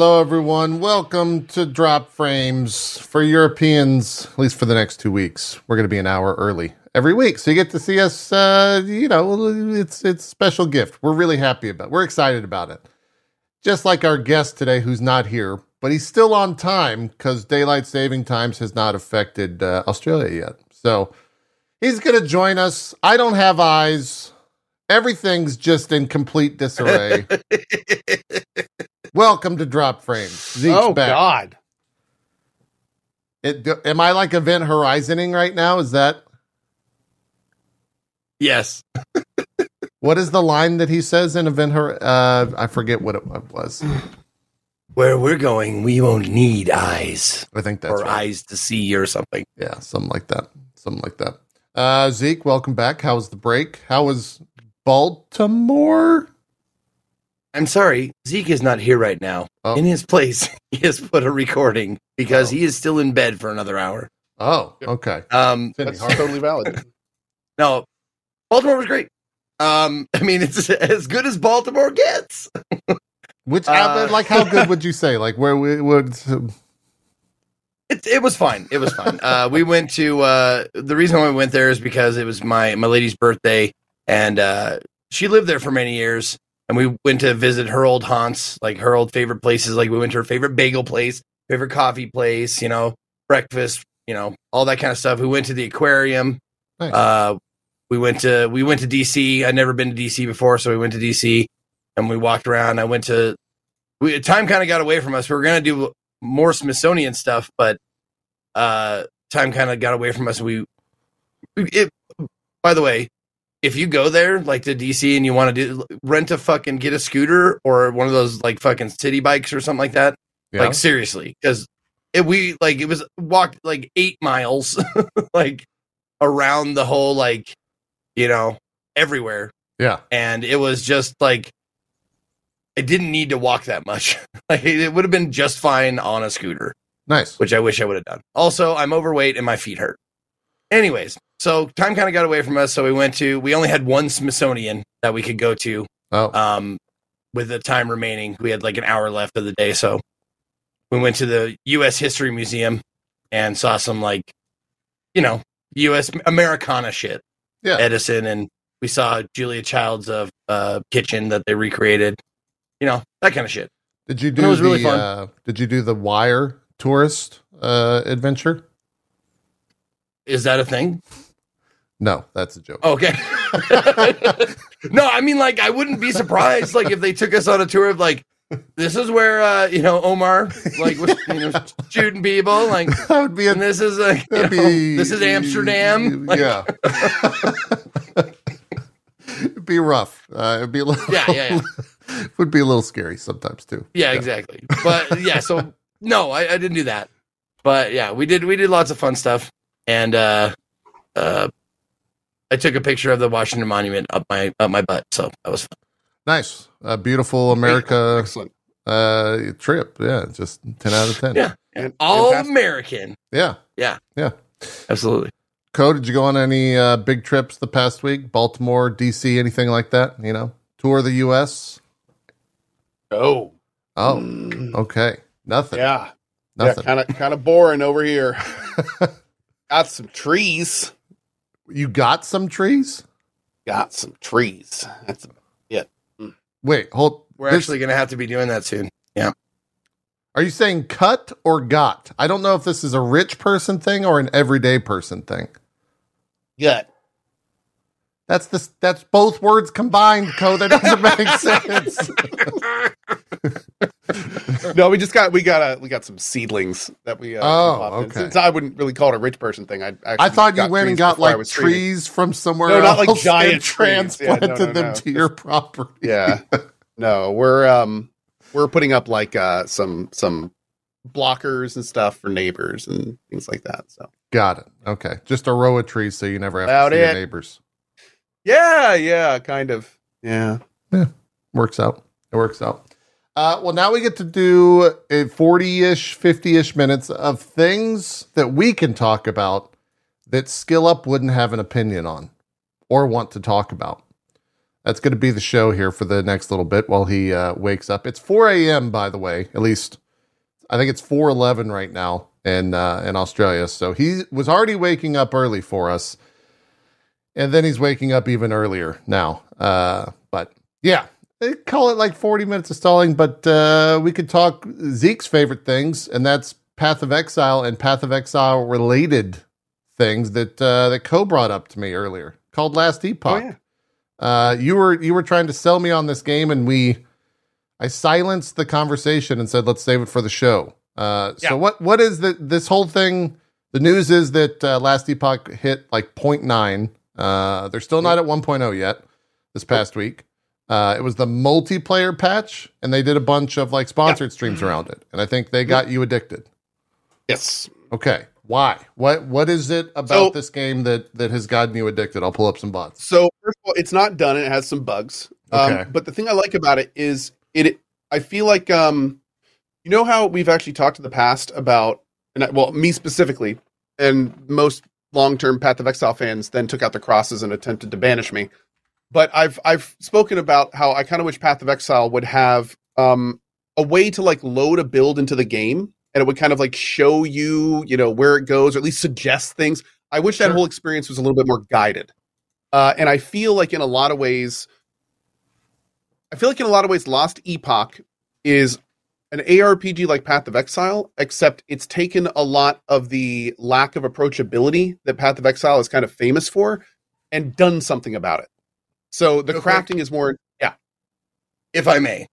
Hello, everyone. Welcome to Drop Frames for Europeans, at least for the next two weeks. We're going to be an hour early every week, so you get to see us. Uh, you know, it's it's a special gift. We're really happy about. It. We're excited about it. Just like our guest today, who's not here, but he's still on time because daylight saving times has not affected uh, Australia yet. So he's going to join us. I don't have eyes. Everything's just in complete disarray. Welcome to Drop Frames. Zeke's oh back. God! It, am I like Event Horizoning right now? Is that Yes. what is the line that he says in Event Hor- Uh, I forget what it was. Where we're going, we won't need eyes I think that's or right. eyes to see or something. Yeah, something like that. Something like that. Uh, Zeke, welcome back. How was the break? How was Baltimore? I'm sorry, Zeke is not here right now. Oh. In his place, he has put a recording because Oh. he is still in bed for another hour. Oh, okay. Um, That's totally valid. no, Baltimore was great. Um, I mean, it's as good as Baltimore gets. Which how- Uh, like how good would you say? Like where we would It, it was fine. It was fine. Uh, we went to uh, the reason why we went there is because it was my my lady's birthday, and uh, she lived there for many years. And we went to visit her old haunts, like her old favorite places. Like we went to her favorite bagel place, favorite coffee place, you know, breakfast, you know, all that kind of stuff. We went to the aquarium. Nice. Uh, we went to we went to DC. I'd never been to DC before, so we went to DC and we walked around. I went to we time kind of got away from us. We were gonna do more Smithsonian stuff, but uh, time kind of got away from us. We it. By the way, if you go there like to DC and you want to do rent a fucking get a scooter or one of those like fucking city bikes or something like that, yeah. like seriously, because it we like it was walked like eight miles, like around the whole like you know everywhere, yeah. and it was just like I didn't need to walk that much. like it would have been just fine on a scooter, Nice. which I wish I would have done. Also, I'm overweight and my feet hurt. Anyways, so time kind of got away from us, so we went to we only had one Smithsonian that we could go to Oh, um, with the time remaining. We had like an hour left of the day, so we went to the U.S. History Museum and saw some like, you know, U.S. Americana shit. Yeah. Edison, and we saw Julia Child's uh, uh, kitchen that they recreated. You know that kind of shit. did you do it was the really fun. Uh, did you do the wire tourist uh adventure? Is that a thing? No, that's a joke. Okay. no, I mean, like, I wouldn't be surprised, like, if they took us on a tour of like, this is where uh, you know Omar like was you know shooting people like that would be a and this is like you know, be, this is Amsterdam. Like, yeah. it'd be rough. Uh, it'd be a little, Yeah, yeah, would be a little scary sometimes too. yeah, exactly. But yeah, so no, I, I didn't do that. But yeah, we did we did lots of fun stuff, and uh, uh, I took a picture of the Washington Monument up my up my butt, so that was fun. Nice, a beautiful America Excellent. uh, trip. Yeah, just ten out of ten. Yeah. And, All fantastic. American, yeah. Yeah, yeah, absolutely. Co, did you go on any uh, big trips the past week? Baltimore, DC, anything like that? You know, tour the U.S. Oh, Oh, Mm. okay, nothing. yeah, nothing. yeah, kind of kind of boring over here. Got some trees. You got some trees? Got some trees. That's mm. Wait, hold. We're this- actually going to have to be doing that soon. Yeah. Are you saying cut or got? I don't know if this is a rich person thing or an everyday person thing. good. That's the that's both words combined, Co. That doesn't make sense. No, we just got we got a we got some seedlings that we. Uh, Oh, okay. Since I wouldn't really call it a rich person thing. I I thought you went and got like trees. from somewhere No, not else like giant and trees. Yeah, no, transplanted no, them to your property. Yeah. No, we're um we're putting up like uh some some blockers and stuff for neighbors and things like that. So Got it. Okay, just a row of trees so you never have About to see your it. neighbors. yeah, yeah, kind of. Yeah, yeah. Works out. It works out. Uh, well, now we get to do a 40 ish, 50 ish minutes of things that we can talk about that Skill Up wouldn't have an opinion on or want to talk about. That's going to be the show here for the next little bit while he uh, wakes up. It's 4 a.m. by the way. At least I think it's 4:11 right now in uh, in Australia. So he was already waking up early for us, and then he's waking up even earlier now. Uh, but yeah, they call it like 40 minutes of stalling. But uh, we could talk Zeke's favorite things, and that's Path of Exile and Path of Exile related things that uh, that Co brought up to me earlier, called Last Epoch. Oh yeah. Uh, you were you were trying to sell me on this game, and we I silenced the conversation and said, "Let's save it for the show." Uh, Yeah. So what what is the this whole thing? The news is that uh, Last Epoch hit like 0.9. Uh, they're still not at 1.0 yet. This past week, uh, it was the multiplayer patch, and they did a bunch of like sponsored streams around it, and I think they got you addicted. Yes. Okay, why? What what is it about So- this game that that has gotten you addicted? I'll pull up some bots. So first of all, it's not done and it has some bugs. Okay. Um, but the thing I like about it is it. I feel like um, you know how we've actually talked in the past about, and I, well, me specifically, and most long-term Path of Exile fans then took out the crosses and attempted to banish me. But I've I've spoken about how I kind of wish Path of Exile would have um, a way to like load a build into the game, and it would kind of like show you, you know, where it goes, or at least suggest things. I wish that whole experience was a little bit more guided. Uh, and I feel like in a lot of ways, I feel like in a lot of ways, Last Epoch is an ARPG like Path of Exile, except it's taken a lot of the lack of approachability that Path of Exile is kind of famous for and done something about it. So the Okay. crafting is more, yeah, if I may,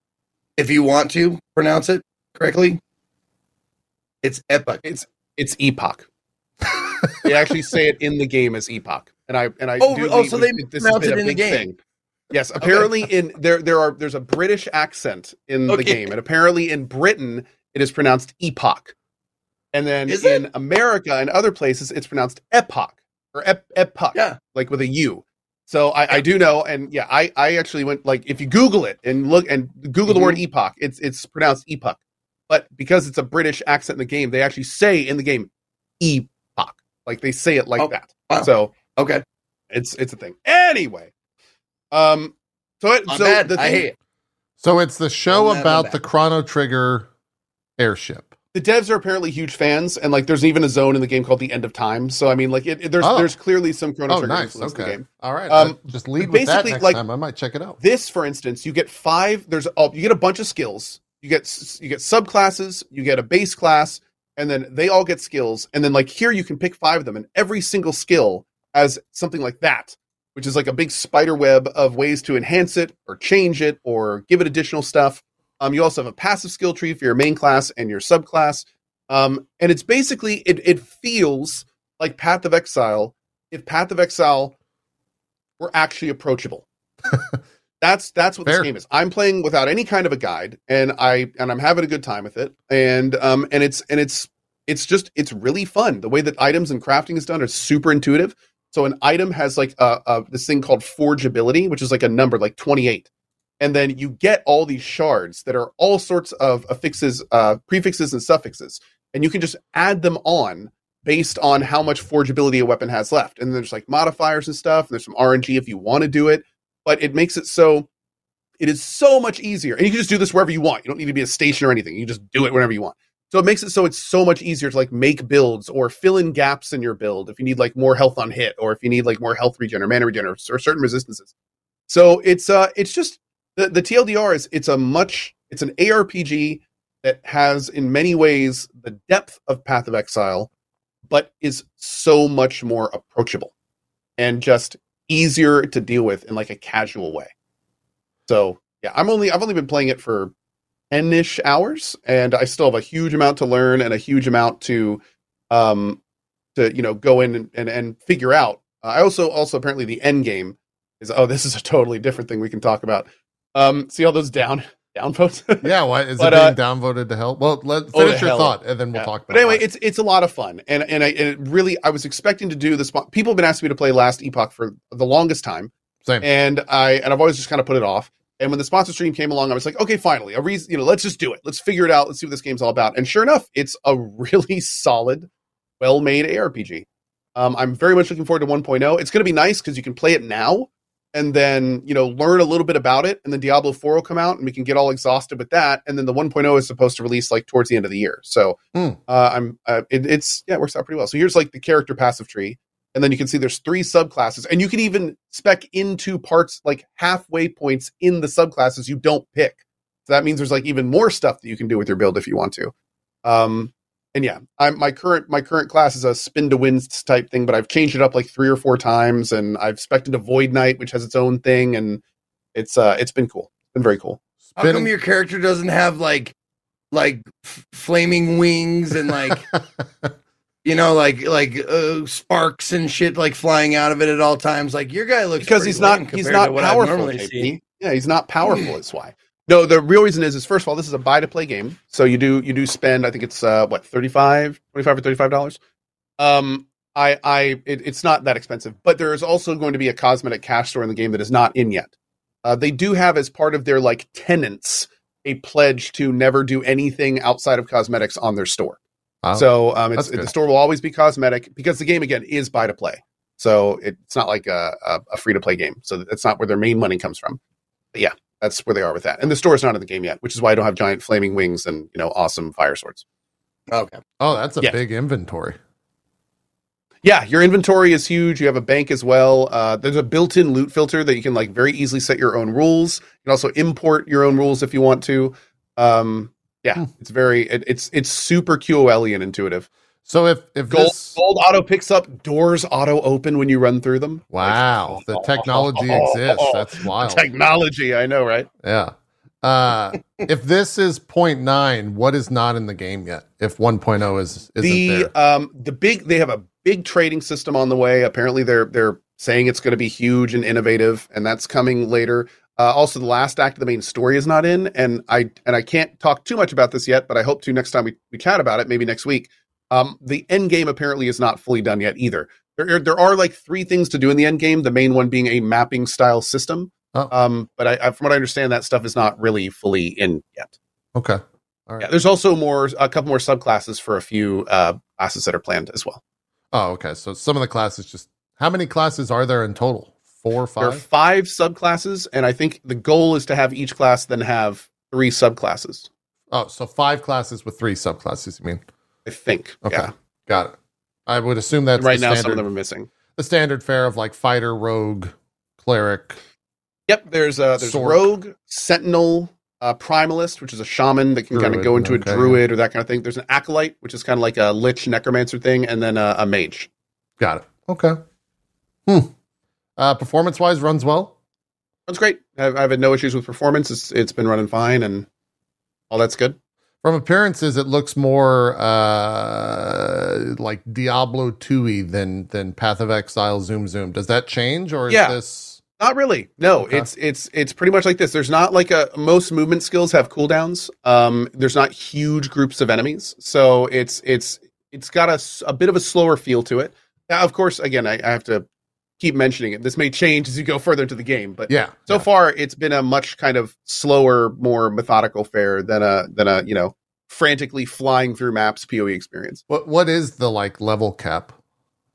if you want to pronounce it correctly, it's epic. it's it's Epoch. they actually say it in the game as Epoch, and I and I Oh, do oh, so they this pronounce it in the game. thing. Yes, apparently in there there are there's a British accent in the game, and apparently in Britain it is pronounced epoch, and then Is it? in America and other places it's pronounced epoch or ep- epoch, Yeah. like with a U. So I, I do know, and yeah, I I actually went like if you Google it and look and Google the Mhm. word epoch, it's it's pronounced epoch, but because it's a British accent in the game, they actually say in the game epoch, like they say it like Oh, that. wow. So Okay. it's it's a thing. Anyway, um, so it, My so bad. the I hate it. So it's the show about the Chrono Trigger airship. The devs are apparently huge fans, and like there's even a zone in the game called the End of Time. So I mean, like it, it- there's Oh. there's clearly some Chrono Oh, Trigger nice. influence in the game. All right. Um, just lead with that basically, next like- time. I might check it out. This, for instance, you get five. There's oh, you get a bunch of skills. You get you get subclasses. You get a base class, and then they all get skills. And then like here, you can pick five of them, and every single skill has something like that, which is like a big spider web of ways to enhance it or change it or give it additional stuff. Um, you also have a passive skill tree for your main class and your subclass. Um, and it's basically it it feels like Path of Exile if Path of Exile were actually approachable. that's that's what Fair. this game is. I'm playing without any kind of a guide, and I and I'm having a good time with it. And um and it's and it's it's just it's really fun. The way that items and crafting is done are super intuitive. So an item has like a, a this thing called forgeability, which is like a number like 28. And then you get all these shards that are all sorts of affixes, uh, prefixes and suffixes, and you can just add them on based on how much forgeability a weapon has left. And there's like modifiers and stuff. And there's some RNG if you want to do it, but it makes it so it is so much easier. And you can just do this wherever you want. You don't need to be a station or anything. You just do it whenever you want. So it makes it so it's so much easier to like make builds or fill in gaps in your build if you need like more health on hit or if you need like more health regen or mana regen or, or certain resistances. So it's uh it's just the, the TLDR is it's a much it's an ARPG that has in many ways the depth of Path of Exile, but is so much more approachable and just easier to deal with in like a casual way. So yeah, I'm only I've only been playing it for 10-ish hours and I still have a huge amount to learn and a huge amount to um to you know go in and and, and figure out. I also also apparently the end game is oh this is a totally different thing we can talk about. Um see all those down down votes? Yeah, what is But, it uh, being downvoted to hell? Well, let Oh, finish to your hell. thought, and then we'll Yeah. talk about. It. But anyway, that. it's it's a lot of fun, and and I and it really I was expecting to do this. People have been asking me to play Last Epoch for the longest time, same. and I and I've always just kind of put it off. And when the sponsor stream came along, I was like, okay, finally, a reason, you know, let's just do it. Let's figure it out. Let's see what this game's all about. And sure enough, it's a really solid, well-made ARPG. Um, I'm very much looking forward to 1.0. It's going to be nice because you can play it now and then you know learn a little bit about it, and then Diablo Four will come out, and we can get all exhausted with that, and then the 1.0 is supposed to release like towards the end of the year. So Hmm. uh, I'm uh, it, it's yeah, it works out pretty well. So here's like the character passive tree, and then you can see there's three subclasses, and you can even spec into parts like halfway points in the subclasses you don't pick. So that means there's like even more stuff that you can do with your build if you want to. Um, and yeah, I'm my current my current class is a spin to wins type thing, but I've changed it up like three or four times, and I've spec'd into Void Knight, which has its own thing, and it's uh it's been cool, it's been very cool. How come your character doesn't have like like f- flaming wings and like you know like like uh, sparks and shit like flying out of it at all times? Like your guy looks because he's not he's not to what I powerful. see. Yeah, he's not powerful. That's why. No, the real reason is is first of all, this is a buy to play game, so you do you do spend I think it's uh what 35 25 or thirty five dollars. Um, I I it, it's not that expensive, but there is also going to be a cosmetic cash store in the game that is not in yet. Uh, they do have as part of their like tenants a pledge to never do anything outside of cosmetics on their store. Oh, So um, it's good. the store will always be cosmetic because the game again is buy to play. So it's not like a, a, a free to play game. So that's not where their main money comes from. But yeah, that's where they are with that. And the store is not in the game yet, which is why I don't have giant flaming wings and you know awesome fire swords. Okay. oh, that's a Yeah. big inventory. Yeah, your inventory is huge. You have a bank as well. Uh, there's a built-in loot filter that you can like very easily set your own rules. You can also import your own rules if you want to. Um, yeah, Hmm. it's very it, it's it's super QOL and intuitive. So if if Gold, this gold auto picks up doors auto open when you run through them. wow, the technology exists. That's wild. Technology, I know, right? Yeah. Uh, if this is 0.9, what is not in the game yet? If 1.0 is isn't the there? um the big they have a big trading system on the way. Apparently they're they're saying it's going to be huge and innovative, and that's coming later. Uh, also, the last act of the main story is not in, and I and I can't talk too much about this yet, but I hope to next time we, we chat about it, maybe next week. Um, the end game apparently is not fully done yet either. There are, there are like three things to do in the end game. The main one being a mapping style system. Oh. Um, but I, I, from what I understand, that stuff is not really fully in yet. Okay. All right. Yeah, there's also more a couple more subclasses for a few uh, classes that are planned as well. Oh, okay. So some of the classes just how many classes are there in total? Four, five. There are five subclasses, and I think the goal is to have each class then have three subclasses. Oh, so five classes with three subclasses, you mean? I think. Okay. Yeah. Got it. I would assume that's right the now, standard, some of them are missing. the standard fare of like fighter, rogue, cleric. Yep. There's uh there's Sork. rogue, sentinel, uh, primalist, which is a shaman that can kind of go into okay, a druid or that kind of thing. There's an acolyte, which is kind of like a lich necromancer thing, and then uh, a mage. Got it. Okay. Hmm. Uh, performance wise, runs well. Runs great. I've, I've had no issues with performance. It's it's been running fine, and all that's good. From appearances, it looks more uh, like Diablo 2 than than Path of Exile Zoom Zoom. Does that change or is Yeah. this Not really. No, Okay. it's it's it's pretty much like this. There's not like a most movement skills have cooldowns. Um, there's not huge groups of enemies, so it's it's it's got a bit of a slower feel to it. Now, of course, again, I, I have to keep mentioning it. This may change as you go further into the game, but yeah? so yeah. far it's been a much kind of slower, more methodical fare than a than a you know frantically flying through maps PoE experience. What what is the like level cap?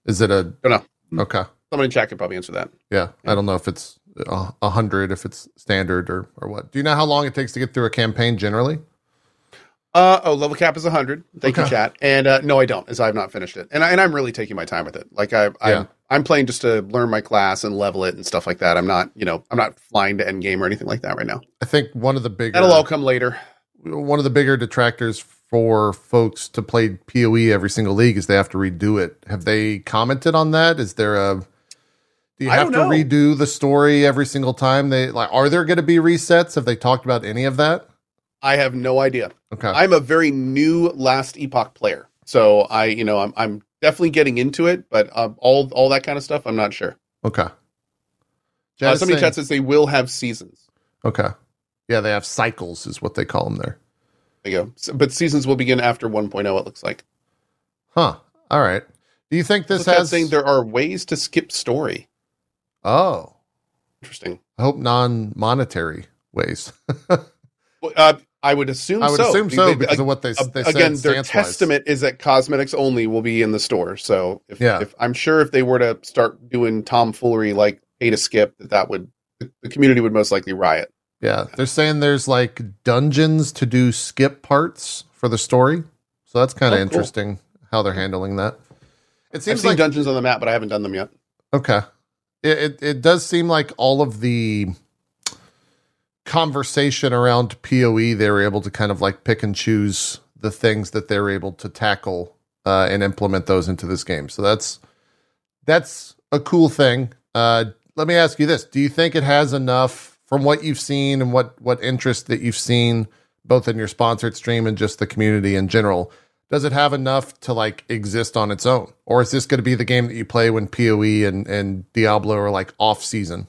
Is it a Don't know. okay? Someone in chat could probably answer that. Yeah, I don't know if it's a hundred, if it's standard or or what. Do you know how long it takes to get through a campaign generally? Uh oh, level cap is hundred. Thank you, chat. And uh, no, I don't, as I have not finished it, and I, and I'm really taking my time with it. Like I, I'm. I'm playing just to learn my class and level it and stuff like that. I'm not, you know, I'm not flying to end game or anything like that right now. I think one of the bigger That'll all come later. one of the bigger detractors for folks to play PoE every single league is they have to redo it. Have they commented on that? Is there a do you have to redo the story every single time? They like are there going to be resets? Have they talked about any of that? I have no idea. Okay. I'm a very new Last Epoch player, so I, you know, I'm, I'm definitely getting into it, but um, all, all that kind of stuff, I'm not sure. okay. Uh, somebody chat says they will have seasons. Okay. Yeah, they have cycles is what they call them there. There you go. S- But seasons will begin after 1.0. It looks like. Huh. All right. Do you think this has saying there are ways to skip story. Oh, Interesting. I hope non-monetary ways. Well, Uh, I would assume. I would so. assume so They- because of what they, Uh, they again, said their testament is that cosmetics only will be in the store. So if, Yeah. if I'm sure if they were to start doing tomfoolery like pay to skip, that that would the community would most likely riot. Yeah, they're saying there's like dungeons to do skip parts for the story, so that's kind of Oh, cool. interesting how they're handling that. It seems like dungeons on the map, but I haven't done them yet. okay, it, it it does seem like all of the conversation around POE they were able to kind of like pick and choose the things that they're able to tackle uh, and implement those into this game. So that's that's a cool thing. Uh, let me ask you this: Do you think it has enough from what you've seen and what what interest that you've seen, both in your sponsored stream and just the community in general? Does it have enough to like exist on its own, or is this going to be the game that you play when POE and and Diablo are like off season?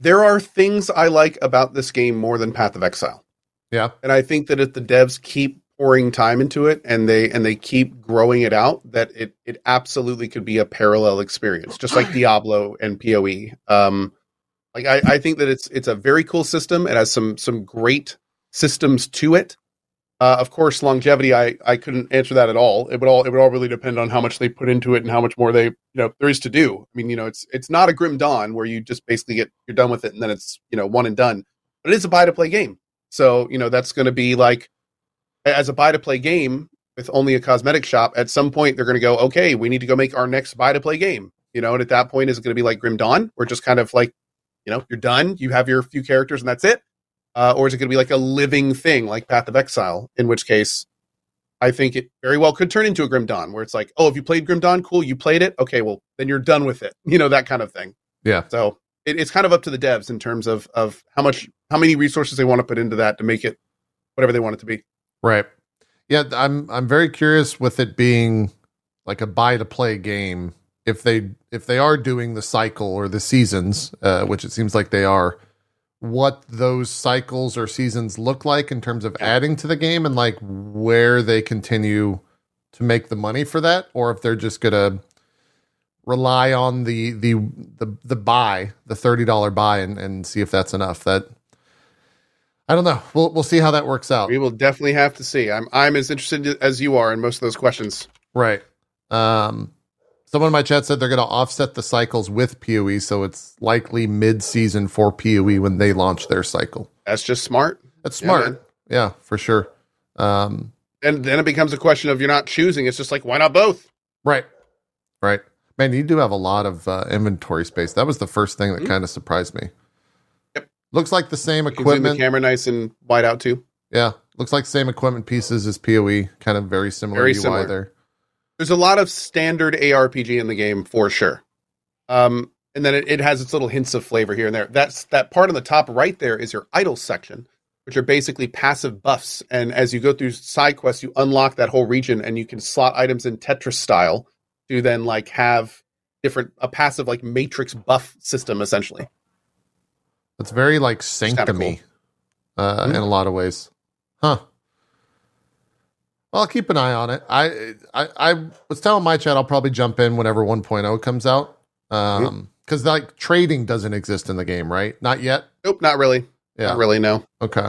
There are things I like about this game more than Path of Exile. Yeah, and I think that if the devs keep pouring time into it and they and they keep growing it out, that it it absolutely could be a parallel experience, just like Diablo and PoE. Um, like I, I think that it's it's a very cool system. It has some some great systems to it. Uh, of course, longevity. I I couldn't answer that at all. It would all it would all really depend on how much they put into it and how much more they you know there is to do. I mean, you know, it's it's not a Grim Dawn where you just basically get you're done with it and then it's you know one and done. But it is a buy to play game. So you know that's going to be like as a buy to play game with only a cosmetic shop. At some point, they're going to go, okay, we need to go make our next buy to play game. You know, and at that point, is it going to be like Grim Dawn, where just kind of like you know you're done, you have your few characters and that's it, uh, or is it going to be like a living thing like Path of Exile? In which case, I think it very well could turn into a Grim Dawn, where it's like, oh, if you played Grim Dawn, cool, you played it, okay, well then you're done with it. You know that kind of thing. yeah, So it, it's kind of up to the devs in terms of of how much how many resources they want to put into that to make it whatever they want it to be. right. Yeah, I'm I'm very curious with it being like a buy to play game. If they if they are doing the cycle or the seasons, uh, which it seems like they are, what those cycles or seasons look like in terms of adding to the game and like where they continue to make the money for that, or if they're just gonna rely on the the the the buy, the thirty dollar buy, and, and see if that's enough. That I don't know. We'll we'll see how that works out. We will definitely have to see. I'm I'm as interested as you are in most of those questions. Right. Um, someone in my chat said they're going to offset the cycles with PoE, so it's likely mid-season for PoE when they launch their cycle. That's just smart. That's smart. man. Yeah, for sure. Um, And then it becomes a question of you're not choosing. It's just like why not both? right. Right. Man, you do have a lot of uh, inventory space. That was the first thing that Mhm. kind of surprised me. Yep. Looks like the same zoom the equipment. camera nice and wide out too. Yeah, looks like same equipment pieces as PoE. Kind of very similar Very UI similar. there. There's a lot of standard ARPG in the game for sure. Um, and then it, it has its little hints of flavor here and there. That's that part on the top right there is your idle section, which are basically passive buffs. And as you go through side quests, you unlock that whole region and you can slot items in Tetris style to then like have different a passive like matrix buff system essentially. It's very like kinda syncamy uh, Mhm. in a lot of ways. Huh. Well, I'll keep an eye on it. I, I I was telling my chat I'll probably jump in whenever 1.0 comes out. Um because like trading doesn't exist in the game, right? Not yet. Nope, not really. Yeah. Not really, no. Okay.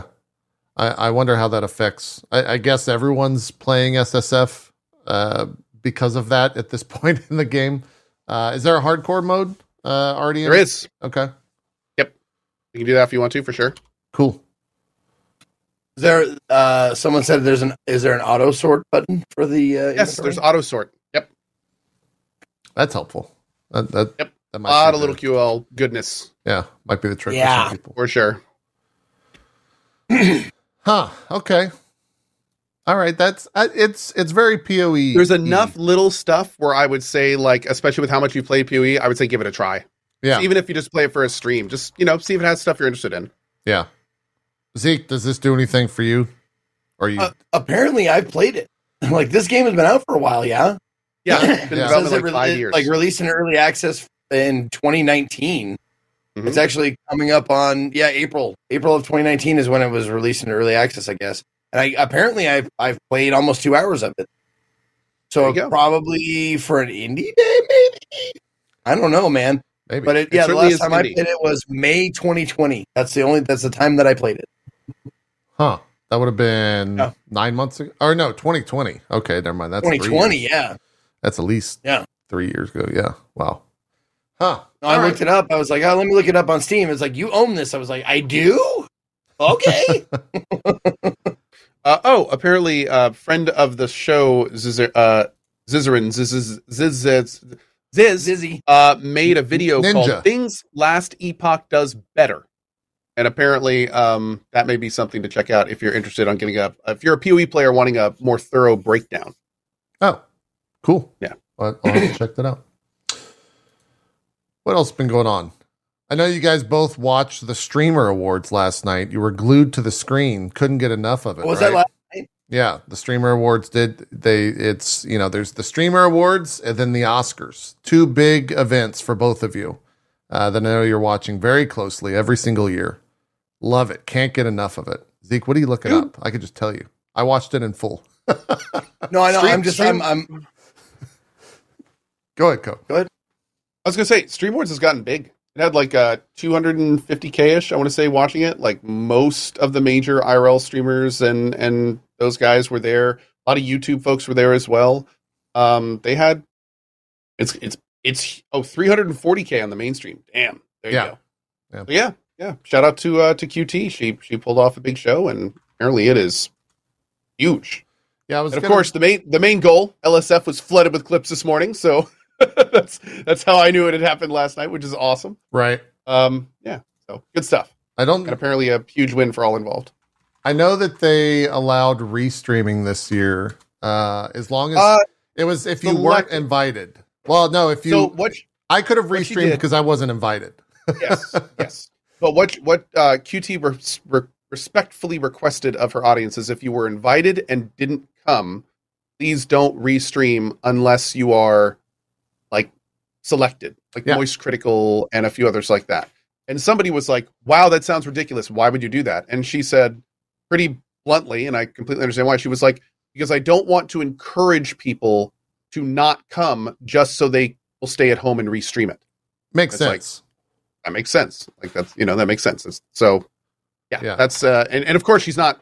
I, I wonder how that affects. I, I guess everyone's playing SSF uh, because of that at this point in the game. Uh, is there a hardcore mode uh, already? in There. Okay. Yep. You can do that if you want to, for sure. Cool. Is there uh someone said there's an is there an auto sort button for the uh Yes, inventory? there's auto sort. Yep. That's helpful. That, that, Yep. that A lot of little the- QL goodness Yeah, might be the trick for Yeah. some people. for sure. Huh. Okay. All right. That's uh, it's it's very Poe. There's enough little stuff where I would say, like, especially with how much you play PoE, I would say give it a try. Yeah. Even if you just play it for a stream, just you know, see if it has stuff you're interested in. Yeah. Zeke, does this do anything for you? Or you? Uh, apparently I've played it. like this game has been out for a while, yeah. Yeah, it's been Yeah. It development says it like re- five years. Like released in early access in 2019. Mhm. It's actually coming up on yeah April. April of 2019 is when it was released in early access, I guess. And I apparently I've I've played almost two hours of it. So probably for an indie day, maybe. I don't know, man. maybe. But it, It yeah, the last is time I played it was May 2020. That's the only that's the time that I played it. Huh. That would have been Yeah. nine months ago. Or no, 2020. Okay, never mind. That's three 2020, years. yeah. That's at least Yeah. three years ago. Yeah. Wow. Huh. No, I All looked it up. I was like, oh, let me look it up on Steam. It's like, you own this. I was like, I do? Okay. Uh, oh, apparently, uh, friend of the show, Zizzer, uh, Zizaran, Ziz, Ziz, Ziz, Ziz, Zizzy. uh, made a video Ninja. called "Things Last Epoch Does Better," and apparently, um, that may be something to check out if you're interested on getting a if you're a PoE player wanting a more thorough breakdown. Oh, cool. Yeah. I'll, I'll have to check that out. What else has been going on? I know you guys both watched the Streamer Awards last night. You were glued to the screen, couldn't get enough of it. What was right? that last night? Yeah, the Streamer Awards did they it's, you know, there's the Streamer Awards and then the Oscars. Two big events for both of you. Uh, that I know you're watching very closely every single year. Love it. Can't get enough of it. Zeke, what are you looking Dude. up? I could just tell you. I watched it in full. No, I know. Stream- I'm just, stream- I'm, I'm, Go ahead, Co. Go ahead. I was gonna say, Streamer Awards has gotten big. It had like uh 250k ish. I want to say watching it. Like most of the major IRL streamers and and those guys were there. A lot of YouTube folks were there as well. Um, they had it's it's it's oh 340k on the mainstream. Damn, there you Yeah. go. Yeah. So yeah, yeah. Shout out to uh to QT. She she pulled off a big show, and apparently it is huge. Yeah, I was And of gonna- course, the main the main goal, LSF was flooded with clips this morning, so that's that's how I knew it had happened last night, which is awesome. right. Um, yeah, so good stuff, I don't and apparently a huge win for all involved. I know that they allowed restreaming this year. Uh as long as Uh, it was if you weren't invited. Well, no, if you so what? I could have restreamed because I wasn't invited. Yes, yes. But what what uh, QT res- re- respectfully requested of her audience is if you were invited and didn't come, please don't restream unless you are like selected, like Yeah. Moist Critical and a few others like that. And somebody was like, "Wow, that sounds ridiculous. Why would you do that?" And she said, pretty bluntly, and I completely understand why. She was like, "Because I don't want to encourage people to not come just so they will stay at home and restream it." Makes It's like- sense. That makes sense. Like that's you know that makes sense. It's- so yeah, Yeah. that's uh, and and of course she's not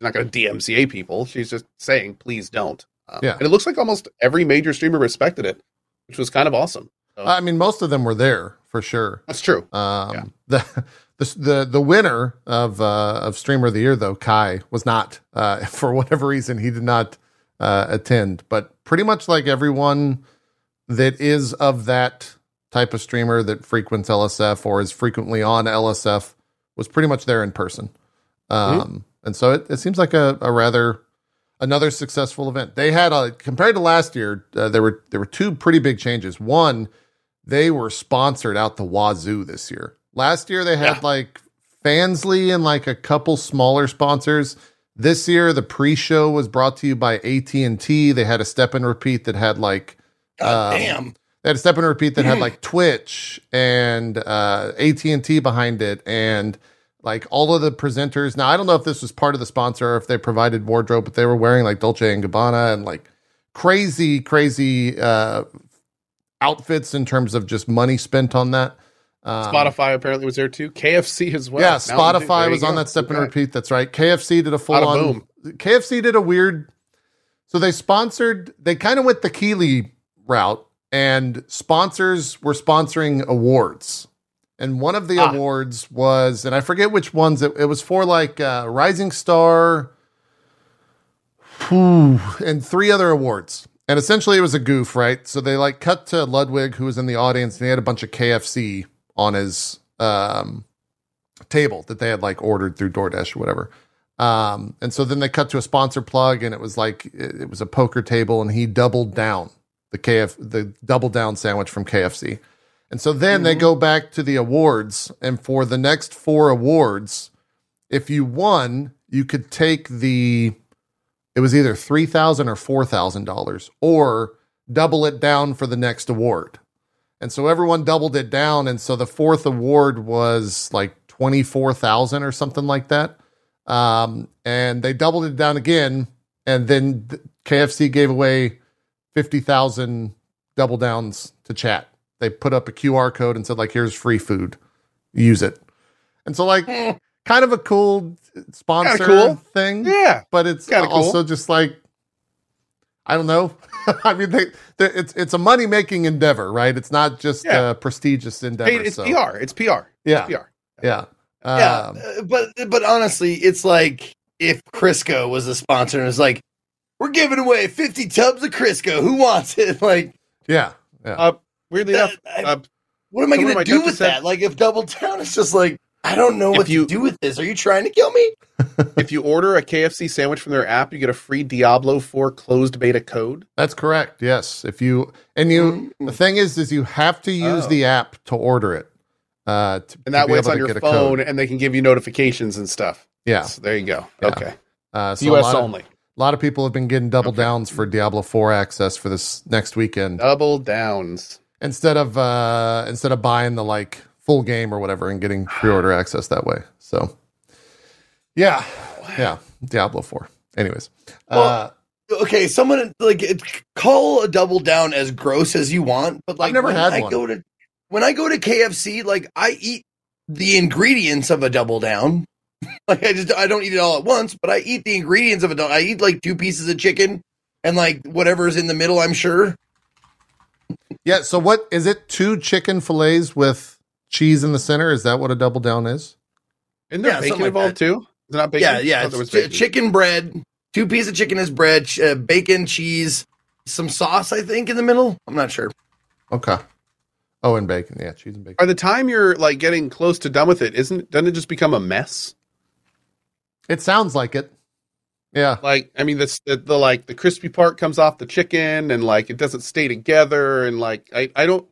not going to DMCA people. She's just saying please don't. Um, Yeah. and it looks like almost every major streamer respected it, which was kind of awesome. I mean, most of them were there for sure. That's true. Um, Yeah. the, the the the winner of uh, of streamer of the year though Kai was not uh, for whatever reason he did not uh, attend, but pretty much like everyone that is of that type of streamer that frequents LSF or is frequently on LSF was pretty much there in person. Um, And so it, it seems like a, a rather another successful event. They had a compared to last year, uh, there were there were two pretty big changes. One, they were sponsored out the wazoo this year. Last year they had Yeah. like Fansly and like a couple smaller sponsors. This year the pre-show was brought to you by AT&T. They had a step and repeat that had like God Um, damn. They had a step and repeat that had like Twitch and uh, AT and T behind it, and like all of the presenters. Now I don't know if this was part of the sponsor or if they provided wardrobe, but they were wearing like Dolce and Gabbana and like crazy, crazy uh, outfits in terms of just money spent on that. Um, Spotify apparently was there too. KFC as well. yeah, Mountain Spotify was on go. that step and repeat. That's right. KFC did a full on. KFC did a weird. So they sponsored. They kind of went the Keighley route, and sponsors were sponsoring awards. And one of the Ah. awards was, and I forget which ones. It, it was for like uh, Rising Star, whew, and three other awards. And essentially, it was a goof, right? So they like cut to Ludwig, who was in the audience, and he had a bunch of KFC on his um, table that they had like ordered through DoorDash or whatever. Um, and so then they cut to a sponsor plug, and it was like it, it was a poker table, and he doubled down the KF the double down sandwich from KFC. And so then they go back to the awards, and for the next four awards, if you won, you could take the it was either three thousand or four thousand dollars, or double it down for the next award. And so everyone doubled it down, and so the fourth award was like twenty four thousand or something like that. Um, and they doubled it down again, and then KFC gave away fifty thousand double downs to chat. They put up a QR code and said like, "Here's free food, use it." And so like, Eh. kind of a cool sponsor cool. thing Yeah, but it's Kinda cool. also just like I don't know. I mean, they, it's it's a money making endeavor, right? It's not just Yeah. a prestigious endeavor. Hey, it's so- PR. It's PR. Yeah, PR. yeah, yeah, Um, uh, but but honestly, it's like if Crisco was a sponsor and it's like, we're giving away 50 tubs of Crisco. Who wants it? Like, yeah, yeah. Weirdly That- enough, I- uh, what am I going to do with said- that? Like, if Double Down is just like, I don't know If what you- to do with this. Are you trying to kill me? if you order a KFC sandwich from their app, you get a free Diablo 4 closed beta code. That's correct. Yes, if you and you, the thing is, is you have to use Oh. the app to order it, uh, to, And that to be way it's able on to your get a phone code. and they can give you notifications and stuff. Yeah, So there you go. Yeah. Okay. uh, so a US lot, of, only. A lot of people have been getting double Okay. downs for Diablo Four access for this next weekend Double downs. instead of uh, instead of buying the like full game or whatever and getting pre-order access that way. So, yeah, yeah, Diablo Four. Anyways, uh, Okay, someone like it- call a Double Down as gross as you want, but like I never had I one. go to when I go to KFC, like I eat the ingredients of a Double Down. like I just I don't eat it all at once, but I eat the ingredients of a double. I eat like two pieces of chicken and like whatever's in the middle. I'm sure. yeah. So, what is it? Two chicken fillets with cheese in the center. Is that what a double down is? Isn't there Yeah, bacon something like involved too? Is it not bacon? Yeah, yeah. thought there It's was bacon. chicken bread, two pieces of chicken as bread, ch- uh, bacon, cheese, some sauce. I think in the middle. I'm not sure. Okay. Oh, and bacon. Yeah, cheese and bacon. By the time you're like getting close to done with it, isn't doesn't it just become a mess? It sounds like it. Yeah. Like, I mean, this the, the like the crispy part comes off the chicken, and like it doesn't stay together, and like I I don't.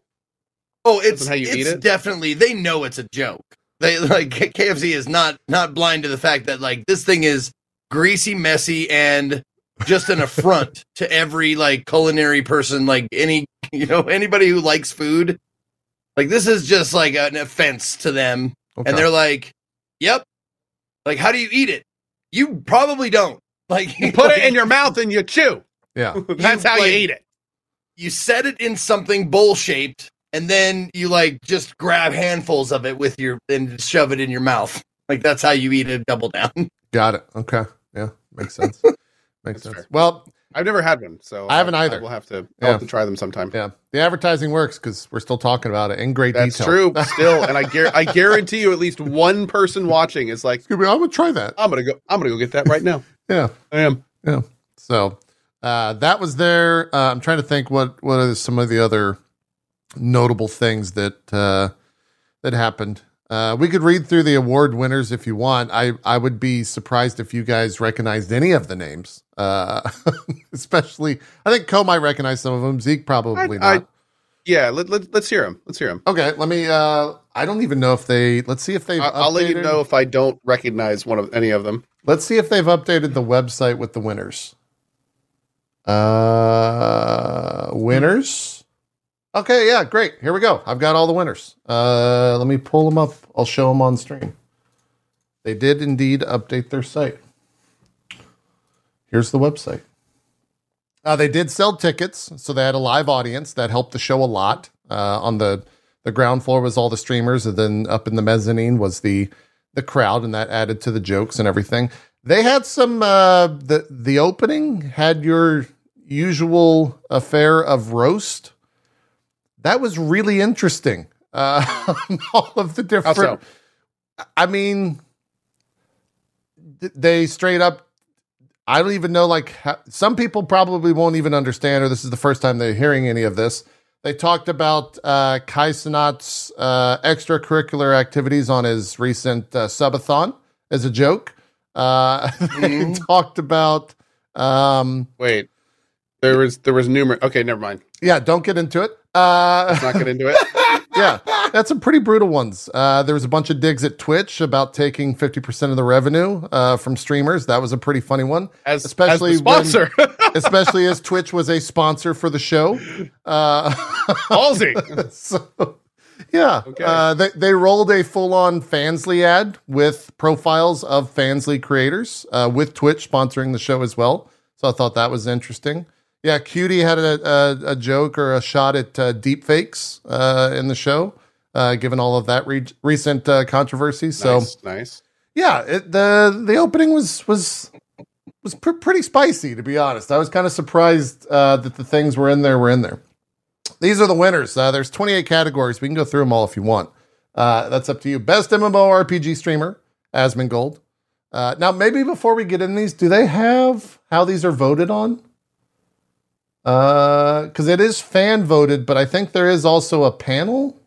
Oh, it's how you it's eat it? definitely they know it's a joke. They like KFC is not not blind to the fact that like this thing is greasy, messy, and just an affront to every like culinary person, like any you know anybody who likes food. Like this is just like an offense to them, Okay. and they're like, "Yep." Like, how do you eat it? You probably don't. Like, You put it in your mouth and you chew. yeah. That's how like- you eat it. you set it in something bowl shaped and then you like just grab handfuls of it with your and shove it in your mouth like that's how you eat a double down Got it. Okay. Yeah. Makes sense. Makes That's sense. fair. Well, I've never had one, so I haven't either. I will have to. I'll Yeah. have to try them sometime. yeah. The advertising works because we're still talking about it in great That's detail. That's true. Still, and I gar- I guarantee you, at least one person watching is like, I'm gonna try that. I'm gonna go. I'm gonna go get that right now. Yeah. I am. Yeah. So uh, that was there. Uh, I'm trying to think what what are some of the other notable things that uh, that happened. Uh, we could read through the award winners if you want. I I would be surprised if you guys recognized any of the names. Uh, especially, I think Co might recognize some of them. Zeke probably I- I- not. Yeah. Let, let, let's hear him. Let's hear him. okay, let me. Uh, I don't even know if they. Let's see if they've. I- I'll let you know if I don't recognize one of any of them. Let's see if they've updated the website with the winners. Uh, winners. Okay, yeah, great. Here we go. I've got all the winners. Uh, let me pull them up. I'll show them on stream. They did indeed update their site. Here's the website. Uh, they did sell tickets, so they had a live audience that helped the show a lot. Uh, on the the ground floor was all the streamers, and then up in the mezzanine was the the crowd, and that added to the jokes and everything. They had some. Uh, the The opening had your usual affair of roast. That was really interesting. Uh, all of the different. So? I mean, they straight up. I don't even know. Like how, some people probably won't even understand, or this is the first time they're hearing any of this. They talked about uh, Kai Cenat's uh, extracurricular activities on his recent uh, subathon as a joke. Uh, they Mhm. talked about, um, Wait. There was there was numerous. Okay, never mind. yeah, don't get into it. Uh, Let's not get into it. yeah, that's some pretty brutal ones. Uh, there was a bunch of digs at Twitch about taking 50% of the revenue uh, from streamers. That was a pretty funny one, As Especially as sponsor. especially as Twitch was a sponsor for the show. Uh, Ballsy. so, yeah, Okay. uh, they, they rolled a full on Fansly ad with profiles of Fansly creators uh, with Twitch sponsoring the show as well. So I thought that was interesting. Yeah, Cutie had a, a, a joke or a shot at uh, deepfakes uh, in the show, uh, given all of that re- recent uh, controversy. So nice, nice. yeah, it, the the opening was was was pr- pretty spicy, to be honest. I was kind of surprised uh, that the things were in there were in there. These are the winners. Uh, there's 28 categories. We can go through them all if you want. Uh, that's up to you. Best MMORPG streamer, Asmongold. Uh, now, maybe before we get in these, do they have how these are voted on? Because it is fan voted, but I think there is also a panel.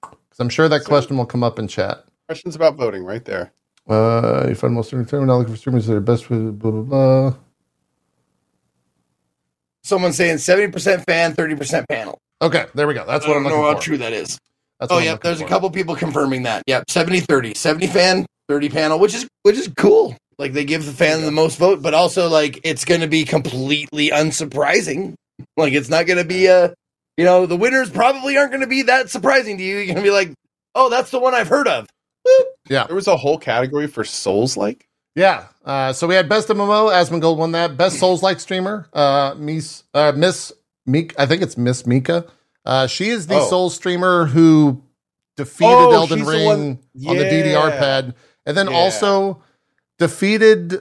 Because I'm sure that So- question will come up in chat. Questions about voting right there. Uh, you find most streamers now looking for streamers that are best with blah blah blah. Someone's saying 70% fan, 30% panel. Okay, there we go. That's what I what don't I'm know looking how for. true that is. That's Oh, what yeah. looking There's a couple people confirming that. Yep. 70 30. 70 fan, 30 panel, which is which is cool. Like they give the fan the most vote, but also like it's going to be completely unsurprising. Like it's not going to be a, you know, the winners probably aren't going to be that surprising to you. You're going to be like, "Oh, that's the one I've heard of." Yeah. There was a whole category for Souls like. Yeah. Uh, so we had best MMO. Asmongold won that. Best Souls like streamer. Uh, Miss uh, Miss Meek. I think it's Miss Mika. Uh, she is the Oh. Souls streamer who defeated Oh, Elden she's the Ring on the DDR pad, and then Yeah. also defeated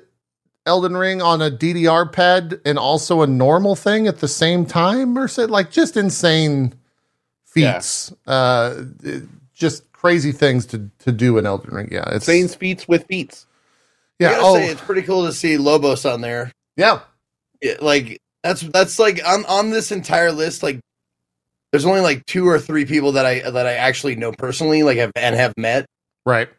Elden Ring on a DDR pad and also a normal thing at the same time, or said like just insane feats. Uh, it- just crazy things to to do in Elden Ring. Yeah, it's Saints feats with feats. I Yeah. gotta Oh, say, it's pretty cool to see Lobos on there. yeah. it, like that's that's like on on this entire list like there's only like two or three people that I that I actually know personally like have and have met. Right.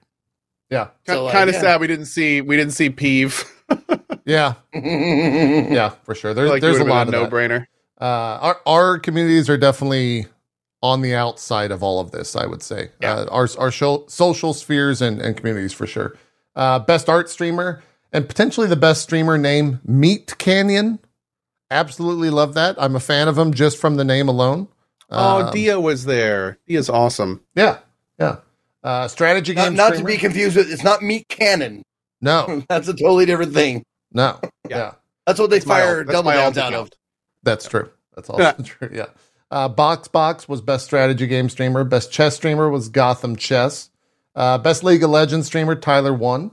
Yeah. So, like, kind of yeah. sad we didn't see we didn't see Peeve. Yeah. Yeah. For sure. There's like there's a no lot of no brainer. Uh, our our communities are definitely on the outside of all of this. I would say. Yeah. Uh, our our sho- social spheres and, and communities for sure. Uh, best art streamer and potentially the best streamer name Meat Canyon. Absolutely love that. I'm a fan of him just from the name alone. Oh, Um, Dia was there. Dia's awesome. Yeah. Yeah. Uh, strategy not game. not to be confused with it's not meat cannon. no, That's a totally different thing. no. Yeah. yeah. That's what they That's fire alt- that's double my downs out of. account. That's true. That's also true. Yeah. Uh, Box Box was best strategy game streamer. Best chess streamer was Gotham Chess. Uh, best League of Legends streamer Tyler One.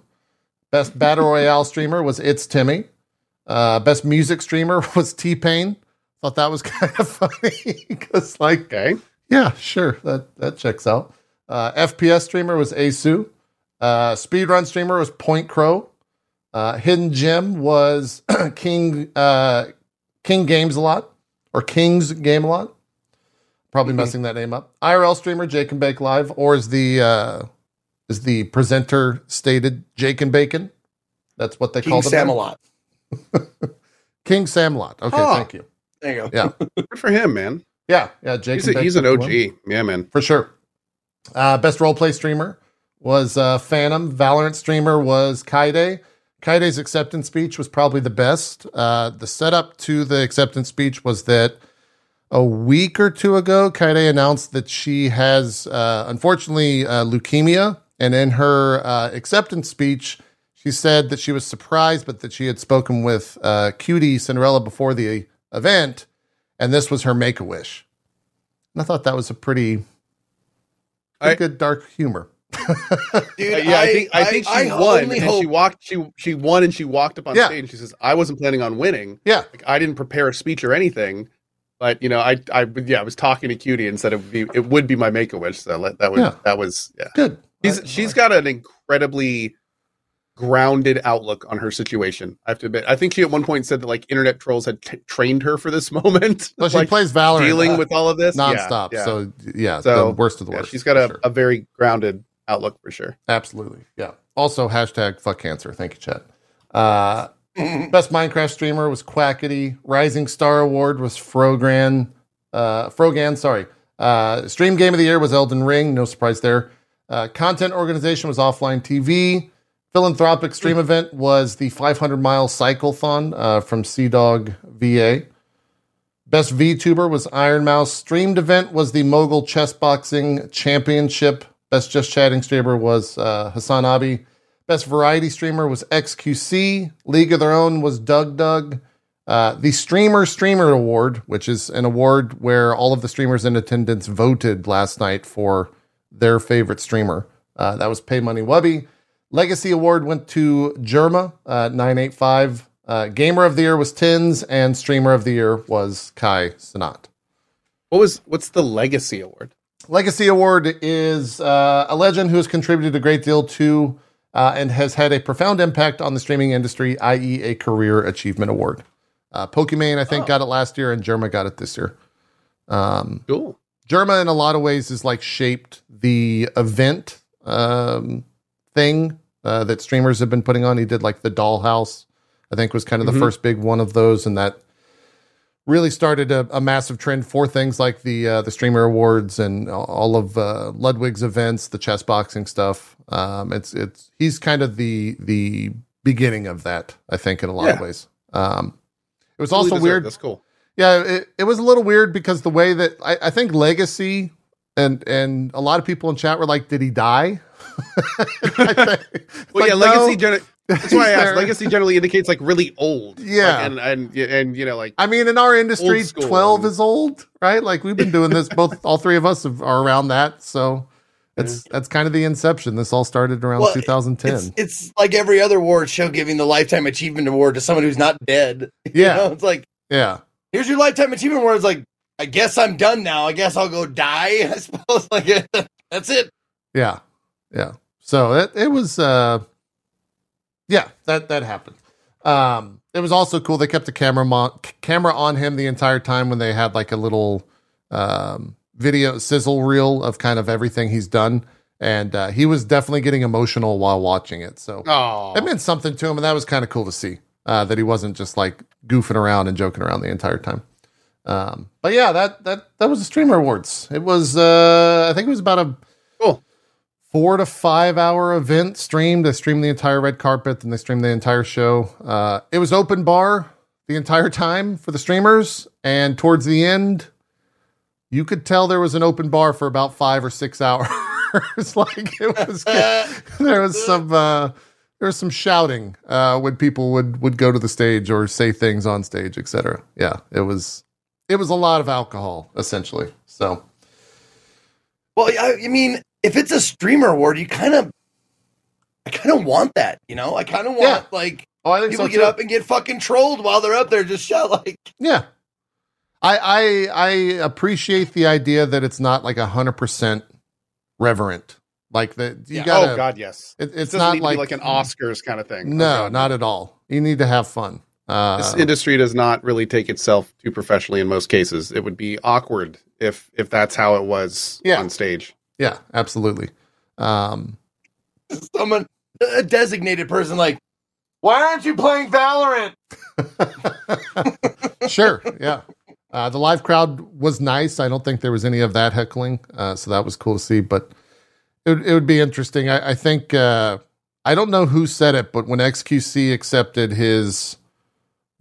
Best Battle Royale streamer was It's Timmy. Uh, best music streamer was T Pain. Thought that was kind of funny because, like, Okay. yeah, sure, that that checks out. Uh, FPS streamer was Asu. Uh, speedrun streamer was Point Crow. Uh, Hidden Gem was King uh, King Games a lot or King's Game a lot. Probably Mhm. messing that name up. IRL streamer Jake and Bake Live, or is the uh, is the presenter stated Jake and Bacon? That's what they King call them. now? Samalot. King Samlot. Okay, thank you. There you go. Yeah, Good for him, man. yeah, yeah. Jake. He's, and a, he's an. OG. Yeah, man. for sure. Uh, best roleplay streamer was uh, Phantom. Valorant streamer was Kyedae. Kyedae's acceptance speech was probably the best. Uh, the setup to the acceptance speech was that a week or two ago, Kyedae announced that she has, uh, unfortunately, uh, leukemia. And in her uh, acceptance speech, she said that she was surprised, but that she had spoken with uh, QTCinderella before the event, and this was her make a wish. And I thought that was a pretty, pretty I- good dark humor. Dude, yeah, I, think I, think she I won, and hope- she walked. She she won, and she walked up on Yeah. stage. and She says, "I wasn't planning on winning. Yeah, Like I didn't prepare a speech or anything, but you know, I I yeah, I was talking to Cutie and said it would be it would be my make a wish. So let, that was Yeah. that was yeah. good. She's I- she's got an incredibly grounded outlook on her situation. I have to admit. I think she at one point said that like internet trolls had t- trained her for this moment, well, she like plays Valorant dealing uh, with all of this Yeah, nonstop. yeah. So yeah, So, the worst of the Yeah, worst. she's got a, sure. a very grounded outlook for sure. Absolutely. Yeah. Also, hashtag fuck cancer. Thank you, Chet. Uh, best Minecraft streamer was Quackity. Rising Star Award was Frogran. Uh, Frogan, sorry. Uh, stream game of the year was Elden Ring. No surprise there. Uh, content organization was Offline TV. Philanthropic stream event was the 500 mile cyclethon uh, from Sea Dog VA. Best VTuber was Iron Mouse. Streamed event was the Mogul Chess Boxing Championship. Best Just Chatting streamer was uh, HasanAbi. Best variety streamer was XQC. League of Their Own was Doug Doug. Uh, the Streamer Streamer Award, which is an award where all of the streamers in attendance voted last night for their favorite streamer. Uh, that was Pay Money Wubby. Legacy Award went to Jerma, uh, 985. Uh, Gamer of the Year was TenZ, and Streamer of the Year was Kai Cenat. What was what's the legacy award? Legacy Award is uh, a legend who has contributed a great deal to uh, and has had a profound impact on the streaming industry, i.e., a career achievement award. Uh, Pokimane, I think, Oh. got it last year, and Jerma got it this year. Um, Cool. Jerma, in a lot of ways, is like shaped the event um, thing uh, that streamers have been putting on. He did like the Dollhouse, I think, was kind of the Mhm. first big one of those, and that really started a, a massive trend for things like the uh, the streamer awards and all of uh, Ludwig's events, the chess boxing stuff. Um, it's it's he's kind of the the beginning of that, I think, in a lot of ways. Um, it was also deserved. weird That's cool. yeah, it, it was a little weird because the way that I, I think Legacy and and a lot of people in chat were like, "Did he die?" I think- Well, like, yeah, no. legacy. Gen- that's why I He's asked. Legacy generally indicates like really old. Yeah. Like, and and and you know like I mean, in our industry, twelve is old, right? Like we've been doing this. Both, all three of us have, are around that, so it's that's kind of the inception. This all started around Well, 2010. It's, it's like every other award show giving the lifetime achievement award to someone who's not dead. You yeah, know, it's like yeah, here's your lifetime achievement award. It's like I guess I'm done now. I guess I'll go die. I suppose like that's it. yeah, yeah. So it it was, uh yeah, that that happened. Um, it was also cool. They kept the camera mo- camera on him the entire time when they had like a little um, video sizzle reel of kind of everything he's done, and uh, he was definitely getting emotional while watching it. So oh it meant something to him, and that was kind of cool to see uh, that he wasn't just like goofing around and joking around the entire time. Um, but yeah, that that that was the streamer awards. It was uh, I think it was about a. four to five hour event streamed. They streamed the entire red carpet and they streamed the entire show. Uh, it was open bar the entire time for the streamers, and towards the end, you could tell there was an open bar for about five or six hours. like it was there was some uh there was some shouting uh when people would would go to the stage or say things on stage etc yeah it was it was a lot of alcohol essentially so Well, I, I mean, if it's a streamer award, you kind of, I kind of want that. You know, I kind of want Yeah. like oh i think people so get too. up and get fucking trolled while they're up there, just shout like, yeah i i i appreciate the idea that it's not like a hundred percent reverent like that you Yeah. gotta oh god yes. it, It it's doesn't not need to like, be like an Oscars kind of thing. no Oh, God. not at all you need to have fun uh This industry does not really take itself too professionally in most cases. It would be awkward if if that's how it was Yeah. on stage. Yeah absolutely um someone, a designated person, like, why aren't you playing Valorant? sure, yeah. Uh, the live crowd was nice. I don't think there was any of that heckling, uh, so that was cool to see. But it, would- it would be interesting. I, I think uh, I don't know who said it, but when XQC accepted his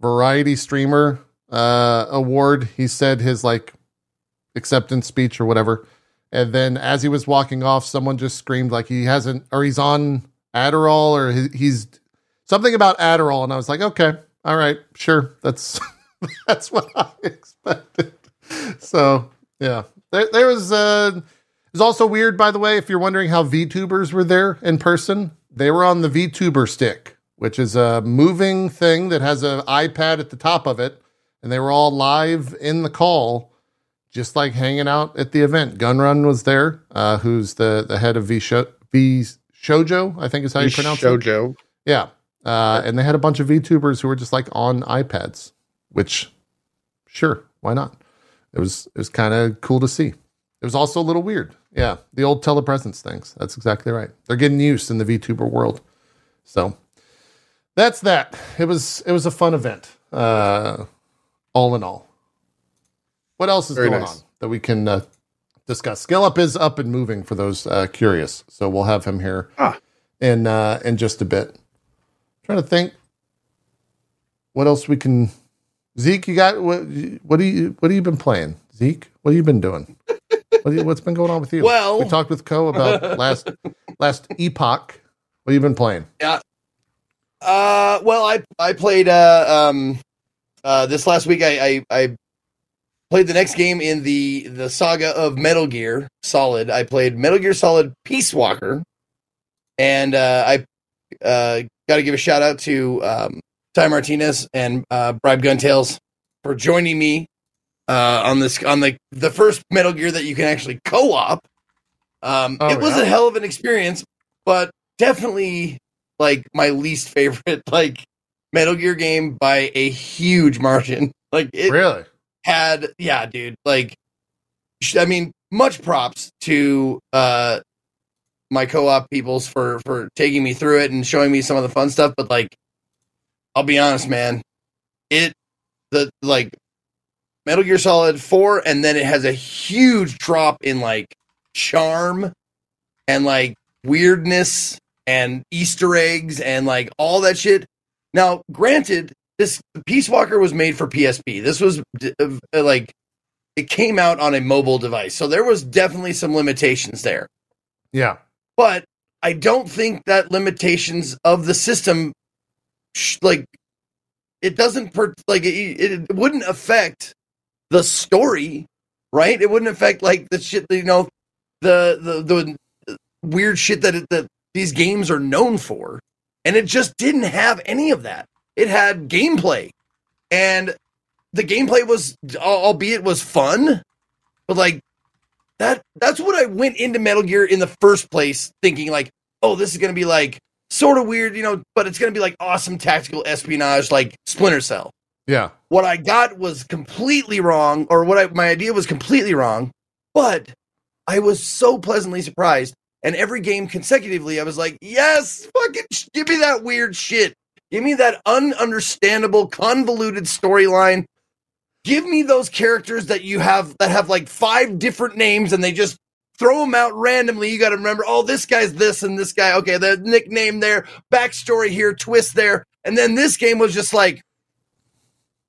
variety streamer uh, award, he said his like acceptance speech or whatever, and then as he was walking off, someone just screamed like he hasn't or he's on Adderall or he, he's something about Adderall, and I was like, okay, all right, sure, that's that's what I expected. So yeah, there, there was. Uh, it was also weird, by the way, if you're wondering how VTubers were there in person. They were on the VTuber stick, which is a moving thing that has an iPad at the top of it, and they were all live in the call, just like hanging out at the event. Gunrun was there, uh, who's the the head of V Sho- V Shoujo, I think is how you pronounce it. Shoujo. Yeah. Uh, and they had a bunch of VTubers who were just like on iPads, which sure, why not? It was it was kind of cool to see. It was also a little weird. Yeah, the old telepresence things. That's exactly right. They're getting used in the VTuber world. So that's that. It was it was a fun event. Uh, all in all. What else is Very going nice. on that we can uh, discuss? Skill Up is up and moving for those uh, curious. So we'll have him here Ah. in uh, in just a bit. trying to think what else we can. Zeke, you got what? What do you what have you been playing? Zeke, what have you been doing? what you, what's been going on with you? Well- we talked with Co about last Last Epoch. What have you been playing? Yeah. Uh, well, I I played uh um uh this last week. I I, I played the next game in the the saga of Metal Gear Solid. I played Metal Gear Solid Peace Walker, and uh, I uh, got to give a shout out to um, Ty Martinez and uh, Bribe Guntails for joining me uh, on this on the the first Metal Gear that you can actually co-op. Um, Oh, it was yeah? a hell of an experience, but definitely like my least favorite like Metal Gear game by a huge margin. Like it really? Had yeah dude like i mean much props to uh my co-op peoples for for taking me through it and showing me some of the fun stuff but like i'll be honest man it the like metal gear solid 4 and then it has a huge drop in like charm and like weirdness and easter eggs and like all that shit. Now granted this Peace Walker was made for PSP. This was uh, like it came out on a mobile device, so there was definitely some limitations there. Yeah. But I don't think that limitations of the system, sh- like it doesn't per- like it, it wouldn't affect the story, right? It wouldn't affect like the shit you know the the the weird shit that it, that these games are known for, and it just didn't have any of that. It had gameplay, and the gameplay was, albeit was fun, but like that. That's what I went into Metal Gear in the first place, thinking like, oh, this is gonna be like sort of weird, you know, but it's gonna be like awesome tactical espionage, like Splinter Cell Yeah. what I got was completely wrong, or what I, my idea was completely wrong, but I was so pleasantly surprised. And every game consecutively, I was like, yes, fucking give me that weird shit. Give me that ununderstandable, convoluted storyline. Give me those characters that you have that have like five different names and they just throw them out randomly. You got to remember, oh, this guy's this and this guy. Okay, the nickname there, backstory here, twist there. And then this game was just like,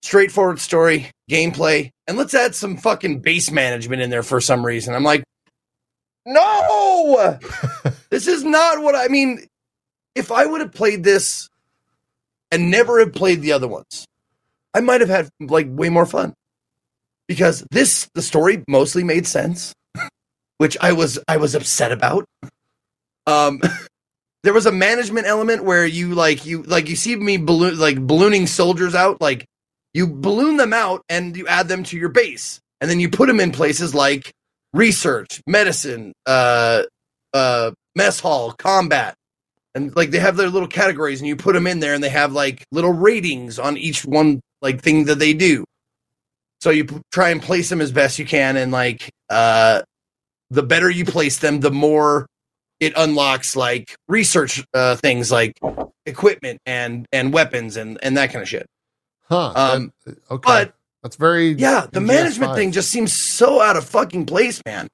straightforward story, gameplay, and let's add some fucking base management in there for some reason. I'm like, no, this is not what I mean. If I would have played this and never have played the other ones, I might have had like way more fun. Because this the story mostly made sense, which I was I was upset about. Um, there was a management element where you like you like you see me balloon like ballooning soldiers out like you balloon them out and you add them to your base. And then you put them in places like research medicine uh uh mess hall combat and like they have their little categories and you put them in there and they have like little ratings on each one like thing that they do so you p- try and place them as best you can and like uh the better you place them the more it unlocks like research uh things like equipment and and weapons and and that kind of shit Huh. Um, that- okay. but That's very yeah, the MGS5. management thing just seems so out of fucking place, man.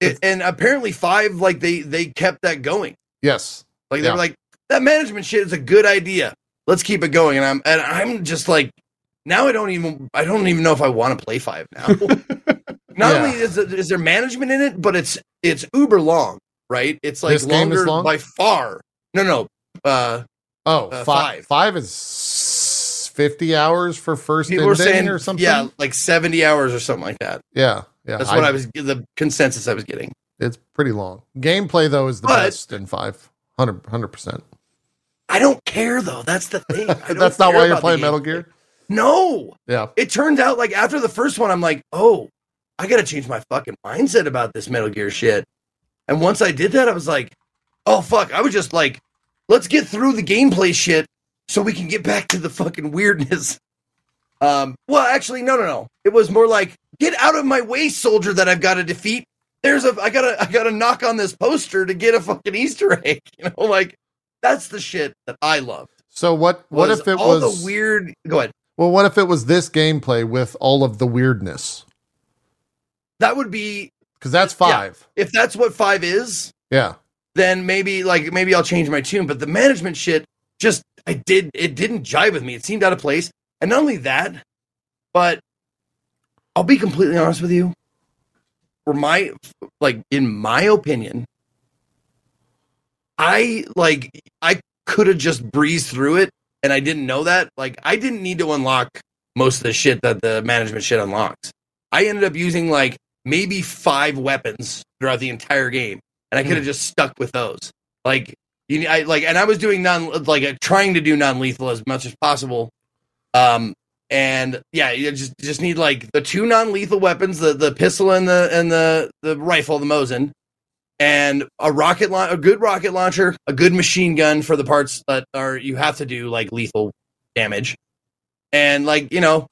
It, and apparently, five like they they kept that going. Yes. Like they Yeah. were like that management shit is a good idea. Let's keep it going. And I'm and I'm just like now I don't even I don't even know if I want to play five now. Not Yeah. only is, it, is there management in it, but it's it's uber long, right? It's like This longer long? by far. No, no. Uh, Oh, Uh, five. five. Is fifty hours for first people ending saying or something. yeah, like seventy hours or something like that. Yeah. Yeah. That's what I was the consensus I was getting. It's pretty long. Gameplay though is the But- best in five. 100 percent. I don't care though. That's the thing. That's not why you're playing. Metal Gear. No, Yeah. it turned out like after the first one, I'm like, oh, I got to change my fucking mindset about this Metal Gear shit. And once I did that, I was like, oh fuck, I was just like, let's get through the gameplay shit so we can get back to the fucking weirdness. Um, well, actually, no, no, no. It was more like, get out of my way, soldier that I've got to defeat. There's a, I gotta, I gotta knock on this poster to get a fucking Easter egg. You know, like that's the shit that I love. So what what if it all was the weird? Go ahead. Well, what if it was this gameplay with all of the weirdness? That would be Cuz that's Yeah. 5. if that's what five is. Yeah. Then maybe like maybe I'll change my tune. But the management shit just I did it didn't jive with me. It seemed out of place. And not only that, but I'll be completely honest with you. For my like in my opinion, I like I could have just breezed through it and I didn't know that. Like I didn't need to unlock most of the shit that the management shit unlocks. I ended up using like maybe five weapons throughout the entire game. And I could have just stuck with those. Like You need, I like, and I was doing non like trying to do non lethal as much as possible. Um, and yeah, you just just need like the two non lethal weapons, the the pistol and the and the the rifle, the Mosin, and a rocket launch, a good rocket launcher, a good machine gun for the parts that are you have to do like lethal damage, and like you know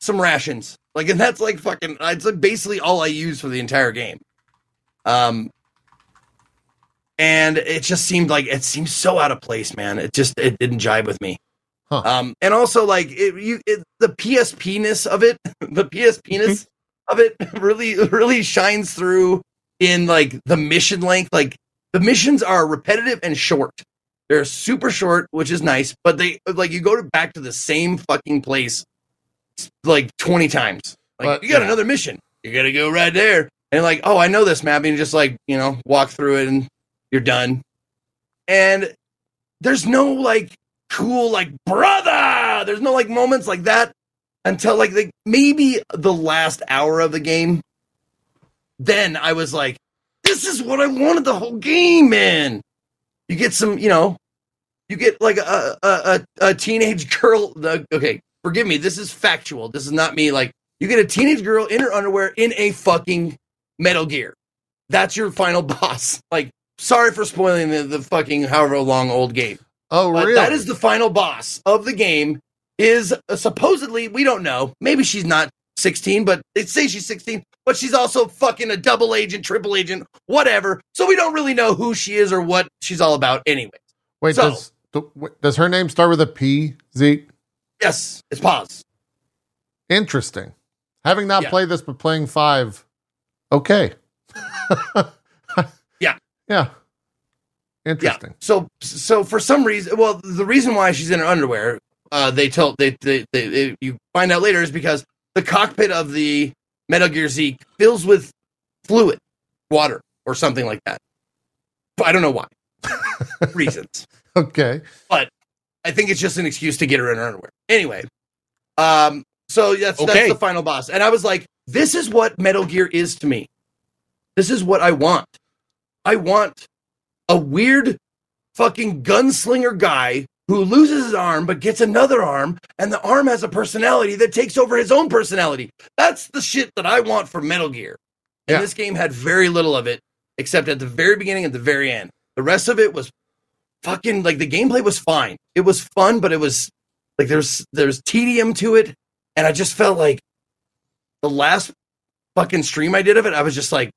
some rations. Like, and that's like fucking. It's like basically all I use for the entire game. Um, and it just seemed like it seemed so out of place, man. It just it didn't jive with me. Huh. Um, and also like it, you, it, the PSP ness of it, the PSP ness of it really, really shines through in like the mission length. Like the missions are repetitive and short. They're super short, which is nice, but they like you go to back to the same fucking place like 20 times. Like But, you got yeah. another mission. You got to go right there. And like, oh, I know this map. And you just like, you know, walk through it and you're done. And there's no like cool, like, brother. There's no like moments like that until like the, maybe the last hour of the game. Then I was like, this is what I wanted the whole game, man. You get some, you know, you get like a a, a, a teenage girl. the- Okay, forgive me. This is factual. This is not me. Like you get a teenage girl in her underwear in a fucking Metal Gear. That's your final boss. Like, sorry for spoiling the, the fucking however long old game. Oh, But really? that is the final boss of the game. Is uh, supposedly we don't know. Maybe she's not 16, but they say she's 16. But she's also fucking a double agent, triple agent, whatever. So we don't really know who she is or what she's all about. Anyway, Wait, so- does does her name start with a P? Zeke? yes, it's pause. Interesting. Having not Yeah. played this, but playing five, okay. Yeah. Yeah. Interesting. So so for some reason, well, the reason why she's in her underwear, uh, they tell they, they, they, they you find out later is because the cockpit of the Metal Gear Zeke fills with fluid, water, or something like that. But I don't know why. Reasons. Okay. But I think it's just an excuse to get her in her underwear. Anyway, um, so that's Okay. that's the final boss, and I was like, this is what Metal Gear is to me. This is what I want. I want a weird fucking gunslinger guy who loses his arm but gets another arm, and the arm has a personality that takes over his own personality. That's the shit that I want for Metal Gear. And Yeah. this game had very little of it, except at the very beginning and the very end. The rest of it was fucking like the gameplay was fine. It was fun, but it was like there's there's tedium to it, and I just felt like the last fucking stream I did of it, I was just like,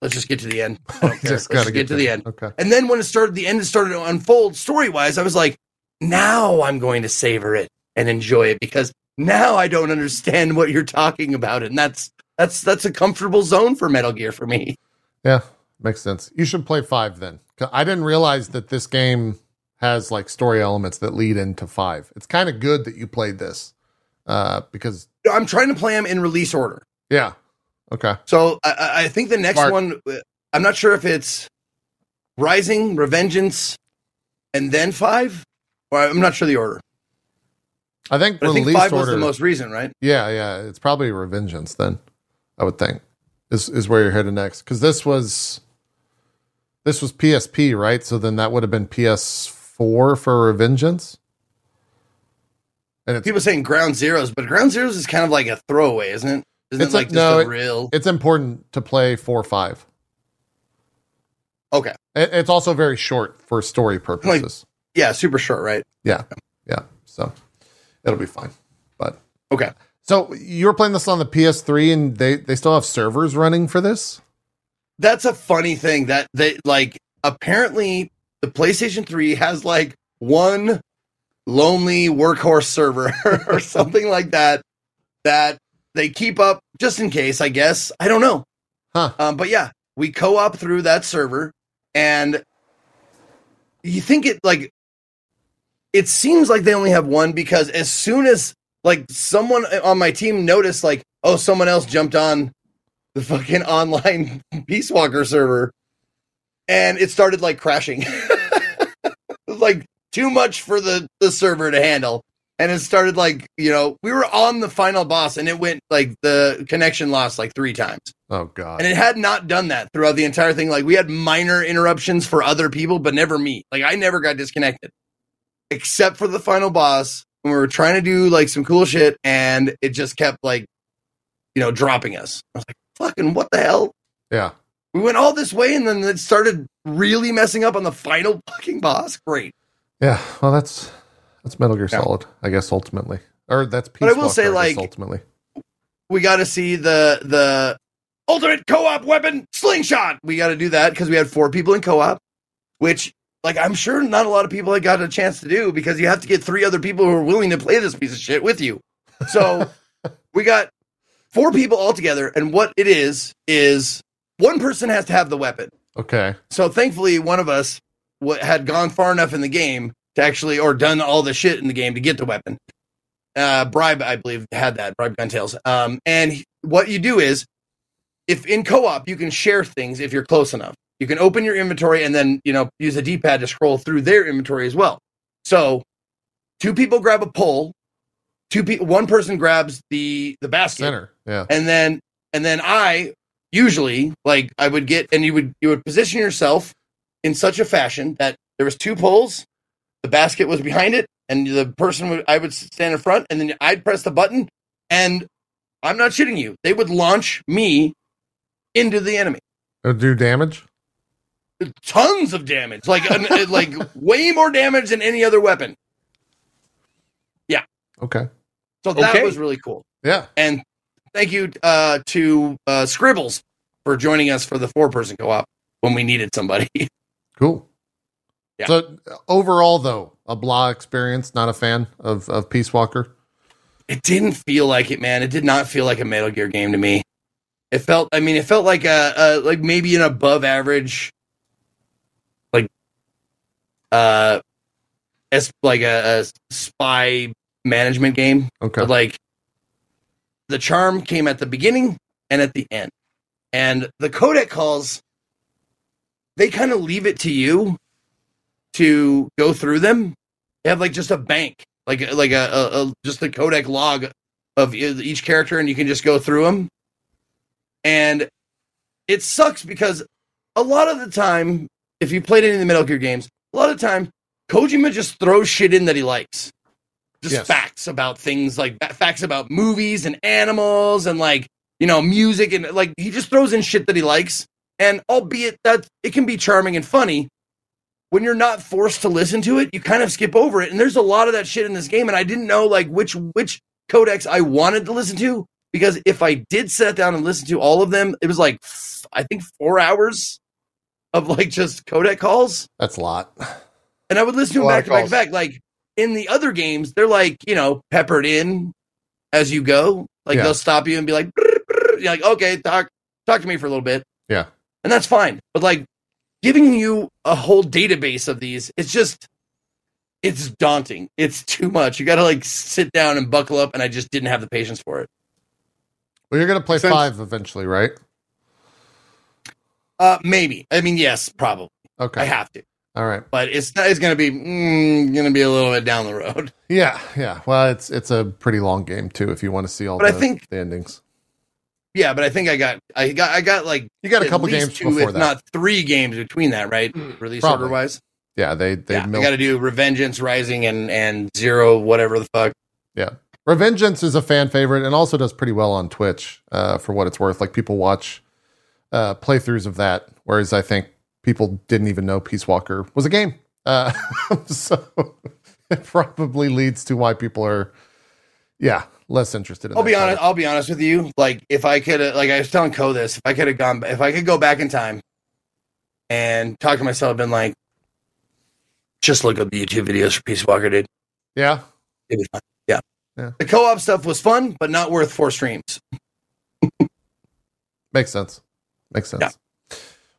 let's just get to the end. I don't care. Just just get, to the end. Okay. And then when it started, the end started to unfold story wise. I was like, now I'm going to savor it and enjoy it because now I don't understand what you're talking about, and that's that's that's a comfortable zone for Metal Gear for me. Yeah. Makes sense. You should play five then. I didn't realize that this game has like story elements that lead into five. It's kind of good that you played this uh, because, I'm trying to play them in release order. yeah. Okay. So I- I, think the next Smart. one, I'm not sure if it's Rising, Revengeance, and then five, or I'm not sure the order. I think But I think five was the most recent, right? Yeah, yeah. It's probably Revengeance then. I would think is is where you're headed next because this was this was PSP, right? So then that would have been PS4 for Revengeance. And it's People saying Ground Zeroes, but Ground Zeroes is kind of like a throwaway, isn't it? Isn't It's it like no, a it- real? it's important to play four five. okay, It, it's also very short for story purposes. yeah, super short, right? yeah, yeah. So it'll be fine. But Okay, so you were playing this on the PS3, and they they still have servers running for this. that's a funny thing that they like. Apparently, the PlayStation 3 has like one lonely workhorse server or something like that that they keep up just in case, I guess. I don't know. Huh. Um, but yeah, we co-op through that server, and you think it like it seems like they only have one because as soon as like someone on my team noticed like oh someone else jumped on the fucking online Peace Walker server, and it started like crashing. Like too much for the the server to handle. And it started like you know we were on the final boss, and it went like the connection lost like three times, Oh god. and it had not done that throughout the entire thing. Like we had minor interruptions for other people, but never me. Like I never got disconnected, except for the final boss when we were trying to do like some cool shit, and it just kept like you know dropping us. I was like, fucking what the hell? yeah. We went all this way, and then it started really messing up on the final fucking boss. Great. Yeah. Well, that's that's Metal Gear Yeah. Solid, I guess ultimately. Or that's Peace But I will Walker, say, guess, like- ultimately. we got to see the the ultimate co-op weapon slingshot. We got to do that because we had four people in co-op, which like I'm sure not a lot of people had got a chance to do because you have to get three other people who are willing to play this piece of shit with you. So we got four people all together, and what it is is one person has to have the weapon. Okay. So thankfully, one of us w- had gone far enough in the game to actually, or done all the shit in the game to get the weapon. Uh, Bribe, I believe, had that. Bribe Guntails. Um, and what you do is, if in co-op, you can share things if you're close enough. You can open your inventory and then you know use a D-pad to scroll through their inventory as well. So, two people grab a pole. Two people, one person grabs the the basket Center. Yeah. and then and then I usually like I would get and you would you would position yourself in such a fashion that there was two poles, the basket was behind it, and the person would I would stand in front, and then I'd press the button, and I'm not shooting you, they would launch me into the enemy. It'll do damage. Tons of damage, like an- like way more damage than any other weapon. Yeah. Okay. So that Okay. was really cool. Yeah. And thank you uh, to uh, Scribbles for joining us for the four person co op when we needed somebody. Cool. Yeah. So overall, though, a blah experience. Not a fan of of Peace Walker. it didn't feel like it, man. It did not feel like a Metal Gear game to me. It felt, I mean, it felt like a, a like maybe an above average, like, uh, as like a, a spy management game. Okay. But like the charm came at the beginning and at the end. And the codec calls, they kind of leave it to you to go through them. They have like just a bank, like like a, a, a just a codec log of each character, and you can just go through them. And it sucks because a lot of the time, if you played any of the Metal Gear games, a lot of the time Kojima just throws shit in that he likes just Yes. facts about things like facts about movies and animals and like you know music and like he just throws in shit that he likes and albeit that it can be charming and funny when you're not forced to listen to it you kind of skip over it and there's a lot of that shit in this game and i didn't know like which which codecs i wanted to listen to because if i did sit down and listen to all of them it was like I think four hours of like just codec calls That's a lot. and I would listen to them back to back to back. Like in the other games, they're like you know peppered in as you go. Like Yeah. they'll stop you and be like, "Brr, brr." you're like, okay, talk talk to me for a little bit. Yeah. and that's fine. But like giving you a whole database of these, it's just it's daunting. It's too much. You got to like sit down and buckle up, and I just didn't have the patience for it. Well, you're gonna play Since- five eventually, right? Uh, maybe. I mean, yes, probably. Okay. I have to, All right. but it's not. It's gonna be mm, gonna be a little bit down the road. Yeah. Yeah. Well, it's it's a pretty long game too. If you want to see all But I the, think- the endings, Yeah, but I think I got I got I got like you got a couple games two, before if that. not three games between that, right? Release Probably. order wise. yeah. They they Yeah, I got to do Revengeance Rising and and Zero, whatever the fuck. Yeah. Revengeance is a fan favorite and also does pretty well on Twitch uh, for what it's worth. Like people watch uh, playthroughs of that, whereas I think people didn't even know Peace Walker was a game. Uh, so it probably leads to why people are, yeah, less interested. in I'll that be honest. I'll be honest with you. Like if I could, like I was telling Co this, if I could have gone, if I could go back in time and talk to myself, been like, just look up the YouTube videos for Peace Walker, dude. Yeah, It'd be fun. Yeah. Yeah. The co-op stuff was fun, but not worth four streams. makes sense. Makes sense.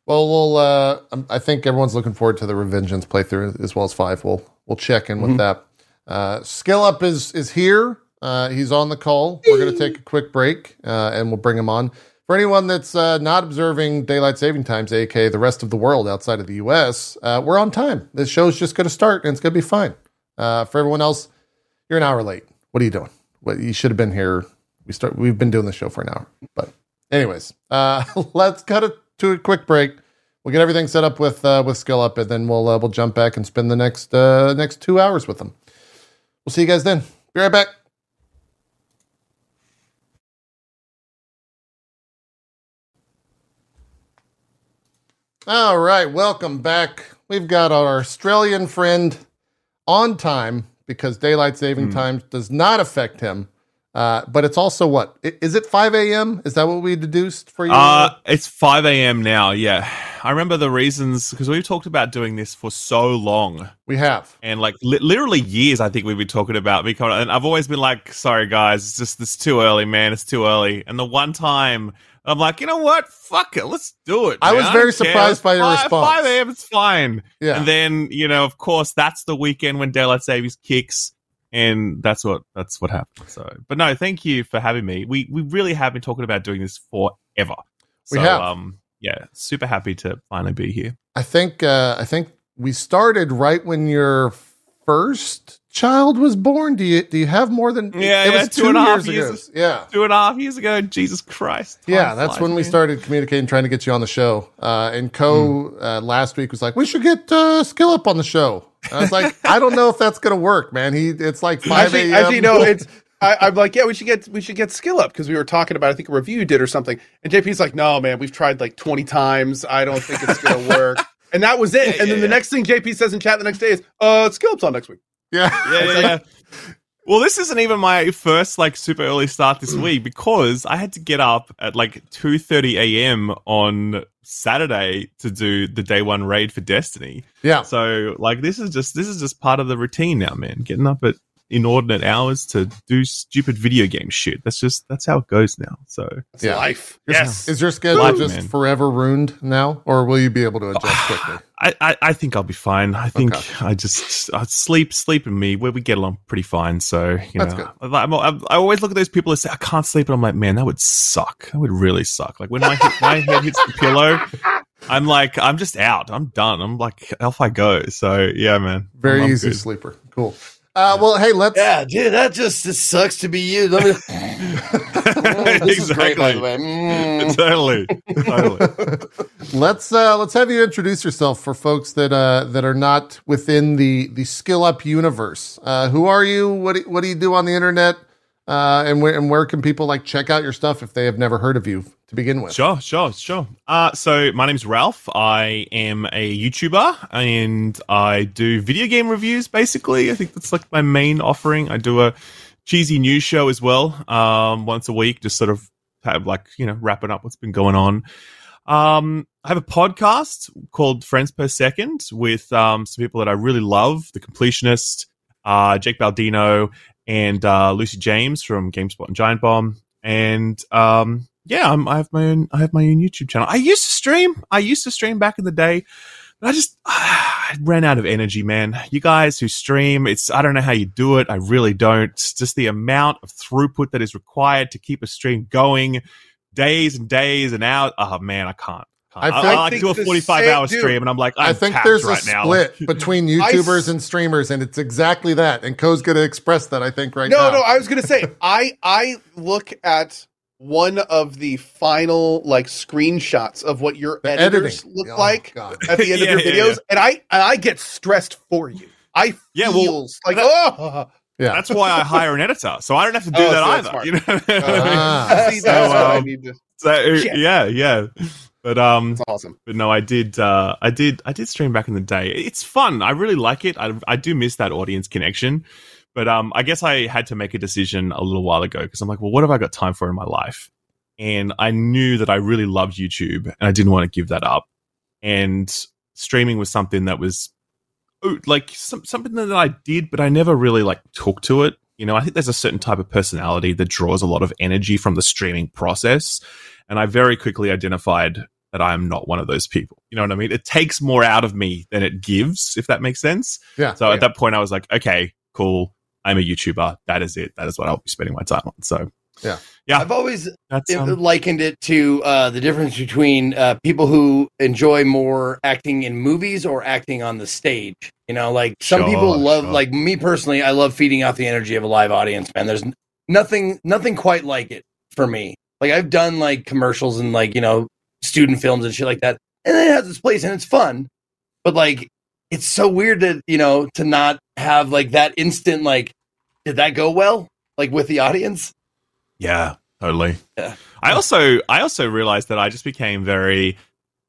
Well, we'll. Uh, I think everyone's looking forward to the Revengeance playthrough as well as five. We'll we'll check in with Mhm. that. Uh, Skill Up is is here. Uh, he's on the call. We're going to take a quick break uh, and we'll bring him on. For anyone that's uh, not observing daylight saving times, aka the rest of the world outside of the U.S., uh, we're on time. This show's just going to start and it's going to be fine. Uh, for everyone else, You're an hour late. What are you doing? What you should have been here. We start. We've been doing the show for an hour. But, anyways, uh, let's cut it to a quick break. We'll get everything set up with with Skill Up, and then we'll we'll jump back and spend the next next two hours with them. We'll see you guys then. Be right back. All right, welcome back. We've got our Australian friend on time because daylight saving Hmm. time does not affect him. Uh, but it's also what is it 5 a.m.? Is that what we deduced for you? Uh, it's 5 a.m. now. Yeah. I remember the reasons because we've talked about doing this for so long we have. and like li- literally years. I think we've been talking about because, and I've always been like, sorry guys, it's just, it's too early, man. It's too early. And the one time I'm like, you know what? Fuck it. Let's do it. I man. was very care. surprised by your five- response. 5 a.m. It's fine. Yeah. And then, you know, of course, that's the weekend when daylight savings kicks, and that's what that's what happened. So, but no, thank you for having me. We we really have been talking about doing this forever. We So, have. um, yeah, super happy to finally be here. I think uh, I think we started right when your first child was born. Do you do you have more than? Yeah, it yeah, was two two, and a half years, years. ago. Yeah, Two and a half years ago, Jesus Christ. Time yeah. That's flies, when we started communicating, trying to get you on the show. Uh, and Co Hmm. uh, last week was like, "We should get uh, Skill Up on the show." And I was like, "I don't know if that's gonna work, man. He it's like five Actually, a.m. actually, no. It's I, I'm like, yeah, we should get we should get skill up because we were talking about I think a review you did or something. And JP's like, no, man, we've tried like 20 times. I don't think it's gonna work. And that was it. Yeah, and then yeah, the yeah. next thing JP says in chat the next day is, uh, skill up's on next week. Yeah, yeah, yeah, yeah. Well, this isn't even my first like super early start this mm. week because I had to get up at like two thirty a.m. on Saturday to do the day one raid for Destiny. yeah. So like this is just this is just part of the routine now, man. Getting up at inordinate hours to do stupid video game shit. That's just that's how it goes now. So That's Yeah. life. Yes. Is your schedule Life, just man. forever ruined now, or will you be able to oh, adjust quickly? I, I, I think I'll be fine. I think Okay. I just I sleep sleep and me where we get along pretty fine. So you That's know, I, I'm, I'm- I always look at those people that say I can't sleep, and I'm like, man, that would suck. That would really suck. Like when my my head hits the pillow, I'm like, I'm just out. I'm done. I'm like, off I go. So yeah, man, Very I'm- I'm easy good. sleeper. Cool. Uh, well, hey, let's Yeah, dude, that just it sucks to be you. Let me. this is great, by the way. Mm. totally, totally. let's uh, let's have you introduce yourself for folks that uh, that are not within the the Skill Up universe. Uh, who are you? What do, what do you do on the internet? Uh, and where and where can people like check out your stuff if they have never heard of you to begin with? Sure, sure, sure. Uh, so my name's Ralph. I am a YouTuber and I do video game reviews. Basically, I think that's like my main offering. I do a cheesy news show as well, um, once a week, just sort of have like you know wrapping up what's been going on. Um, I have a podcast called Friends Per Second with um, some people that I really love, The Completionist, uh, Jake Baldino, and uh, Lucy James from GameSpot and Giant Bomb. And um, yeah, I'm, I have my own. I have my own YouTube channel. I used to stream. I used to stream back in the day, but I just I ran out of energy, man. You guys who stream, it's I don't know how you do it. I really don't. It's just the amount of throughput that is required to keep a stream going, days and days and hours. Oh man, I can't. I I, think- I, I like to think do a 45 same- hour dude, stream, and I'm like, I'm I think there's right a now. split between YouTubers s- and streamers, and it's exactly that. And Co's going to express that, I think, right no, now. no, no, I was gonna say I I look at one of the final like screenshots of what your The editors editing. look Oh, like God. at the end Yeah, of your yeah, videos, and I and I get stressed for you. I Yeah, feel well, like that- oh Yeah. That's why I hire an editor, so I don't have to do Oh, that so either. that's. You know? Ah. see So, that's what I um, need to. So Shit. yeah, yeah. But um, It's awesome. but no, I did, uh, I did, I did stream back in the day. It's fun. I really like it. I, I do miss that audience connection. But um, I guess I had to make a decision a little while ago because I'm like, well, what have I got time for in my life? And I knew that I really loved YouTube, and I didn't want to give that up. And streaming was something that was oh, like some, something that I did, but I never really like took to it. You know, I think there's a certain type of personality that draws a lot of energy from the streaming process. And I very quickly identified that I am not one of those people. You know what I mean? It takes more out of me than it gives, if that makes sense. Yeah. So Yeah. at that point, I was like, okay, cool. I'm a YouTuber. That is it. That is what I'll be spending my time on. So yeah, yeah. I've always um, likened it to uh, the difference between uh, people who enjoy more acting in movies or acting on the stage. You know, like some Sure, people love, sure. like me personally, I love feeding off the energy of a live audience. Man, there's nothing, nothing quite like it for me. Like I've done like commercials and like you know student films and shit like that, and it has its place and it's fun. But like, it's so weird that you know to not have like that instant like, did that go well? Like with the audience. Yeah, totally. Yeah. I also I also realized that I just became very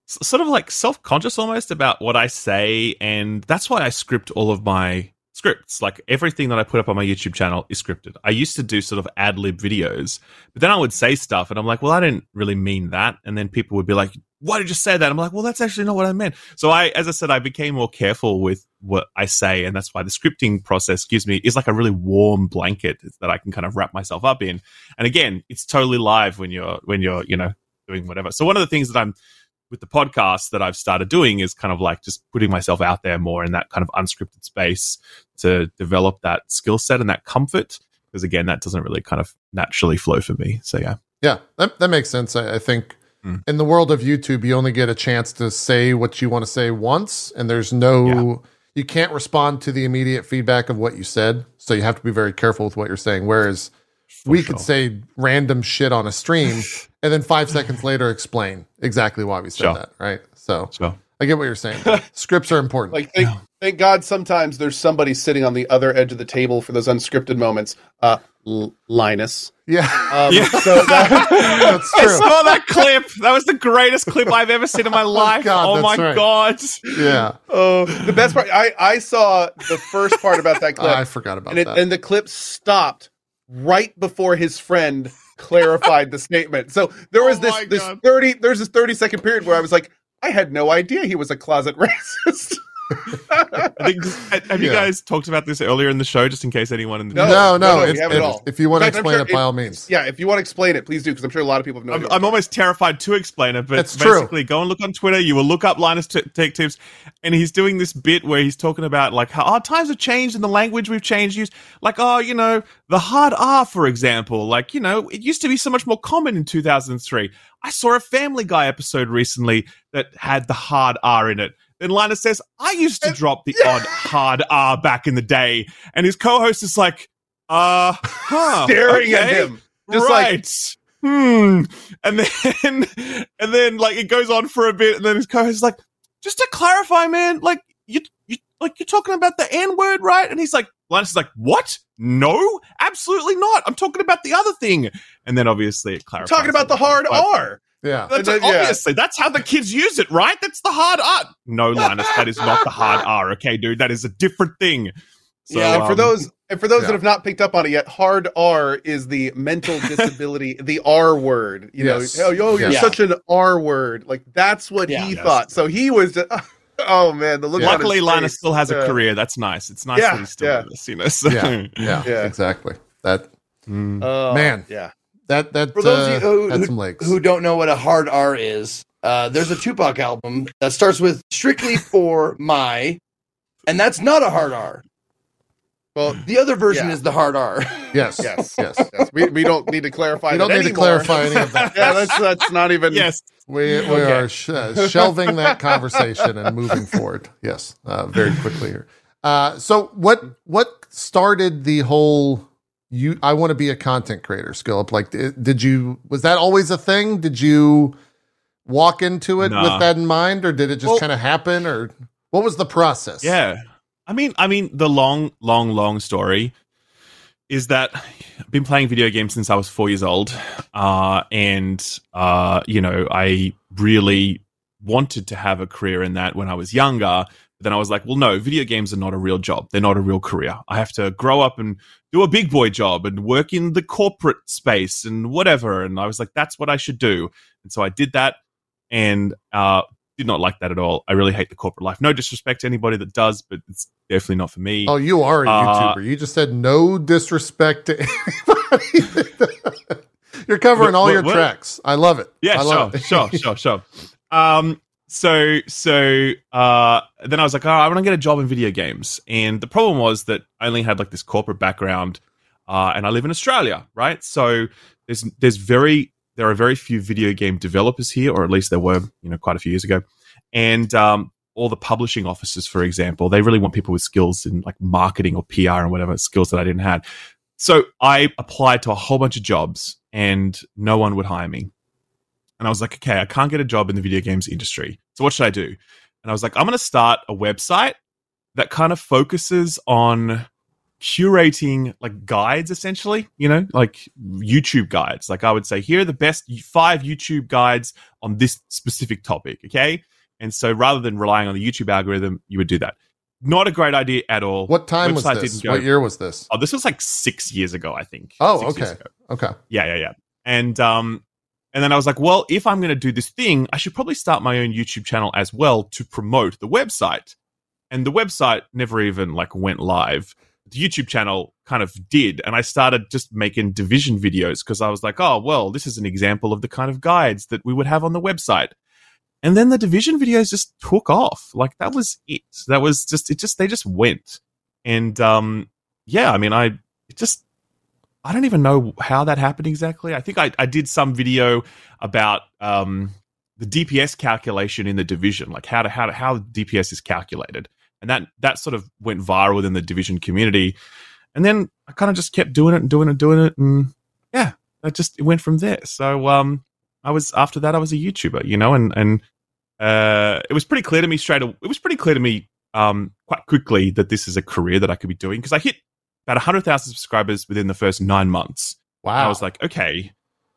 sort of like self-conscious almost about what I say and that's why I script all of my scripts. Like everything that I put up on my YouTube channel is scripted. I used to do sort of ad lib videos, but then I would say stuff and I'm like, well, I didn't really mean that. And then people would be like, why did you say that? I'm like, well, that's actually not what I meant. So I, as I said, I became more careful with what I say. And that's why the scripting process gives me, is like a really warm blanket that I can kind of wrap myself up in. And again, it's totally live when you're, when you're, you know, doing whatever. So one of the things that I'm, with the podcast that I've started doing is kind of like just putting myself out there more in that kind of unscripted space to develop that skill set and that comfort. Because again, that doesn't really kind of naturally flow for me. So yeah. Yeah, that, that makes sense. I, I think Mm. in the world of YouTube, you only get a chance to say what you want to say once, and there's no, Yeah. you can't respond to the immediate feedback of what you said. So you have to be very careful with what you're saying. Whereas For we sure. could say random shit on a stream and then five seconds later explain exactly why we said Sure. that, right? So Sure. I get what you're saying. Scripts are important. Like thank, thank God sometimes there's somebody sitting on the other edge of the table for those unscripted moments. Uh L- Linus. yeah, Um, Yeah. so that, that's I true. saw that clip. That was the greatest clip I've ever seen in my life. God, oh that's my right. god. Yeah, oh, the best part I I saw the first part about that clip I forgot about and it that. and the clip stopped right before his friend clarified the statement. So there was Oh this this God. 30 there's this 30 second period where I was like I had no idea he was a closet racist. I think, have you Yeah. guys talked about this earlier in the show, just in case anyone in the No. no, no, no, we it's, haven't at if, all. if you want to fact, I'm explain sure it, by all means. yeah, if you want to explain it, please do because I'm sure a lot of people have no I'm, idea. I'm almost terrified to explain it, but That's true. basically, go and look on Twitter. You will look up Linus T- Tech Tips, and he's doing this bit where he's talking about like how oh, times have changed and the language we've changed. Use like oh, you know, the hard R, for example. Like you know, it used to be so much more common in 2003. I saw a Family Guy episode recently that had the hard R in it. Then Linus says, I used to drop the odd hard R back in the day. And his co host is like, uh, huh. staring at him. Just like hmm. And then, and then, like, it goes on for a bit, and then his co-host is like, "Just to clarify, man, like, you, you, like, you're talking about the N word, right?" And he's like, Linus is like, "What? No, absolutely not. I'm talking about the other thing." And then, obviously, it clarifies. talking about the hard R. Yeah, That's And then, yeah. obviously that's how the kids use it, right? That's the hard R. No, Linus, that is not the hard R. Okay, dude, that is a different thing. So, yeah, and for um, those and for those yeah. that have not picked up on it yet, hard R is the mental disability, the R word. You Yes. know, oh, yo, you're Yeah. such an R word. Like that's what Yeah. he Yes. thought. So he was. Just, oh man, the look. on Luckily, Linus still has a career. That's nice. It's nice Yeah, that he's still yeah. with us, you know. So. yeah, yeah, Yeah. exactly. That Mm. Oh, Man. yeah. That that For those uh, of you who, who- who don't know what a hard R is, uh, there's a Tupac album that starts with strictly for my, and that's not a hard R. Well, The other version Yeah. is the hard R. yes, yes, yes. yes. We, we don't need to clarify. We don't that need to clarify any of that. yeah, that's that's not even. Yes, We, we Okay. are sh- uh, shelving that conversation and moving forward. Yes, uh, very quickly here. Uh, so what what started the whole you? I want to be a content creator skill up. Like, did, you? Was that always a thing? Did you walk into it Nah. with that in mind, or did it just Well- kind of happen, or what was the process? yeah. I mean, I mean, the long, long, long story is that I've been playing video games since I was four years old, uh, and uh, you know, I really wanted to have a career in that when I was younger. But then I was like, well, no, video games are not a real job. They're not a real career. I have to grow up and do a big boy job and work in the corporate space and whatever. And I was like, that's what I should do. And so I did that and uh, did not like that at all. I really hate the corporate life. No disrespect to anybody that does, but it's definitely not for me. Oh, you are a Uh, YouTuber. You just said no disrespect to anybody. You're covering all what- your what? tracks. I love it. Yeah, I love sure, it. sure, sure, sure. Um, so so uh, then I was like, oh, I want to get a job in video games, and the problem was that I only had like this corporate background, uh, and I live in Australia, right? So there's there's very there are very few video game developers here, or at least there were, you know, quite a few years ago, and um, all the publishing offices, for example, they really want people with skills in like marketing or PR and whatever skills that I didn't have. So I applied to a whole bunch of jobs, and no one would hire me. And I was like, okay, I can't get a job in the video games industry. So what should I do? And I was like, I'm going to start a website that kind of focuses on curating like guides essentially you know like youtube guides like i would say here are the best five youtube guides on this specific topic okay and so rather than relying on the youtube algorithm you would do that not a great idea at all What time was this? What year was this? oh this was like six years ago i think Oh, okay. Okay. Yeah, yeah, yeah. And um and then I was like, well, if I'm going to do this thing, I should probably start my own YouTube channel as well to promote the website. And the website never even like went live. The YouTube channel kind of did, and I started just making division videos because I was like, oh, well, this is an example of the kind of guides that we would have on the website. And then the division videos just took off. Like that was it. That was just it just they just went. And um yeah, I mean I it just I don't even know how that happened exactly. I think I, I did some video about um, the DPS calculation in the division, like how to how to, how DPS is calculated, and that that sort of went viral within the division community. And then I kind of just kept doing it and doing it and doing it, and yeah, that just it went from there. So um, I was after that I was a YouTuber, you know, and and uh, it was pretty clear to me straight. It was pretty clear to me um, quite quickly that this is a career that I could be doing because I hit about 100,000 subscribers within the first nine months. Wow. I was like, okay,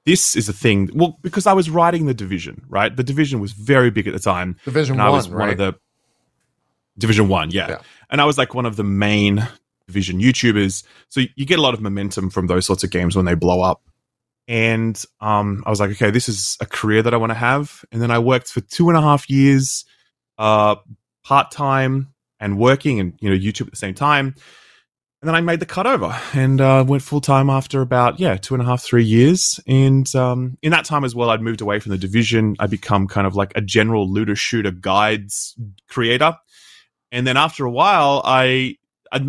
this is a thing. Well, because I was writing the division, right? The division was very big at the time. Division and I was one, right? of the Division One, yeah. Yeah. And I was like one of the main division YouTubers. So you get a lot of momentum from those sorts of games when they blow up. And um, I was like, okay, this is a career that I want to have. And then I worked for two and a half years, uh, part time and working and you know YouTube at the same time. And then I made the cut over and uh, went full time after about yeah two and a half three years. And um, in that time as well, I'd moved away from the division. I become kind of like a general looter shooter guides creator. And then after a while, I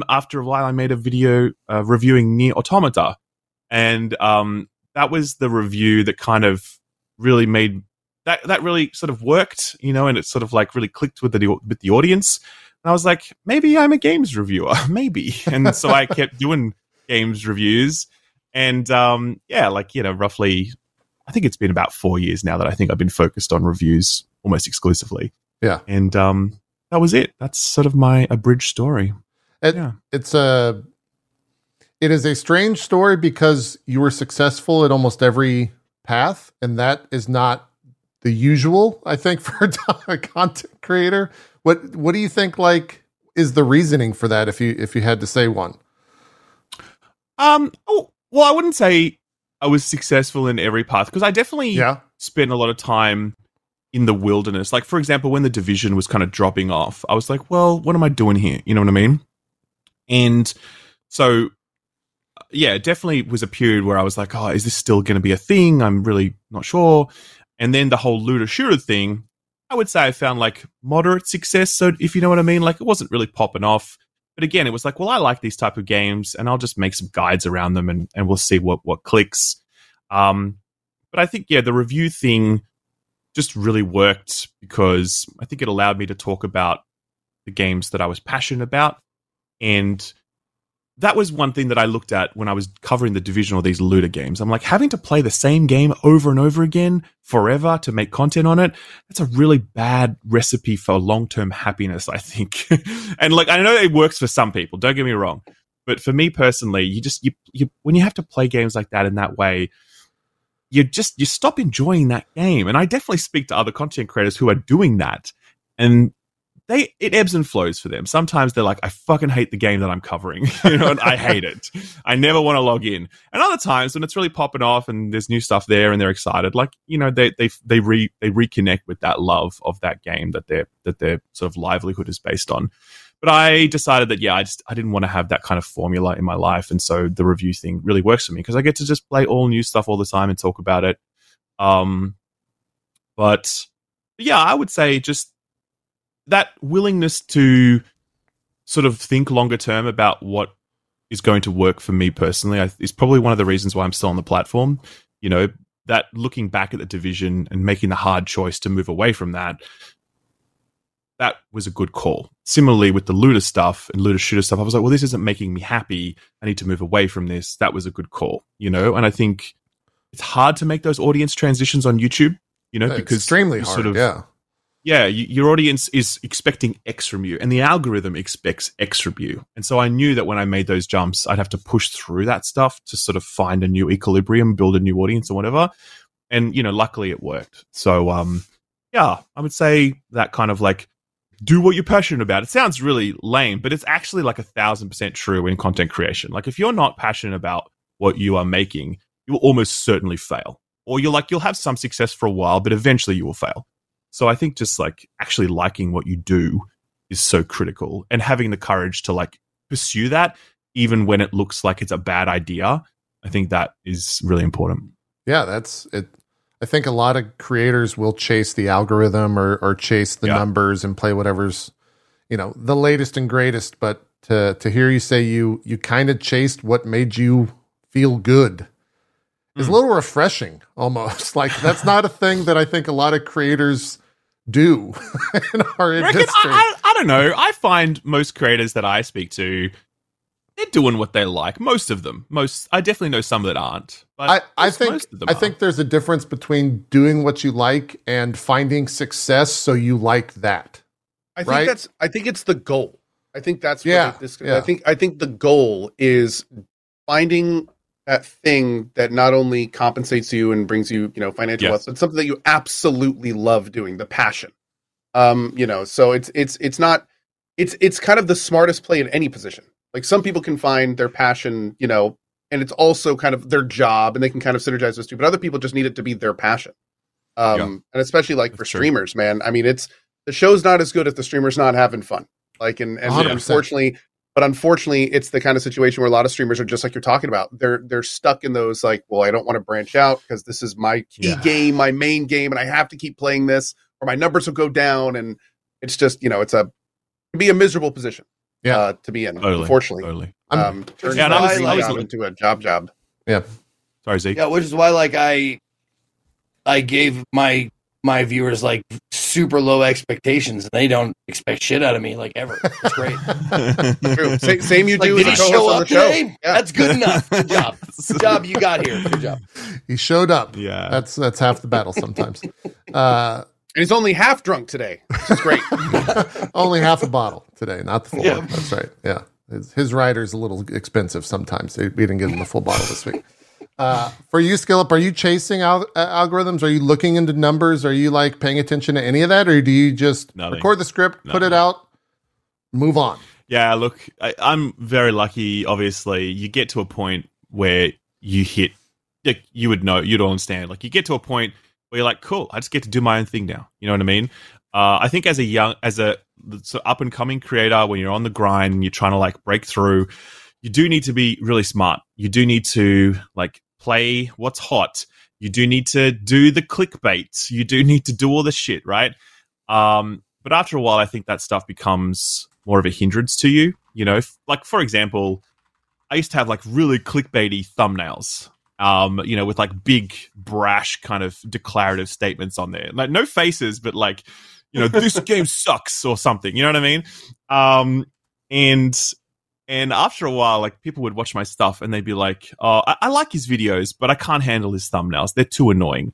after a while I made a video uh, reviewing Nier Automata, and um, that was the review that kind of really made that that really sort of worked, you know, and it sort of like really clicked with the with the audience. And I was like, maybe I'm a games reviewer, maybe. And so I kept doing games reviews, and um, yeah, like you know, roughly, I think it's been about four years now that I think I've been focused on reviews almost exclusively. Yeah. and um, that was it. That's sort of my abridged story. It- yeah. it's a it is a strange story because you were successful at almost every path and that is not the usual i think for a content creator what what do you think like is the reasoning for that if you if you had to say one Um. Oh, well, I wouldn't say I was successful in every path because I definitely yeah spent a lot of time in the wilderness. Like, for example, when the division was kind of dropping off, I was like, well, what am I doing here? You know what I mean? And so, yeah, it definitely was a period where I was like, oh, is this still going to be a thing? I'm really not sure. And then the whole looter shooter thing, I would say I found like moderate success. So, if you know what I mean, like it wasn't really popping off. But again, it was like, well, I like these type of games, and I'll just make some guides around them, and, and we'll see what what clicks. Um, but I think yeah, the review thing just really worked because I think it allowed me to talk about the games that I was passionate about, and that was one thing that I looked at when I was covering the division or these looter games. I'm like, having to play the same game over and over again forever to make content on it, that's a really bad recipe for long term happiness, I think. and like, I know it works for some people, don't get me wrong. But for me personally, you just, you, you, when you have to play games like that in that way, you just, you stop enjoying that game. And I definitely speak to other content creators who are doing that. And they it ebbs and flows for them. Sometimes they're like, I fucking hate the game that I'm covering. you know, and I hate it. I never want to log in. And other times when it's really popping off and there's new stuff there and they're excited, like, you know, they they they re they reconnect with that love of that game that their that their sort of livelihood is based on. But I decided that yeah, I just I didn't want to have that kind of formula in my life. And so the review thing really works for me because I get to just play all new stuff all the time and talk about it. Um but yeah, I would say just that willingness to sort of think longer term about what is going to work for me personally I, is probably one of the reasons why I'm still on the platform. you know, that looking back at the division and making the hard choice to move away from that, that was a good call. Similarly, with the looter stuff and looter shooter stuff, I was like, well, this isn't making me happy. I need to move away from this. That was a good call, you know? And I think it's hard to make those audience transitions on YouTube, you know, It's because extremely hard. sort of yeah. Yeah, you, your audience is expecting X from you, and the algorithm expects X from you. And so I knew that when I made those jumps, I'd have to push through that stuff to sort of find a new equilibrium, build a new audience, or whatever. And you know, luckily it worked. So, um, yeah, I would say that kind of like do what you're passionate about. It sounds really lame, but it's actually like a thousand percent true in content creation. Like if you're not passionate about what you are making, you will almost certainly fail. Or you're like you'll have some success for a while, but eventually you will fail. So I think just like actually liking what you do is so critical and having the courage to like pursue that even when it looks like it's a bad idea. I think that is really important. Yeah, that's it. I think a lot of creators will chase the algorithm or, or chase the Yeah. numbers and play whatever's, you know, the latest and greatest. But to to hear you say you you kind of chased what made you feel good is a Mm. little refreshing almost. like that's not a thing that I think a lot of creators do in our I, industry. I, I, I don't know. I find most creators that I speak to, they're doing what they like. Most of them. Most. I definitely know some that aren't. But I, I think most of them I are. think there's a difference between doing what you like and finding success so you like that. I think Right? that's. I think it's the goal. I think that's. what Yeah, it- this, yeah. I think. I think the goal is finding that thing that not only compensates you and brings you, you know, financial Yeah. wealth, but something that you absolutely love doing. The passion. Um, you know, so it's it's it's not. It's it's kind of the smartest play in any position. Like some people can find their passion, you know, and it's also kind of their job, and they can kind of synergize those two. But other people just need it to be their passion. Um, Yeah. and especially like for That's true. streamers, man. I mean, it's the show's not as good if the streamer's not having fun. Like, and, and 100%. unfortunately, but unfortunately, it's the kind of situation where a lot of streamers are just like you're talking about. They're they're stuck in those like, well, I don't want to branch out because this is my key Yeah. game, my main game, and I have to keep playing this, or my numbers will go down. And it's just you know, it's a it can be a miserable position, Yeah. uh, to be in. Totally. Unfortunately, Totally. Um, turns Yeah, and I my was- I was job into a job job. Sorry, Zeke. Yeah, which is why like I I gave my my viewers like super low expectations and they don't expect shit out of me like ever. It's great. True. Sa- same you like, do did he show up today? Yeah. That's good enough. Good job. Good job you got here. Good job. he showed up. yeah. That's that's half the battle sometimes. Uh, And he's only half drunk today, which is great. only half a bottle today, not the full Yeah. one. That's right. Yeah, his, his rider's a little expensive sometimes. We didn't get him the full bottle this week. Uh, for you, Skill Up, are you chasing al- uh, algorithms? Are you looking into numbers? Are you like paying attention to any of that, or do you just Nothing. record the script, put it out, move on? Yeah, look, I, I'm very lucky. Obviously, you get to a point where you hit, like, you would know, you'd understand. Like, you get to a point where you're like, cool, I just get to do my own thing now. You know what I mean? Uh, I think as a young, as a so up and coming creator, when you're on the grind and you're trying to like break through, you do need to be really smart. You do need to like play what's hot. You do need to do the clickbait. You do need to do all the shit, right? Um, but after a while, I think that stuff becomes more of a hindrance to you. You know, F- like for example, I used to have like really clickbaity thumbnails. Um, you know, with like big, brash kind of declarative statements on there. Like no faces, but like, you know, this game sucks or something. You know what I mean? Um, and and after a while, like people would watch my stuff and they'd be like, "Oh, I, I like his videos, but I can't handle his thumbnails. They're too annoying."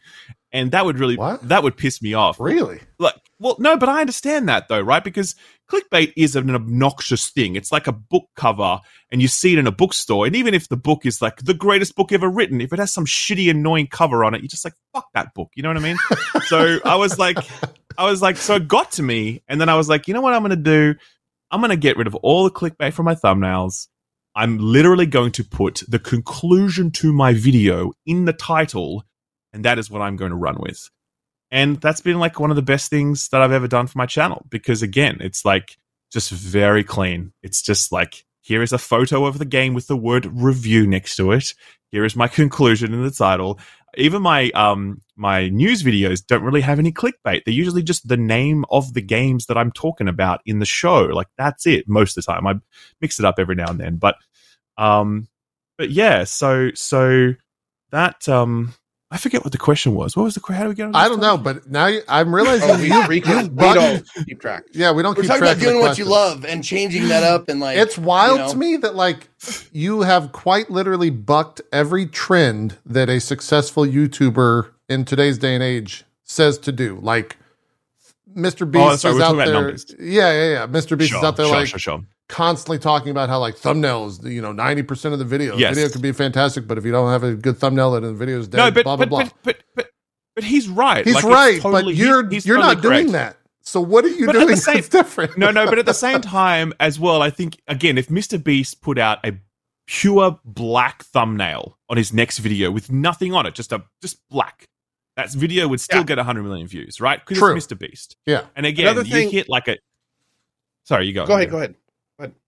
And that would really What? that would piss me off. Really? Like, well, no, but I understand that though, right? Because clickbait is an obnoxious thing. It's like a book cover, and you see it in a bookstore. And even if the book is like the greatest book ever written, if it has some shitty, annoying cover on it, you're just like, fuck that book. You know what I mean? so I was like, I was like, so it got to me, and then I was like, you know what I'm going to do? I'm going to get rid of all the clickbait from my thumbnails. I'm literally going to put the conclusion to my video in the title, and that is what I'm going to run with. And that's been like one of the best things that I've ever done for my channel because again, it's like just very clean. It's just like here is a photo of the game with the word review next to it. Here is my conclusion in the title. Even my um my news videos don't really have any clickbait. They're usually just the name of the games that I'm talking about in the show. Like that's it most of the time. I mix it up every now and then, but um but yeah, so so that um I forget what the question was. What was the question? How do we get on? I don't know, but now you, I'm realizing Oh, we, you, we, we don't keep track. Yeah, we don't We're keep talking track about doing what you love and changing that up and like It's wild you know. to me that like you have quite literally bucked every trend that a successful YouTuber in today's day and age says to do. Like Mr. Oh, Beast Oh, sorry, is out there. numbers. Yeah, yeah, yeah. Mr. Beast Sure, is out there sure, like sure, sure. Constantly talking about how like thumbnails, you know, ninety percent of the video, Yes. video could be fantastic, but if you don't have a good thumbnail, then the video is dead. No, but blah blah but, blah. but but but but he's right. he's Like, right, totally- but you're he's you're totally not doing that. So what are you But at doing the same- that's different? No, no, but at the same time as well, I think again, if Mr. Beast put out a pure black thumbnail on his next video with nothing on it, just a just black, that video would still Yeah. get 100 million views, right? Because True. it's Mr. Beast. Yeah. And again, Another you hit like a. Sorry, you go. Go ahead, go ahead.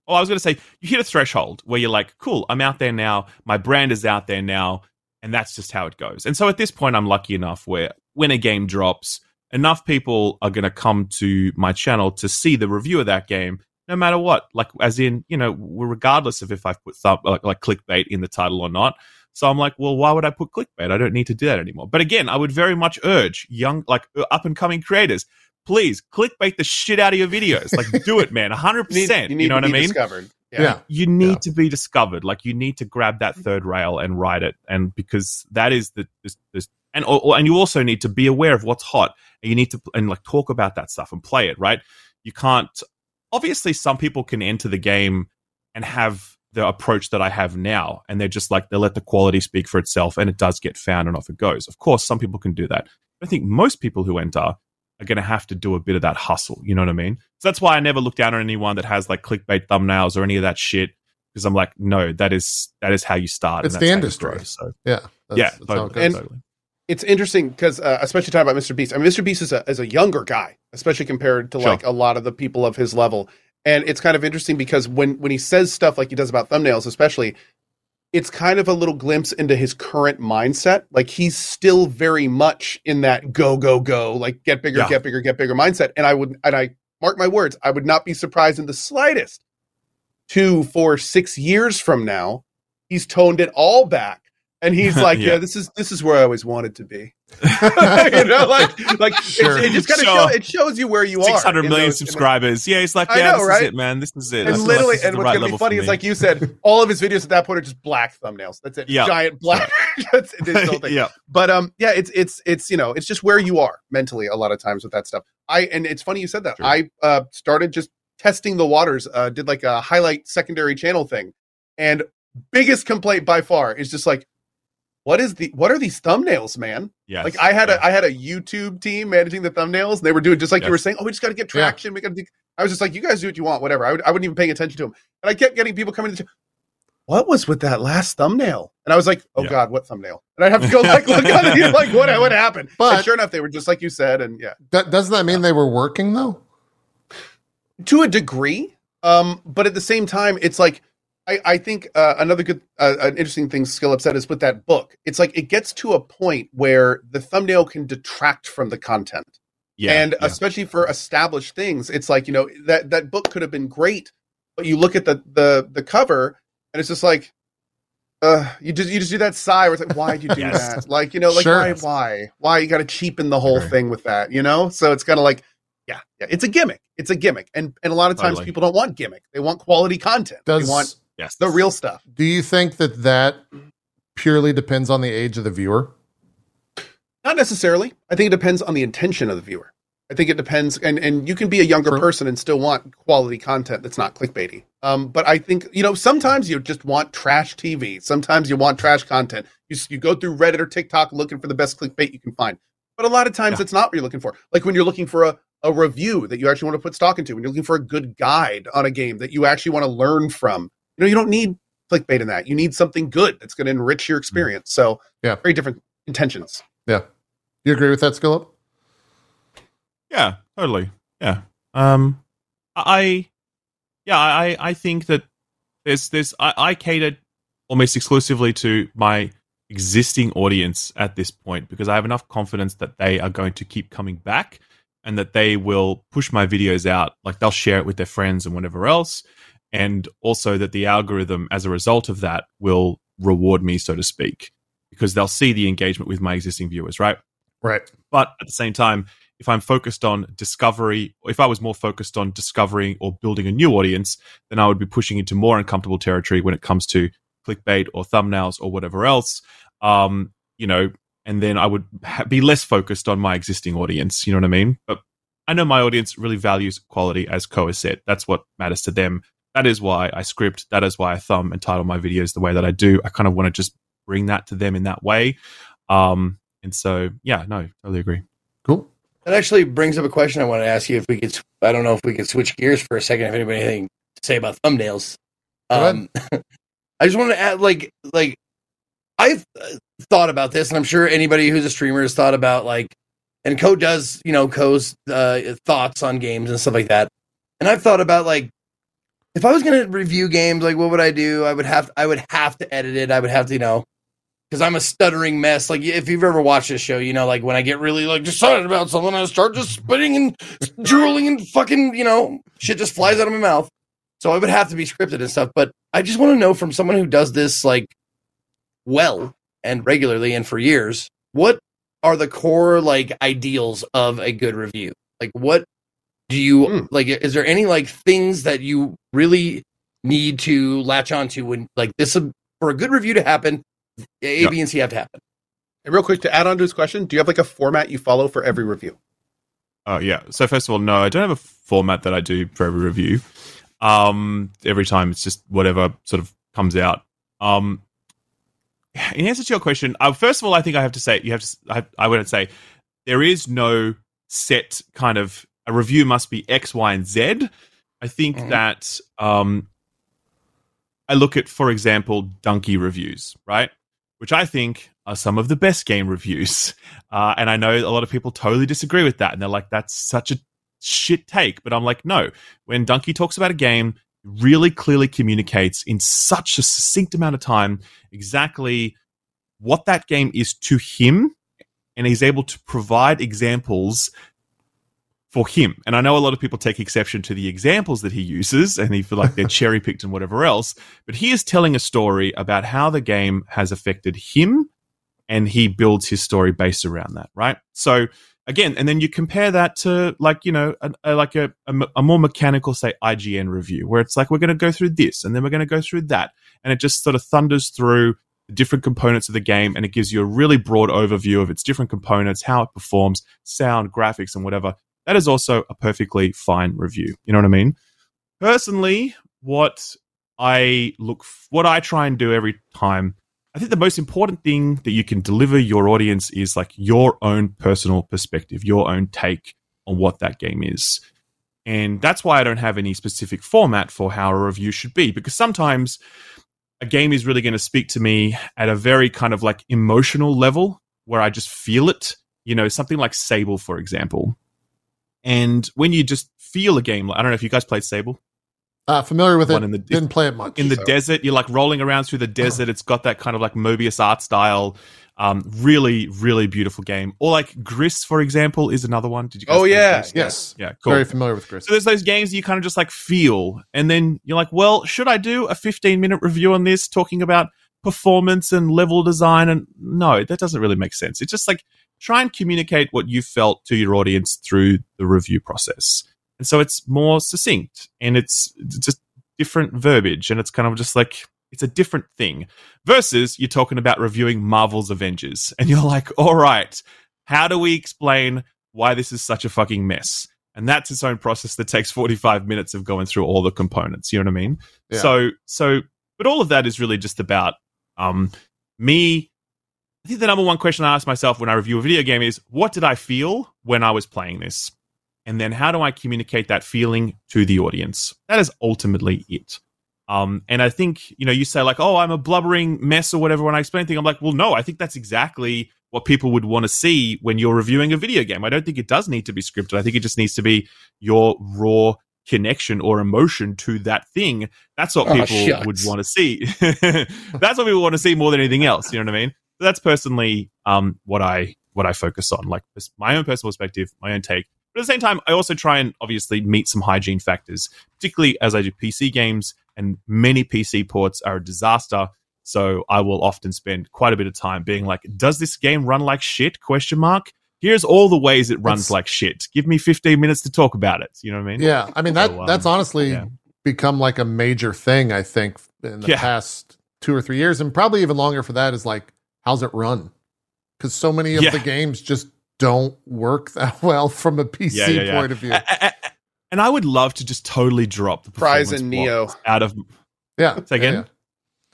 Oh, I was going to say, you hit a threshold where you're like, cool, I'm out there now. My brand is out there now. And that's just how it goes. And so at this point, I'm lucky enough where when a game drops, enough people are going to come to my channel to see the review of that game, no matter what. Like, as in, you know, regardless of if I've put thumb, like, like clickbait in the title or not. So I'm like, well, why would I put clickbait? I don't need to do that anymore. But again, I would very much urge young, like uh, up and coming creators, please clickbait the shit out of your videos. Like, do it, man. 100%. You need, you need know to what I mean? discovered. Yeah. you need Yeah. to be discovered like you need to grab that mm-hmm. third rail and ride it and because that is the this, this and or, or- and you also need to be aware of what's hot and you need to and like talk about that stuff and play it right you can't obviously some people can enter the game and have the approach that I have now and they're just like they let the quality speak for itself and it does get found and off it goes of course some people can do that but I think most people who enter are going to have to do a bit of that hustle. You know what I mean? So that's why I never look down on anyone that has like clickbait thumbnails or any of that shit because I'm like, no, that is that is how you start. It's and the that's how industry. grow. So Yeah. That's, yeah, that's how it totally. And- totally. it's interesting because uh, especially talking about Mr. Beast. I mean, Mr. Beast is a is a younger guy, especially compared to Sure. like a lot of the people of his level. And it's kind of interesting because when when he says stuff like he does about thumbnails, especially, it's kind of a little glimpse into his current mindset. Like he's still very much in that go go go, like get bigger, Yeah. get bigger, get bigger mindset. And I would and I mark my words, I would not be surprised in the slightest. Two, four, six years from now, he's toned it all back. And he's like, Yeah. yeah. this is this is where I always wanted to be. you know, like like Sure. it's, it just kind of Sure. show, it shows you where you are. Six hundred million those- subscribers. Yeah, it's like, yeah, know, this right? is it, man. This is it. And feel like literally, and what's right gonna be funny is like you said, all of his videos at that point are just black thumbnails. That's it, Yeah. giant black. That's his whole thing. yeah, But um, yeah, it's it's it's you know, it's just where you are mentally a lot of times with that stuff. I and it's funny you said that. I uh started just testing the waters. Uh, did like a highlight secondary channel thing, and biggest complaint by far is just like, what is the what are these thumbnails, man? Yeah, Like I had yeah. a I had a YouTube team managing the thumbnails, and they were doing just like you were saying. Oh, we just got to get Yeah. traction. We got to. do I was just like, you guys do what you want, whatever. I, would, I wouldn't even paying attention to them, and I kept getting people coming to. What was with that last thumbnail? And I was like, oh Yeah. god, what thumbnail? And I'd have to go like look on it, like what what happened? But- and sure enough, they were just like you said, and yeah, That, doesn't that mean they were working though? to a degree. Um, but at the same time, it's like I, I think uh, another good, uh, an interesting thing Skill said is with that book. It's like it gets to a point where the thumbnail can detract from the content. yeah, and yeah. especially for established things it's like you know that that book could have been great but you look at the the the cover and it's just like uh you just you just do that sigh where it's like why'd you do Yes. that like you know like Sure. why why why you got to cheapen the whole Agree. thing with that you know so it's kind of like yeah yeah it's a gimmick it's a gimmick and and a lot of times Totally. people don't want gimmick they want quality content Does they want yes, the real stuff do you think that that purely depends on the age of the viewer? Not necessarily. I think it depends on the intention of the viewer. I think it depends, and and you can be a younger True. person and still want quality content that's not clickbaity. Um, but I think you know sometimes you just want trash TV. Sometimes you want trash content. You you go through Reddit or TikTok looking for the best clickbait you can find. But a lot of times Yeah. it's not what you're looking for. Like when you're looking for a a review that you actually want to put stock into, when you're looking for a good guide on a game that you actually want to learn from. You know, you don't need clickbait in that. You need something good that's going to enrich your experience. So Yeah. very different intentions. Yeah, you agree with that, Skill Up? Yeah, totally. Yeah. Um, I, yeah, I, I think that there's this. I, I catered almost exclusively to my existing audience at this point because I have enough confidence that they are going to keep coming back and that they will push my videos out. Like they'll share it with their friends and whatever else. And also that the algorithm, as a result of that, will reward me, so to speak. because they'll see the engagement with my existing viewers, right? Right. But at the same time, if I'm focused on discovery, if I was more focused on discovering or building a new audience, then I would be pushing into more uncomfortable territory when it comes to clickbait or thumbnails or whatever else. Um, you know, and then I would ha- be less focused on my existing audience. You know what I mean? But I know my audience really values quality, as Ko has said. That's what matters to them. That is why I script. That is why I thumb and title my videos the way that I do. I kind of want to just bring that to them in that way. Um, and so, yeah, no, totally agree. Cool. That actually brings up a question I want to ask you. If we could, I don't know if we could switch gears for a second. If anybody has anything to say about thumbnails, um, I just want to add, like, like I've uh, thought about this, and I'm sure anybody who's a streamer has thought about like, and Co does, you know, Co's uh, thoughts on games and stuff like that. And I've thought about like, if I was going to review games, like, what would I do? I would have, I would have to edit it. I would have to, you know, because I'm a stuttering mess. Like, if you've ever watched this show, you know, like when I get really like excited about something, I start just spitting and drooling and fucking, you know, shit just flies out of my mouth. So I would have to be scripted and stuff. But I just want to know from someone who does this like well and regularly and for years, what are the core like ideals of a good review? Like, what do you Hmm. like? Is there any like things that you really need to latch onto when like this for a good review to happen? A, Yeah. B, and C have to happen. And real quick to add on to his question, do you have like a format you follow for every review? Oh yeah. So first of all, no, I don't have a format that I do for every review. Um, every time it's just whatever sort of comes out. Um, in answer to your question, uh, first of all, I think I have to say you have to. I, I wouldn't say there is no set kind of a review must be X, Y, and Z. I think Mhm. that um, I look at, for example, Dunkey reviews, right? Which I think are some of the best game reviews. Uh, and I know a lot of people totally disagree with that. And they're like, that's such a shit take. But I'm like, no. When Dunkey talks about a game, really clearly communicates in such a succinct amount of time exactly what that game is to him. And he's able to provide examples for him. And I know a lot of people take exception to the examples that he uses and he feel like they're cherry picked and whatever else. But he is telling a story about how the game has affected him and he builds his story based around that, right? So again, and then you compare that to like, you know, a, a, like a, a, a more mechanical, say, IGN review, where it's like, we're going to go through this and then we're going to go through that. And it just sort of thunders through the different components of the game and it gives you a really broad overview of its different components, how it performs, sound, graphics, and whatever. That is also a perfectly fine review. You know what I mean? Personally, what I look, f- what I try and do every time I think the most important thing that you can deliver your audience is like your own personal perspective, your own take on what that game is. And that's why I don't have any specific format for how a review should be, because sometimes a game is really going to speak to me at a very kind of like emotional level where I just feel it. You know, something like Sable, for example. And when you just feel a game, I don't know if you guys played Sable Uh, familiar with it. One in the- Didn't play it much. in the desert. You're like rolling around through the desert. It's got that kind of like Moebius art style. Um, really, really beautiful game. Or like Gris, for example, is another one. Did you? Guys Oh, play yeah. Gris? Yes. yeah, cool. Very familiar with Gris. so there's those games you kind of just like feel, and then you're like, well, should I do a 15 minute review on this, talking about performance and level design? And no, that doesn't really make sense. It's just like try and communicate what you felt to your audience through the review process. And so it's more succinct and it's just different verbiage and it's kind of just like it's a different thing versus you're talking about reviewing Marvel's Avengers and you're like, all right, how do we explain why this is such a fucking mess? And that's its own process that takes 45 minutes of going through all the components. You know what I mean? Yeah. So, so, but all of that is really just about um, me. I think the number one question I ask myself when I review a video game is, what did I feel when I was playing this? And then how do I communicate that feeling to the audience? That is ultimately it. Um, and I think, you know, you say like, oh, I'm a blubbering mess or whatever when I explain things. I'm like, well, no, I think that's exactly what people would want to see when you're reviewing a video game. I don't think it does need to be scripted. I think it just needs to be your raw connection or emotion to that thing. That's what Oh, people shucks. would want to see. that's what people want to see more than anything else. You know what I mean? That's personally um, what I what I focus on, like my own personal perspective, my own take. But at the same time, I also try and obviously meet some hygiene factors, particularly as I do PC games, and many PC ports are a disaster. So I will often spend quite a bit of time being like, does this game run like shit? Question mark. Here's all the ways it runs It's- like shit. Give me 15 minutes to talk about it. You know what I mean? Yeah, I mean that So, um, that's honestly yeah. become like a major thing. I think in the Yeah. past two or three years, and probably even longer for that is like, how's it run? Because so many of Yeah. the games just don't work that well from a PC Yeah, yeah, yeah. point of view. And I would love to just totally drop the Cries performance and Neo. out of. yeah, Say again? Yeah,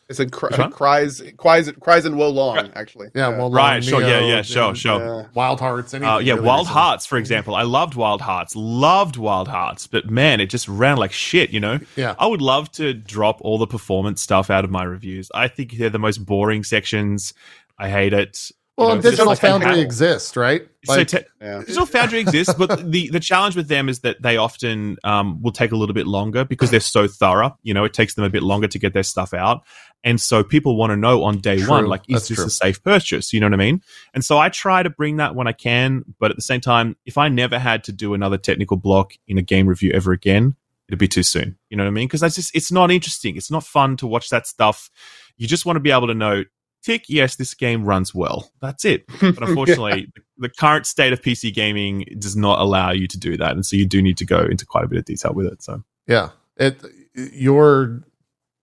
It's a cry, Which cries, cries, cries and Wo Long. Actually, yeah. well, Right, Long sure, yeah, yeah, sure, sure. Yeah. Wild Hearts. anything Uh, yeah, really Wild recent. Hearts, for example. I loved Wild Hearts, loved Wild Hearts, but man, it just ran like shit, you know? Yeah, I would love to drop all the performance stuff out of my reviews. I think they're the most boring sections. I hate it. well, know, and it's just Digital like- Foundry exists, right? So te- yeah. Digital Foundry exists, but the, the challenge with them is that they often um, will take a little bit longer because they're so thorough. You know, it takes them a bit longer to get their stuff out. And so people want to know on day True. one, like, is That's this true. a safe purchase? You know what I mean? And so I try to bring that when I can. But at the same time, if I never had to do another technical block in a game review ever again, it'd be too soon. You know what I mean? Because that's just, it's not interesting. It's not fun to watch that stuff. You just want to be able to know, tick, yes, this game runs well. That's it. But unfortunately, the, the current state of PC gaming does not allow you to do that, and so you do need to go into quite a bit of detail with it. So Yeah. It your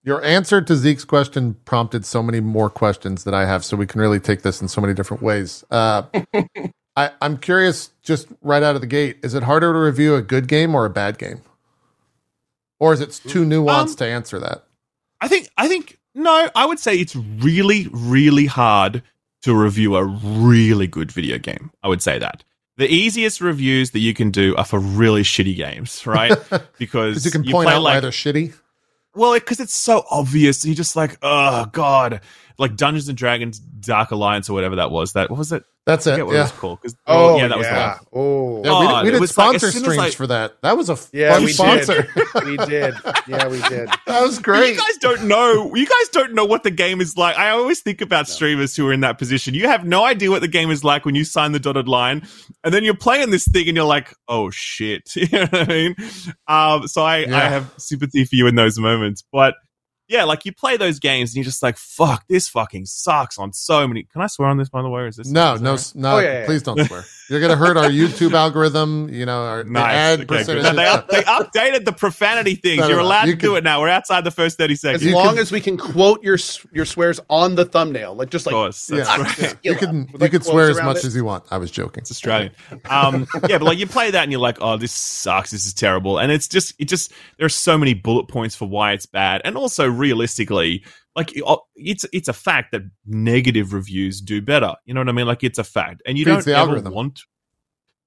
your answer to Zeke's question prompted so many more questions that I have, so we can really take this in so many different ways. Uh, I, I'm curious, just right out of the gate, is it harder to review a good game or a bad game, or is it too nuanced Um, to answer that? I think I think no, I would say it's really really hard to review a really good video game. I would say that. The easiest reviews that you can do are for really shitty games, right? Because you can point play out like why they're shitty. Well, because it's so obvious. You're just like, oh god, like Dungeons and Dragons Dark Alliance or whatever that was. That what was it? That's it. forget what it Yeah. was called. 'Cause- Oh, yeah, yeah. that was the. Oh, Yeah, we, Oh, did- we did was like- sponsor as soon as streams I- for that. That was a Yeah, fun we sponsor. did. we did. Yeah, we did. that was great. You guys don't know. You guys don't know what the game is like. I always think about No. streamers who are in that position. You have no idea what the game is like when you sign the dotted line, and then you're playing this thing, and you're like, "Oh shit!" You know what I mean? Um, so I, Yeah. I have sympathy for you in those moments, but. Yeah, like you play those games and you're just like, fuck, this fucking sucks on so many. Can I swear on this, by the way? Or is this No, is no, that s- no. Oh, yeah, yeah, please don't swear. You're gonna hurt our YouTube algorithm. You know, our the Nice. ad Okay, percentage. They, up, they updated the profanity things. No, no, You're no. allowed You to do it now. We're outside the first 30 seconds. As You long can- as we can quote your your swears on the thumbnail, like just of like course. Yeah. right. Yeah, you With, can you like, can swear as much it. as you want. I was joking. It's Australian. Um, yeah, but like you play that and you're like, oh, this sucks. This is terrible. And it's just, it just, there are so many bullet points for why it's bad. And also realistically, like oh, it's, it's a fact that negative reviews do better. You know what I mean? Like it's a fact. And you Feeds don't ever algorithm. want.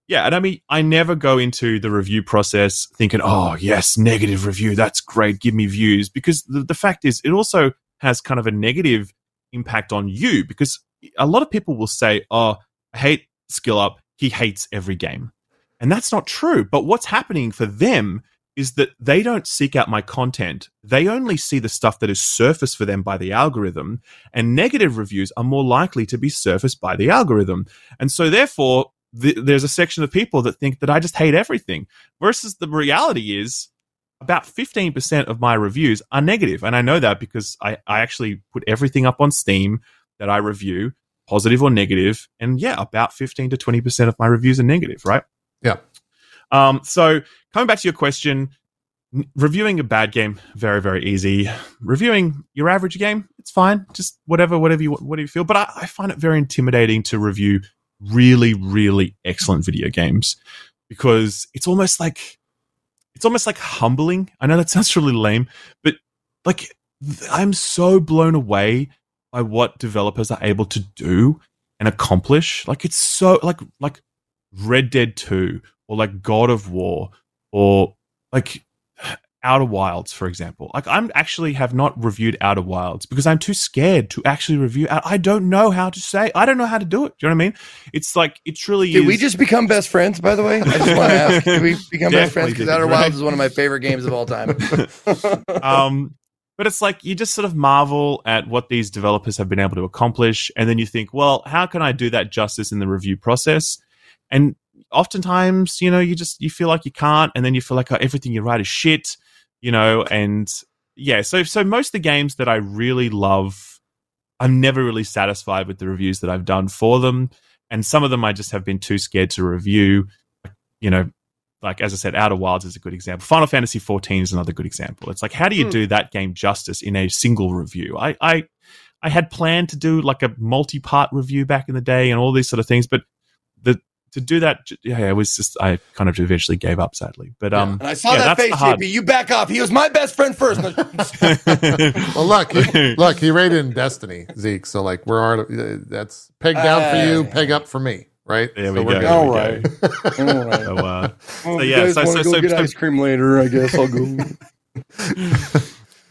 Yeah. And I mean, I never go into the review process thinking, oh, yes, negative review. That's great. Give me views. Because the, the fact is, it also has kind of a negative impact on you because a lot of people will say, oh, I hate Skill Up. He hates every game. And that's not true. But what's happening for them is that they don't seek out my content. They only see the stuff that is surfaced for them by the algorithm. And negative reviews are more likely to be surfaced by the algorithm. And so, therefore, th- there's a section of people that think that I just hate everything. Versus the reality is, about 15% of my reviews are negative. And I know that because I, I actually put everything up on Steam that I review, positive or negative. And yeah, about 15 to 20% of my reviews are negative, right? Um, so coming back to your question, reviewing a bad game, very, very easy. Reviewing your average game, it's fine. Just whatever, whatever you, whatever you feel. But I, I find it very intimidating to review really, really excellent video games because it's almost like, it's almost like humbling. I know that sounds really lame, but like I'm so blown away by what developers are able to do and accomplish. Like it's so like like Red Dead 2 or like God of War or like Outer Wilds, for example. Like I'm actually have not reviewed Outer Wilds because I'm too scared to actually review. Out- I don't know how to say. I don't know how to do it. Do you know what I mean? It's like it truly Did is. we just become best friends, by the way? I just want to ask. Did we become best friends? Because Outer right? Wilds is one of my favorite games of all time. um, but it's like you just sort of marvel at what these developers have been able to accomplish, and then you think, well, how can I do that justice in the review process? And oftentimes, you know, you just you feel like you can't, and then you feel like oh, everything you write is shit, you know, and yeah. So so most of the games that I really love I'm never really satisfied with the reviews that I've done for them, and some of them I just have been too scared to review. You know, like as I said, Outer Wilds is a good example. Final Fantasy 14 is another good example. It's like how do you Hmm. do that game justice in a single review? I I I had planned to do like a multi-part review back in the day and all these sort of things, but to do that, yeah, it was just I kind of eventually gave up, sadly. But um, And I saw yeah, that face, hard- JP. You back off. He was my best friend first. Well, look, he, look, he rated in Destiny, Zeke. So like, we're already, uh, that's peg down for you, Uh, peg up for me, right? There so we we're go. good. All There we right. go. All right. So, uh, Well, if yeah, so- so- so- get so- ice cream later, I guess I'll go.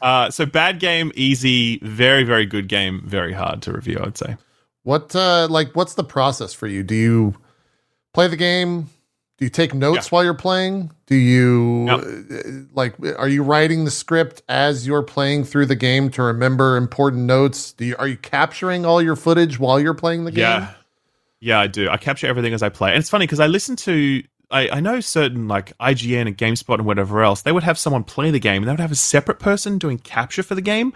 uh, so bad game, easy. Very, very good game. Very hard to review. I'd say. What uh like what's the process for you? Do you play the game? Do you take notes Yeah. while you're playing? Do you uh, like are you writing the script as you're playing through the game to remember important notes? Do you are you capturing all your footage while you're playing the game? Yeah. Yeah, I do. I capture everything as I play. And it's funny because I listen to I, I know certain like IGN and GameSpot and whatever else, they would have someone play the game and they would have a separate person doing capture for the game.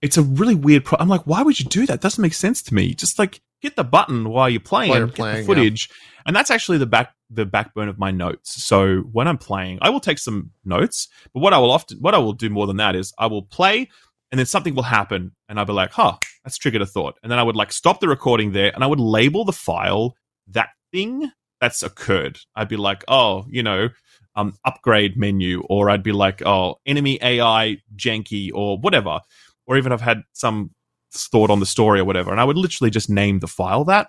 It's a really weird pro- I'm like, why would you do that? doesn't make sense to me. Just like hit the button while you're playing, you're get playing, the footage. And that's actually the back the backbone of my notes. So when I'm playing, I will take some notes, but what I will often what I will do more than that is I will play and then something will happen and I'll be like, huh, that's triggered a thought. And then I would like stop the recording there and I would label the file that thing that's occurred. I'd be like, oh, you know, um, upgrade menu, or I'd be like, oh, enemy AI janky, or whatever. Or even I've had some thought on the story or whatever. And I would literally just name the file that.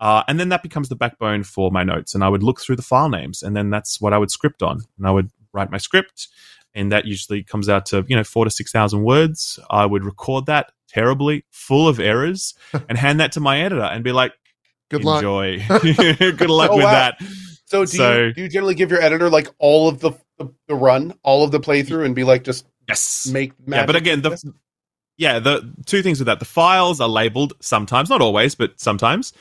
Uh, and then that becomes the backbone for my notes. And I would look through the file names, and then that's what I would script on. And I would write my script, and that usually comes out to you know four to six thousand words. I would record that terribly, full of errors, and hand that to my editor and be like, Good luck. enjoy. Good luck Oh, with wow. that. So do So- you do you generally give your editor like all of the the, the run, all of the playthrough, and be like just Yes. make yeah, but again, the yeah, the two things with that: the files are labeled sometimes, not always, but sometimes,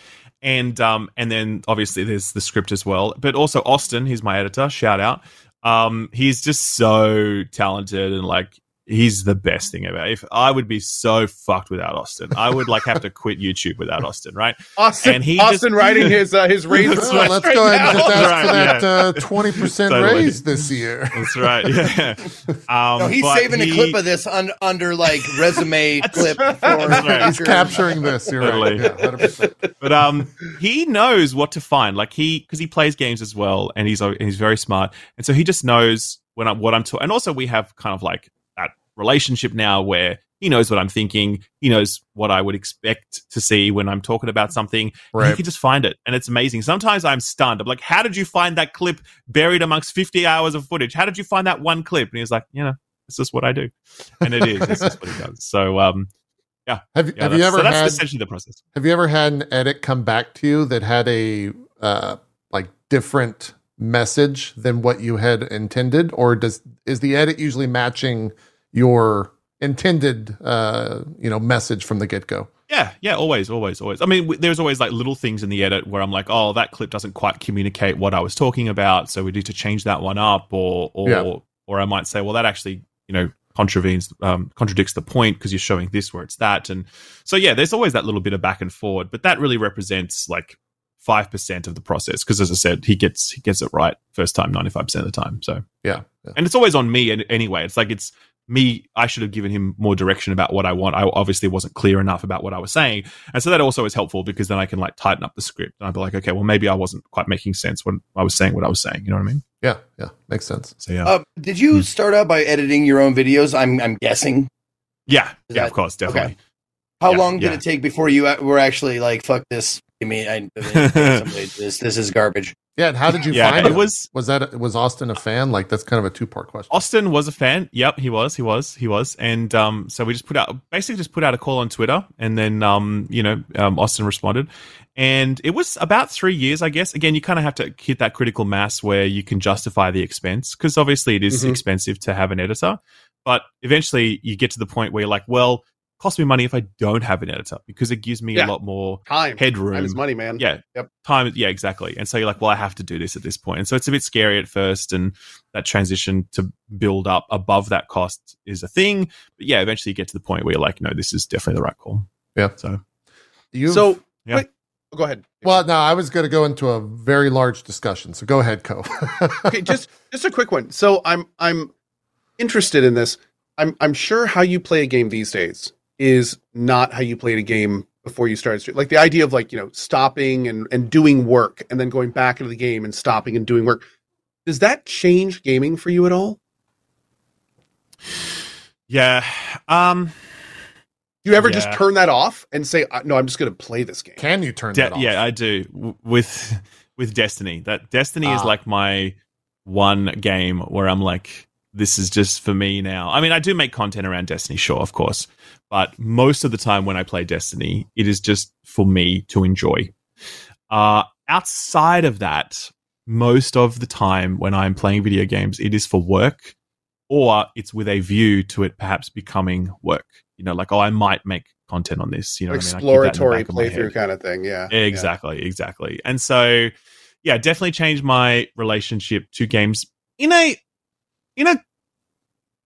and um, and then obviously there's the script as well. But also Austin, he's my editor. Shout out. Um, he's just so talented and like he's the best thing ever. If I would be so fucked without Austin, I would like have to quit YouTube without Austin, right? Austin and he Austin just- writing his uh, his razor. That's Well, right. let's right go ahead and now. just ask Right, for that yeah. uh, twenty percent Totally. raise this year. That's right. Yeah. Um, No, he's saving he- a clip of this un- under like resume clip for That's right. He's capturing this. You're Totally. right. Yeah, 100%. but um, he knows what to find. Like he, because he plays games as well, and he's and he's very smart, and so he just knows when I'm what I'm talking. And also, we have kind of like that relationship now where he knows what I'm thinking. He knows what I would expect to see when I'm talking about something. and He can just find it, and it's amazing. Sometimes I'm stunned. I'm like, "How did you find that clip buried amongst 50 hours of footage? How did you find that one clip?" And he's like, "You know, it's just what I do," and it is. It's just what he does. So um, Have, yeah, have you ever so that's had essentially the process. Have you ever had an edit come back to you that had a uh, like different message than what you had intended, or does is the edit usually matching your intended uh, you know message from the get go? Yeah, yeah, always, always, always. I mean, w- there's always like little things in the edit where I'm like, oh, that clip doesn't quite communicate what I was talking about, so we need to change that one up, or or Yeah. or I might say, well, that actually, you know, contravenes, um, contradicts the point because you're showing this where it's that, and so yeah, there's always that little bit of back and forward, but that really represents like five percent of the process because, as I said, he gets he gets it right first time, ninety five percent of the time. So Yeah, yeah. and it's always on me anyway. It's like it's me. I should have given him more direction about what I want. I obviously wasn't clear enough about what I was saying, and so that also is helpful because then I can like tighten up the script and I'd be like, okay, well maybe I wasn't quite making sense when I was saying what I was saying. You know what I mean? Yeah, yeah, makes sense. So yeah, Uh, did you start out by editing your own videos? I'm I'm guessing. yeah, is yeah. that- Of course, definitely. How Yeah, long did yeah. it take before you were actually like, "Fuck this"? I mean, I, somebody, this this is garbage. Yeah, and how did you Yeah, find it it? was Was that was Austin a fan? Like that's kind of a two part question. Austin was a fan. Yep, he was. He was. He was. And um, so we just put out basically just put out a call on Twitter, and then um, you know, um, Austin responded, and it was about three years, I guess. Again, you kind of have to hit that critical mass where you can justify the expense because obviously it is Mhm. expensive to have an editor, but eventually you get to the point where you're like, well, cost me money if I don't have an editor because it gives me Yeah. a lot more Time. headroom. Time is money, man. Yeah. Yep. Time. Yeah, exactly. And so you're like, well, I have to do this at this point. And so it's a bit scary at first. And that transition to build up above that cost is a thing. But yeah, eventually you get to the point where you're like, no, this is definitely the right call. Yeah. So You so Yeah. wait, go ahead. well, no, I was going to go into a very large discussion. So go ahead, Co. okay, just just a quick one. So I'm I'm interested in this. I'm I'm sure how you play a game these days is not how you played a game before you started. stream- Like the idea of like you know stopping and and doing work and then going back into the game and stopping and doing work. Does that change gaming for you at all? yeah, um, Do you ever Yeah. just turn that off and say, "Uh, "No, I'm just going to play this game"? Can you turn De- that off? yeah, I do W- with with Destiny. That Destiny is Ah. like my one game where I'm like, this is just for me now. I mean, I do make content around Destiny, sure, of course, but most of the time when I play Destiny, it is just for me to enjoy. Uh, outside of that, most of the time when I'm playing video games, it is for work or it's with a view to it perhaps becoming work. You know, like, oh, I might make content on this. You know, what I mean? I keep that in the Exploratory of playthrough kind of thing. Yeah, Exactly, exactly. And so yeah, definitely changed my relationship to games in a in a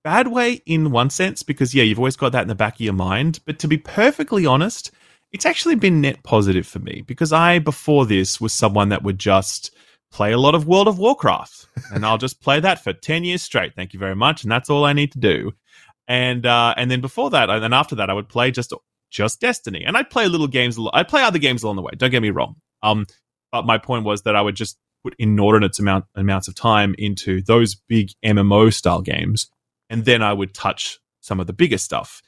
bad way in one sense because yeah, you've always got that in the back of your mind, but to be perfectly honest, it's actually been net positive for me because I before this was someone that would just play a lot of World of Warcraft and I'll just play that for 10 years straight. Thank you very much and that's all I need to do. And uh and then before that and then after that I would play just just Destiny. And I'd play little games. I'd play other games along the way. Don't get me wrong. Um, but my point was that I would just put inordinate amount amounts of time into those big MMO style games, and then I would touch some of the bigger stuff.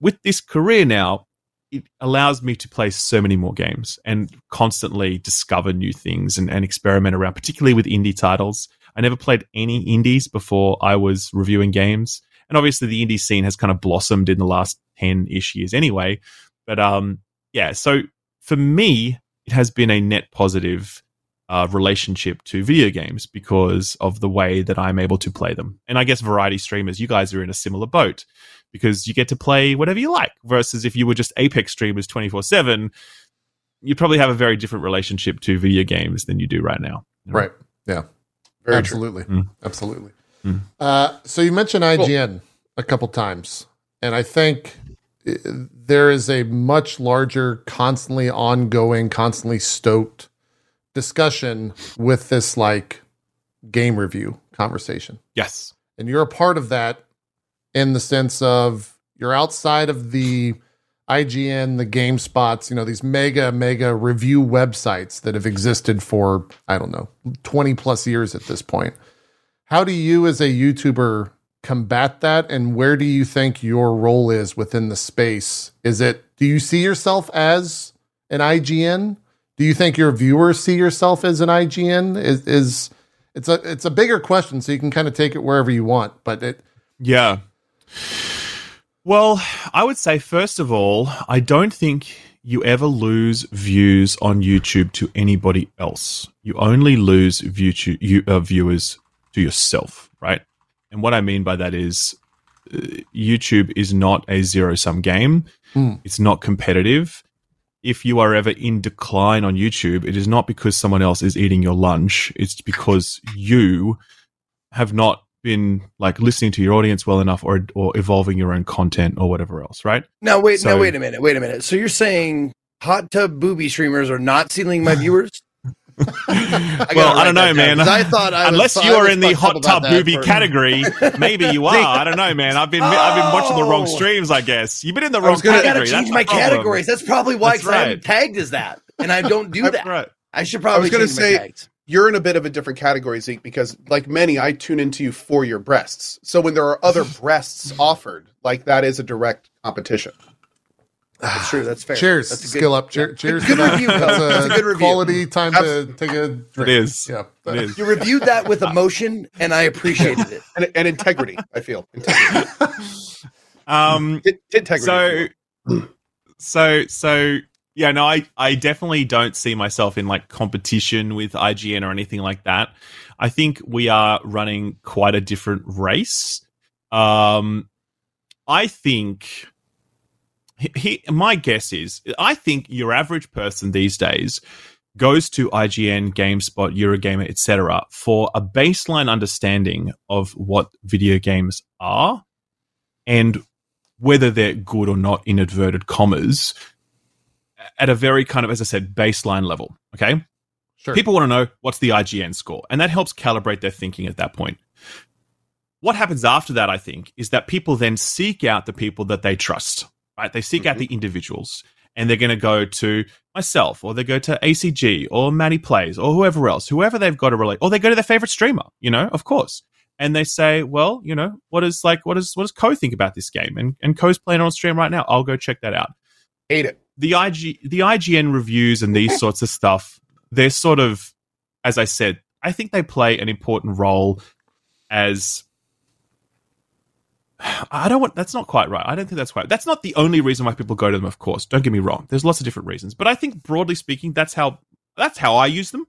With this career now, it allows me to play so many more games and constantly discover new things and, and experiment around, particularly with indie titles. I never played any indies before I was reviewing games. And obviously the indie scene has kind of blossomed in the last 10 ish years anyway. But um, yeah, so for me, it has been a net positive uh, relationship to video games because of the way that I'm able to play them. And I guess variety streamers, you guys are in a similar boat because you get to play whatever you like. Versus if you were just Apex streamers 24 7, you'd probably have a very different relationship to video games than you do right now. You know? Right. Yeah. Very. Absolutely. Mm. Absolutely. Mm. Uh, so you mentioned IGN a couple times, and I think uh, there is a much larger, constantly ongoing, constantly stoked discussion with this like game review conversation. Yes. And you're a part of that in the sense of you're outside of the IGN, the GameSpots, you know, these mega, mega review websites that have existed for, I don't know, 20 plus years at this point. How do you, as a YouTuber, combat that? And where do you think your role is within the space? Is it, do you see yourself as an IGN? Do you think your viewers see yourself as an IGN? Is, is, it's a it's a bigger question, so you can kind of take it wherever you want. But it Yeah. Well, I would say, first of all, I don't think you ever lose views on YouTube to anybody else. You only lose view to, you, uh, viewers to yourself, right? And what I mean by that is uh, YouTube is not a zero sum game, Hmm. it's not competitive. If you are ever in decline on YouTube, it is not because someone else is eating your lunch, it's because you have not been like listening to your audience well enough or or evolving your own content or whatever else, right? Now wait, So- now wait a minute, wait a minute. So you're saying hot tub booby streamers are not stealing my viewers? well, I don't know, that down, man. 'cause I thought I Unless I you are was in the hot tub that movie category, maybe you are. I don't know, man. I've been I've been watching the wrong Oh. streams. I guess you've been in the wrong was gonna- I gotta change That's my categories. That's probably why That's 'cause I right. haven't tagged as that, and I don't do that. right. I should probably. I was gonna say- You're in a bit of a different category, Zeke, because like many, I tune into you for your breasts. So when there are other breasts offered, like that is a direct competition. That's true. That's fair. cheers, That's a good, skill up. Cheer, cheers, Good to review, Coach. That's That's a good review. Quality time to take a drink. It is. Yeah, It is. You reviewed that with emotion, and I appreciated it. And, and integrity, I feel. Integrity. Um, Tit- integrity. so so so yeah no i i definitely don't see myself in like competition with ign or anything like that i think we are running quite a different race um i think he, my guess is i think your average person these days goes to ign gamespot eurogamer etc for a baseline understanding of what video games are and whether they're good or not in inverted commas at a very kind of, as I said, baseline level. Okay. Sure. People want to know what's the IGN score, and that helps calibrate their thinking at that point. What happens after that, I think, is that people then seek out the people that they trust, right? They seek out Mhm. the individuals, and they're going to go to myself, or they go to ACG, or Matty Plays, or whoever else, whoever they've got to relate, or they go to their favorite streamer, you know, of course. And they say, well, you know, what is like, what is, what does Co think about this game? And and Co's playing on stream right now. I'll go check that out Hate it. the IG the IGN reviews and these sorts of stuff, they're sort of, as I said, I think they play an important role as. I don't want. That's not quite right. I don't think that's quite. That's not the only reason why people go to them. Of course, don't get me wrong. There's lots of different reasons, but I think broadly speaking, that's how that's how I use them,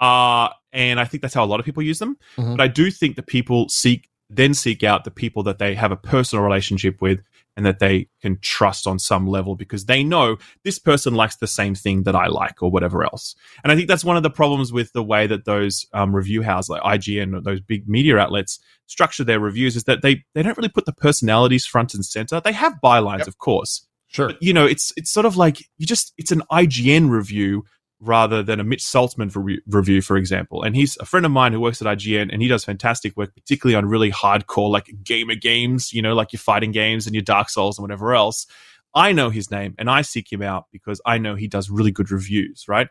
uh, and I think that's how a lot of people use them. Mhm. But I do think that people seek then seek out the people that they have a personal relationship with and that they can trust on some level because they know this person likes the same thing that I like or whatever else. And I think that's one of the problems with the way that those um, review houses like IGN or those big media outlets structure their reviews is that they they don't really put the personalities front and center. They have bylines, Yep. of course, Sure. but you know, it's it's sort of like you just it's an IGN review rather than a Mitch Saltzman re- review, for example. And he's a friend of mine who works at IGN, and he does fantastic work, particularly on really hardcore like gamer games, you know, like your fighting games and your Dark Souls and whatever else. I know his name and I seek him out because I know he does really good reviews, right?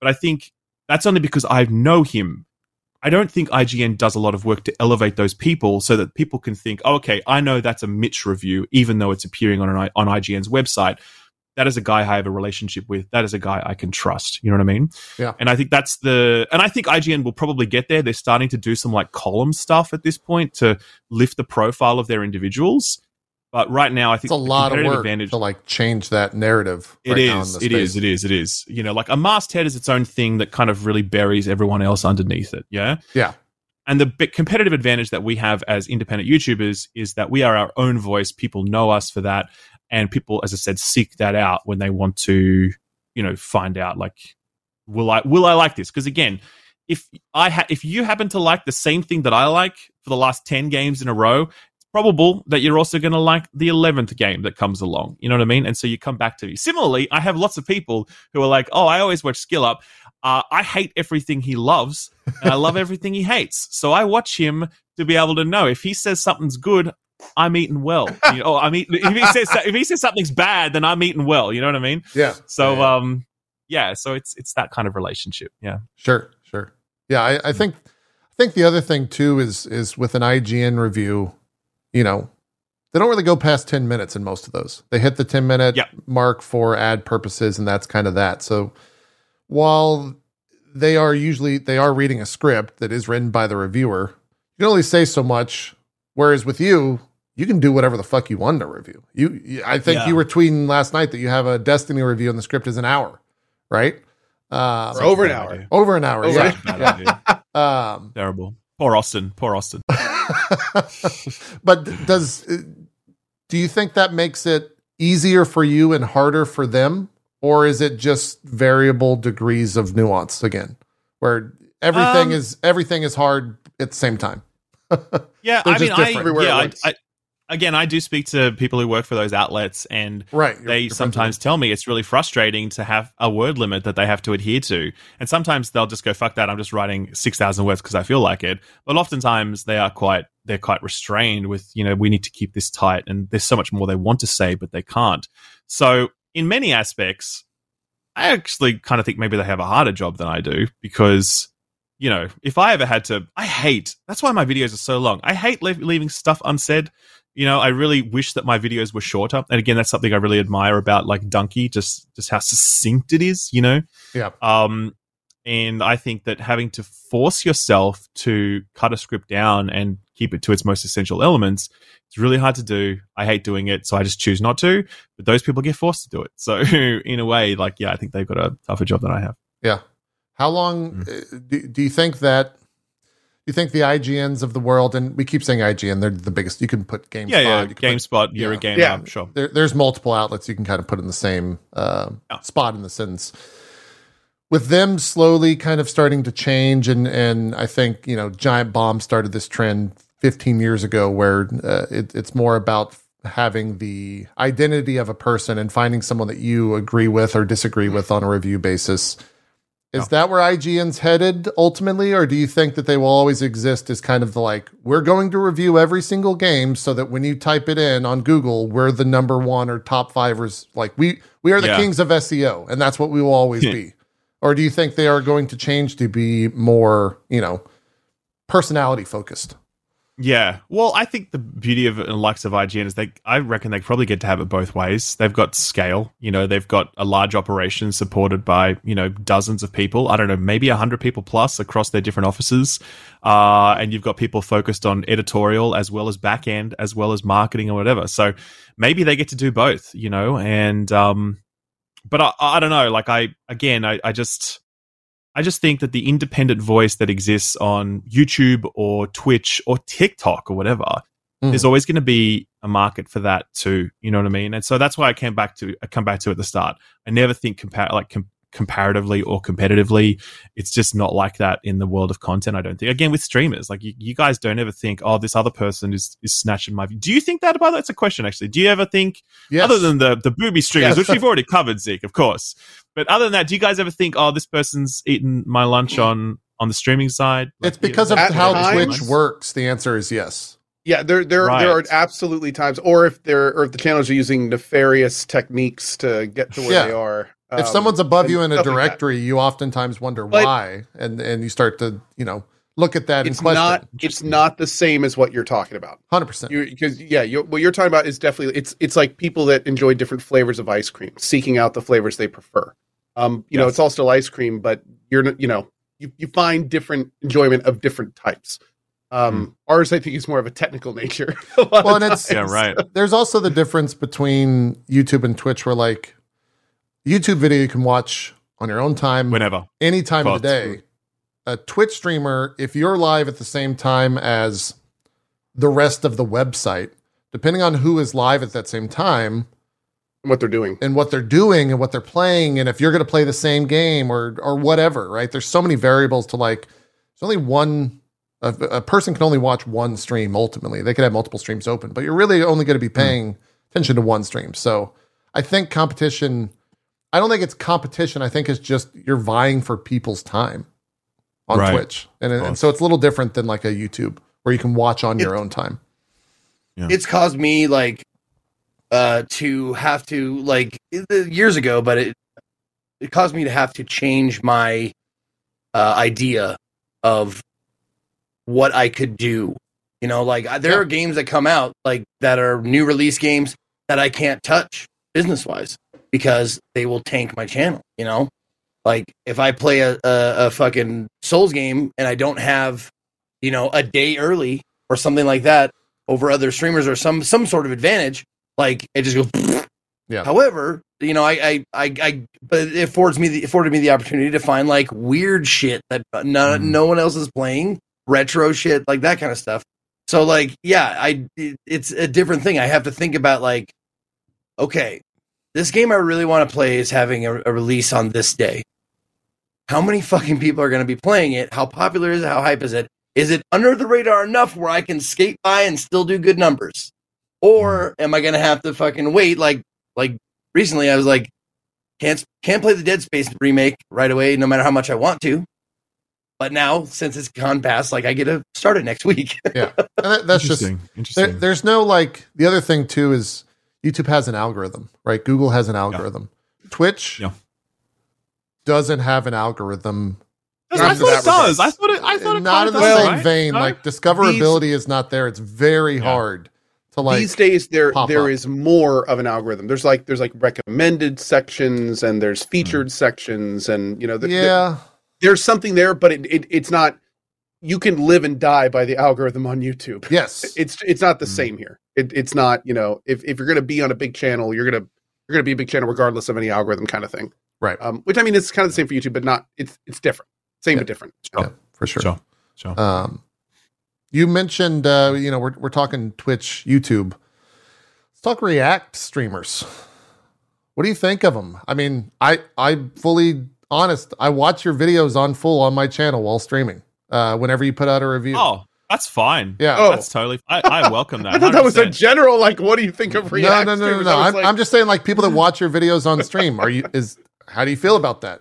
But I think that's only because I know him. I don't think IGN does a lot of work to elevate those people so that people can think, oh, okay, I know that's a Mitch review, even though it's appearing on an, on IGN's website. That is a guy I have a relationship with. That is a guy I can trust. You know what I mean? Yeah. And I think that's the, and I think IGN will probably get there. They're starting to do some like column stuff at this point to lift the profile of their individuals. But right now, I think It's a lot of work advantage- to like change that narrative. it right is. It is. It is. It is. You know, like a masthead is its own thing that kind of really buries everyone else underneath it. Yeah. Yeah. And the big competitive advantage that we have as independent YouTubers is that we are our own voice. People know us for that, and people, as I said, seek that out when they want to, you know, find out like, will I will I like this? Because again, if I ha- if you happen to like the same thing that I like for the last ten games in a row, it's probable that you're also going to like the eleventh game that comes along. You know what I mean? And so you come back to me. Similarly, I have lots of people who are like, "Oh, I always watch Skill Up. Uh, I hate everything he loves, and I love everything he hates. So I watch him to be able to know if he says something's good." I'm eating well. You know, oh, I'm eating, if he says if he says something's bad, then I'm eating well. You know what I mean? Yeah. So Yeah. um, yeah. So it's it's that kind of relationship. Yeah. Sure, sure. Yeah, I, I think I think the other thing too is is with an IGN review, you know, they don't really go past 10 minutes in most of those. They hit the 10 minute mark for ad purposes and that's kind of that. So while they are usually they are reading a script that is written by the reviewer, you can only say so much whereas with you you can do whatever the fuck you want to review. You, you I think Yeah. you were tweeting last night that you have a Destiny review and the script is an hour, right? Um, over an Bad hour. idea. over an hour, Over yeah. an Bad Um, Terrible. Poor Austin. Poor Austin. but does do you think that makes it easier for you and harder for them, or is it just variable degrees of nuance again, where everything Um, is everything is hard at the same time? Yeah, I mean, just I. Everywhere yeah, I. I, again, I do speak to people who work for those outlets, and Right. you're- they you're sometimes tell me it's really frustrating to have a word limit that they have to adhere to. And sometimes they'll just go, "Fuck that! I'm just writing six thousand words because I feel like it." But oftentimes they are quite they're quite restrained with you know we need to keep this tight, and there's so much more they want to say but they can't. So in many aspects, I actually kind of think maybe they have a harder job than I do because you know, if I ever had to, I hate. That's why my videos are so long. I hate leave, leaving stuff unsaid. You know, I really wish that my videos were shorter. And again, that's something I really admire about like Dunkey, just just how succinct it is. You know, Yeah. um, and I think that having to force yourself to cut a script down and keep it to its most essential elements, it's really hard to do. I hate doing it, so I just choose not to. But those people get forced to do it. So in a way, like, yeah, I think they've got a tougher job than I have. Yeah. How long Mm. uh, do, do you think that? You think the IGNs of the world, and we keep saying IGN, they're the biggest. You can put GameSpot. yeah, yeah. you put- GameSpot, you're yeah. a gamer, Yeah. I'm sure. there, there's multiple outlets you can kind of put in the same uh, Yeah. spot in the sentence. With them slowly kind of starting to change, and and I think you know Giant Bomb started this trend 15 years ago, where uh, it, it's more about having the identity of a person and finding someone that you agree with or disagree with on a review basis. Is Yeah. that where IGN's headed ultimately, or do you think that they will always exist as kind of the like, we're going to review every single game so that when you type it in on Google, we're the number one or top fivers? Like we we are the Yeah. kings of SEO, and that's what we will always be. Or do you think they are going to change to be more, you know, personality focused? Yeah. Well, I think the beauty of and likes of IGN is they I reckon they probably get to have it both ways. They've got scale, you know, they've got a large operation supported by, you know, dozens of people. I don't know, maybe a hundred people plus across their different offices. Uh, and you've got people focused on editorial as well as back end, as well as marketing or whatever. So maybe they get to do both, you know, and um but I, I don't know, like I again I, I just I just think that the independent voice that exists on YouTube or Twitch or TikTok or whatever, Mhm. there's always going to be a market for that too. You know what I mean? And so that's why I came back to I come back to at the start. I never think compare like com- comparatively or competitively. It's just not like that in the world of content. I don't think. Again, with streamers, like you, you guys don't ever think, oh, this other person is is snatching my view. Do you think that about that? It's a question actually. Do you ever think Yes. other than the the booby streamers, Yes. which we've already covered, Zeke, of course. But other than that, do you guys ever think, oh, this person's eaten my lunch mm. on on the streaming side? it's Like, because of how times- Twitch works. The answer is yes. Yeah, there there Right. there are absolutely times, or if they're or if the channels are using nefarious techniques to get to where Yeah. they are. If um, someone's above you in a stuff like directory, you oftentimes wonder But- why, and and you start to you know look at that it's and question. not it's not the same as what you're talking about. Hundred percent. because yeah, you what you're talking about is definitely it's it's like people that enjoy different flavors of ice cream, seeking out the flavors they prefer. Um, you know, it's all still ice cream, but you're you know you you find different enjoyment of different types. Um, ours I think is more of a technical nature. a. Well, of and it's Yeah, right. there's also the difference between YouTube and Twitch, where like YouTube video you can watch on your own time, Whenever. any time of the day. A Twitch streamer, if you're live at the same time as the rest of the website, depending on who is live at that same time, what they're doing. and what they're doing and what they're playing and if you're going to play the same game or or whatever right there's so many variables to like there's only one a, a person can only watch one stream ultimately they could have multiple streams open but you're really only going to be hmm. paying attention to one stream so i think competition i don't think it's competition. I think it's just you're vying for people's time on Right. twitch. And, and so it's a little different than like a youtube where you can watch on your own time. It's caused me like uh to have to like years ago but it it caused me to have to change my uh idea of what i could do. You know like I- there Yeah. are games that come out like that are new release games that i can't touch business wise because they will tank my channel you know like if i play a, a, a fucking souls game and i don't have you know a day early or something like that over other streamers or some some sort of advantage like it just goes Yeah. however you know i i i, I but it affords me the afforded me the opportunity to find like weird shit that no, Mhm. no one else is playing retro shit like that kind of stuff so like yeah i it- it's a different thing i have to think about like okay this game i really want to play is having a, a release on this day how many fucking people are going to be playing it how popular is it how hype is it is it under the radar enough where I can skate by and still do good numbers? Or am I gonna have to fucking wait like like recently I was like can't can't play the Dead Space remake right away no matter how much I want to. But now since it's gone past like I get to start it next week. yeah and that, that's just Interesting. there, Interesting. there's no like the other thing too is YouTube has an algorithm, right? Google has an algorithm. Twitch Yeah. doesn't have an algorithm. Not I thought it does. I thought it. I thought it not in the does, same right? vein. No? Like discoverability is not there. It's very Yeah. hard to like. These days there pop there up. is more of an algorithm. There's like there's like recommended sections and there's featured sections and you know th- th- yeah, there's something there, but it, it it's not. You can live and die by the algorithm on YouTube. yes, It's it's not the Mm. same here. It, it's not you know if, if you're going to be on a big channel, you're gonna you're gonna be a big channel regardless of any algorithm kind of thing. right. Um, which I mean, it's kind of the same for YouTube, but not it's it's different. Same Yeah. but different. Sure. Yeah, for sure. Sure. Sure. Um, you mentioned, uh, you know, we're we're talking Twitch, YouTube. Let's talk React streamers. What do you think of them? I mean, I I fully honest. I watch your videos on full on my channel while streaming. Uh, whenever you put out a review, Oh, That's fine. Yeah. Oh. That's totally. I, I welcome that. I thought that was a general like. What do you think of No, React? no, no, no, streamers? no. I was I'm, like, I'm just saying, like people that watch your videos on stream. Are you is how do you feel about that?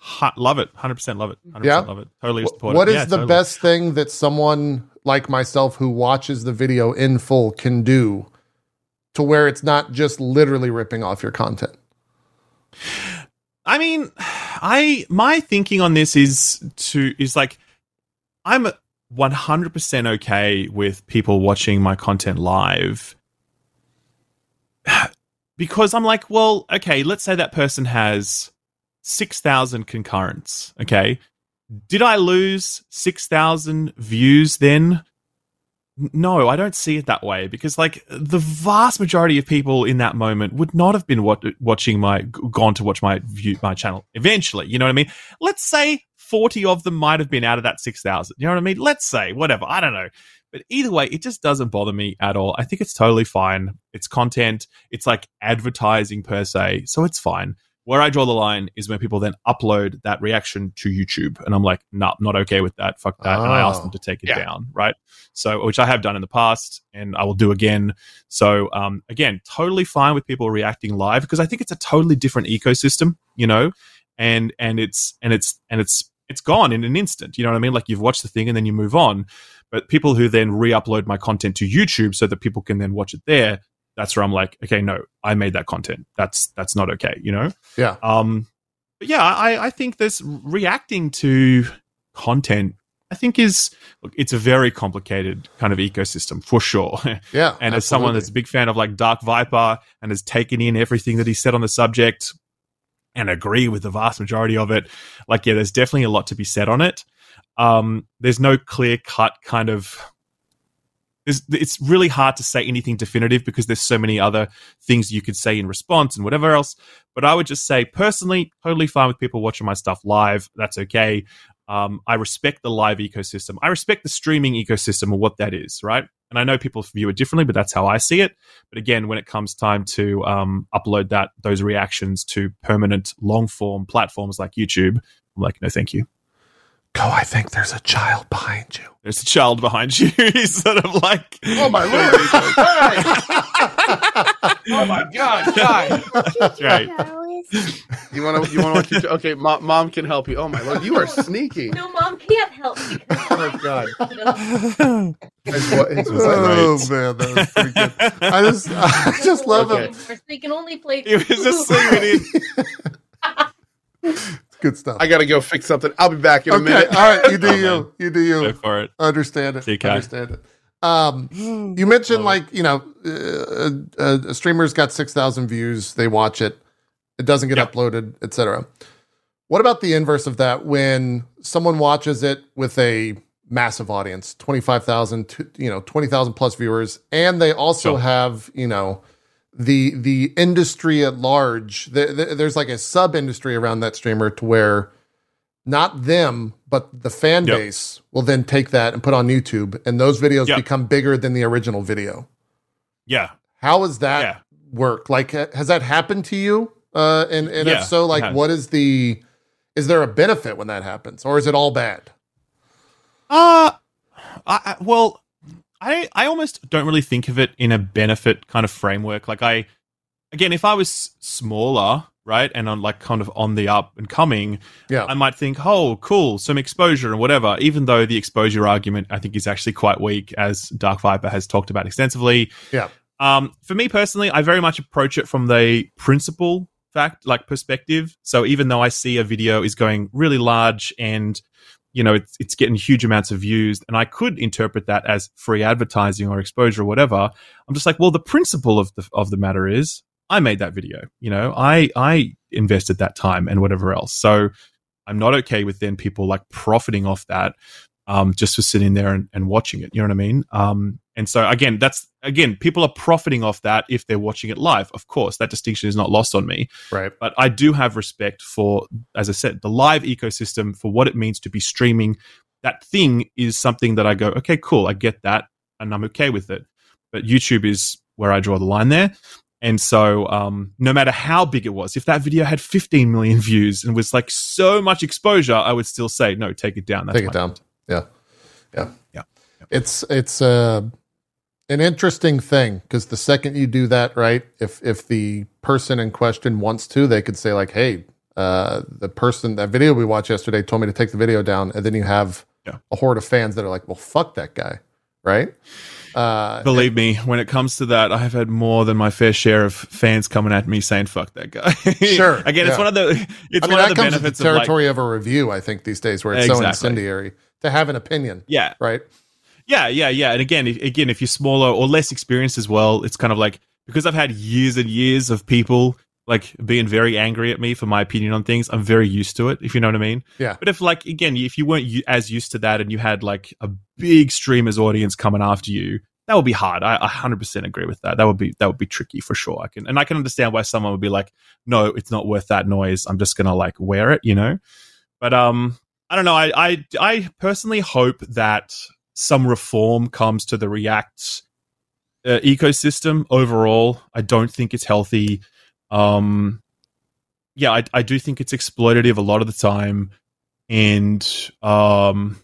Ha- love it. Hundred percent love it. 100% Yeah? love it. Totally support What it. is Yeah, the totally. best thing that someone like myself who watches the video in full can do to where it's not just literally ripping off your content? I mean, I my thinking on this is to is like I'm 100% okay with people watching my content live because I'm like, well, okay, let's say that person has 6,000 concurrents, okay? Did I lose 6,000 views then? No, I don't see it that way because, like, the vast majority of people in that moment would not have been wat- watching my, gone to watch my view, my channel eventually. You know what I mean? Let's say 40 of them might have been out of that 6,000. You know what I mean? Let's say, whatever. I don't know. But either way, it just doesn't bother me at all. I think it's totally fine. It's content. It's like advertising per se. So it's fine. Where I draw the line is when people then upload that reaction to YouTube. And I'm like, no, not okay with that. Fuck that. And I ask Oh. them to take it Yeah. down. Right. So, which I have done in the past and I will do again. So, um, again, totally fine with people reacting live because I think it's a totally different ecosystem, you know, and, and it's, and it's, and it's, it's gone in an instant. You know what I mean? Like you've watched the thing and then you move on. But people who then re-upload my content to YouTube so that people can then watch it there, that's where I'm like, okay, no, I made that content. That's that's not okay, you know? Yeah. Um but yeah, I, I think there's reacting to content, I think is look, it's a very complicated kind of ecosystem for sure. Yeah. and as someone that's a big fan of like Dark Viper and has taken in everything that he said on the subject and agree with the vast majority of it, like yeah, there's definitely a lot to be said on it. Um, there's no clear cut kind of. It's really hard to say anything definitive because there's so many other things you could say in response and whatever else. But I would just say personally, totally fine with people watching my stuff live. That's okay. Um, I respect the live ecosystem. I respect the streaming ecosystem or what that is, right? And I know people view it differently, but that's how I see it. But again, when it comes time to um, upload that those reactions to permanent long form platforms like YouTube, I'm like, no, thank you. Go, I think there's a child behind you. There's a child behind you. He's sort of like, oh my lord! oh my god, guy! That's right. You want to? You want to watch? Your, okay, mom, mom can help you. Oh my lord, you are sneaky. No, mom can't help me. Oh god. No. It's what- it's Oh Right. Oh, man, that was pretty good. I just, I just love Okay. it. First, they can only play. He was just saying it. Good stuff. I gotta go fix something. I'll be back in a okay, minute. all right. You do Oh, you. man. You do you. Go for it. Understand it. See you, Understand it. Um, you mentioned Love like you know, uh, uh, a streamer's got six thousand views. They watch it. It doesn't get Yep. uploaded, etc. What about the inverse of that? When someone watches it with a massive audience, twenty five thousand, you know, twenty thousand plus viewers, and they also Sure. have you know the the industry at large. There, there- there's like a sub industry around that streamer to where not them, but the fan Yep. base will then take that and put on YouTube, and those videos Yep. become bigger than the original video. Yeah. How does that Yeah. work? Like, has that happened to you? Uh, and and Yeah, if so, like, what is the? Is there a benefit when that happens, or is it all bad? Uh I, I well, I I almost don't really think of it in a benefit kind of framework. Like I again, if I was smaller, right, and on like kind of on the up and coming, Yeah, I might think, oh, cool, some exposure and whatever. Even though the exposure argument I think is actually quite weak, as Dark Viper has talked about extensively. Yeah. Um, for me personally, I very much approach it from the principle fact, like perspective. So even though I see a video is going really large and you know it's it's getting huge amounts of views, and I could interpret that as free advertising or exposure or whatever, I'm just like, well, the principle of the of the matter is I made that video. You know, I I invested that time and whatever else. So I'm not okay with then people like profiting off that um, just for sitting there and, and watching it. You know what I mean? Um, and so again, that's again, people are profiting off that if they're watching it live. Of course, that distinction is not lost on me. right. But I do have respect for, as I said, the live ecosystem for what it means to be streaming. That thing is something that I go, okay, cool, I get that, and I'm okay with it. But YouTube is where I draw the line there. And so, um, no matter how big it was, if that video had 15 million views and was like so much exposure, I would still say, no, take it down. That's Take it down. content. Yeah, yeah, Yeah. It's it's uh, an interesting thing because the second you do that, right? If if the person in question wants to, they could say like, "Hey, uh, the person that video we watched yesterday told me to take the video down," and then you have Yeah. a horde of fans that are like, "Well, fuck that guy," right? Uh, Believe me, when it comes to that, I have had more than my fair share of fans coming at me saying "fuck that guy." Sure, Again, it's yeah. one of the it's I mean, one that of the with the benefits of like, territory of a review. I think these days where it's so incendiary to have an opinion, yeah, right? Yeah, yeah, yeah. And again, if, again, if you're smaller or less experienced as well, it's kind of like because I've had years and years of people like being very angry at me for my opinion on things. I'm very used to it, if you know what I mean. Yeah. But if like again, if you weren't as used to that and you had like a big streamers audience coming after you, that would be hard. I, I 100% agree with that. That would be that would be tricky for sure. I can and I can understand why someone would be like, no, it's not worth that noise. I'm just gonna like wear it, you know. But um, I don't know. I I I personally hope that some reform comes to the React uh, ecosystem overall. I don't think it's healthy. Um, yeah, I, I do think it's exploitative a lot of the time, and um,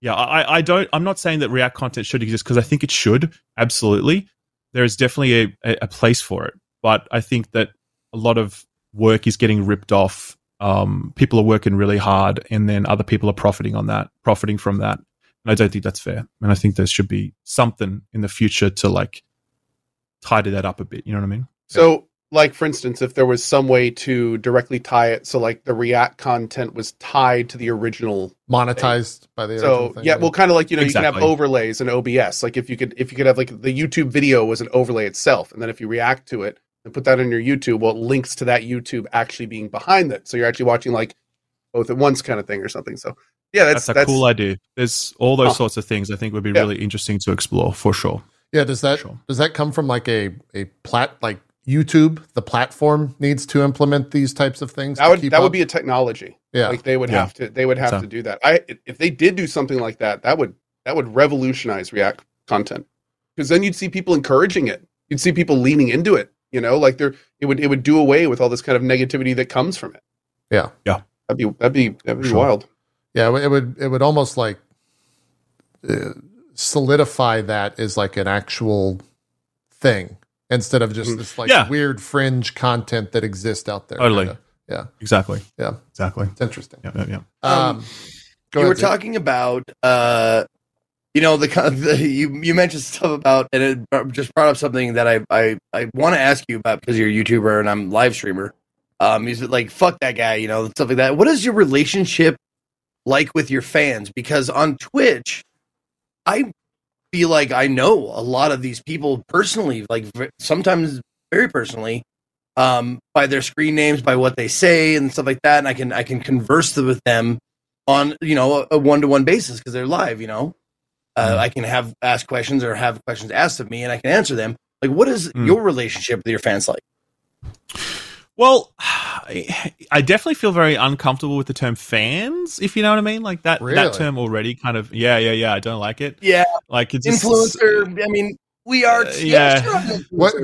yeah, I, I don't. I'm not saying that React content should exist because I think it should absolutely. There is definitely a, a, place for it, but I think that a lot of work is getting ripped off. Um, people are working really hard, and then other people are profiting on that, profiting from that. And I don't think that's fair. And I think there should be something in the future to like tidy that up a bit. You know what I mean? So, like for instance, if there was some way to directly tie it, so like the React content was tied to the original. Monetized by the So original thing, yeah, well, kind of like you know you can have overlays in OBS. Like if you could if you could have like the YouTube video was an overlay itself, and then if you react to it and put that in your YouTube, well, it links to that YouTube actually being behind it. So you're actually watching like both at once kind of thing or something. So yeah, that's That's, a cool idea. There's all those Huh. sorts of things I think would be Yeah. really interesting to explore for sure. Yeah, does that Sure. does that come from like a a plat like YouTube? The platform needs to implement these types of things. that would keep that would be a technology. yeah. Like they would Yeah. have to they would have So- to do that. I if they did do something like that, that would that would revolutionize React content. Because then you'd see people encouraging it. You'd see people leaning into it. You know, like there it would it would do away with all this kind of negativity that comes from it. Yeah. Yeah. That'd be that'd be that'd be Sure. wild. Yeah, it would it would almost like uh, solidify that as like an actual thing instead of just Mhm. this like Yeah. weird fringe content that exists out there. Totally. kinda. Yeah, Exactly. Yeah. Exactly. it's interesting. Yeah. Yeah. yeah. Um, Um, go you ahead, were Zeke. talking about uh you know the, the you you mentioned stuff about and it just brought up something that I I I want to ask you about because you're a YouTuber and I'm live streamer. Um, is it like fuck that guy, you know, stuff like that. What is your relationship like with your fans? Because on Twitch, I feel like I know a lot of these people personally, like sometimes very personally, um, by their screen names, by what they say and stuff like that, and I can I can converse with them on you know a one to one basis because they're live. You know, uh, I can have ask questions or have questions asked of me, and I can answer them. Like, what is Mm. your relationship with your fans like? Well, I I definitely feel very uncomfortable with the term fans, if you know what I mean. Like that Really? that term already kind of yeah, yeah, yeah. I don't like it. Yeah, Like it's just, influencer. I mean, we are. Uh, yeah, yeah. sure, I'm an What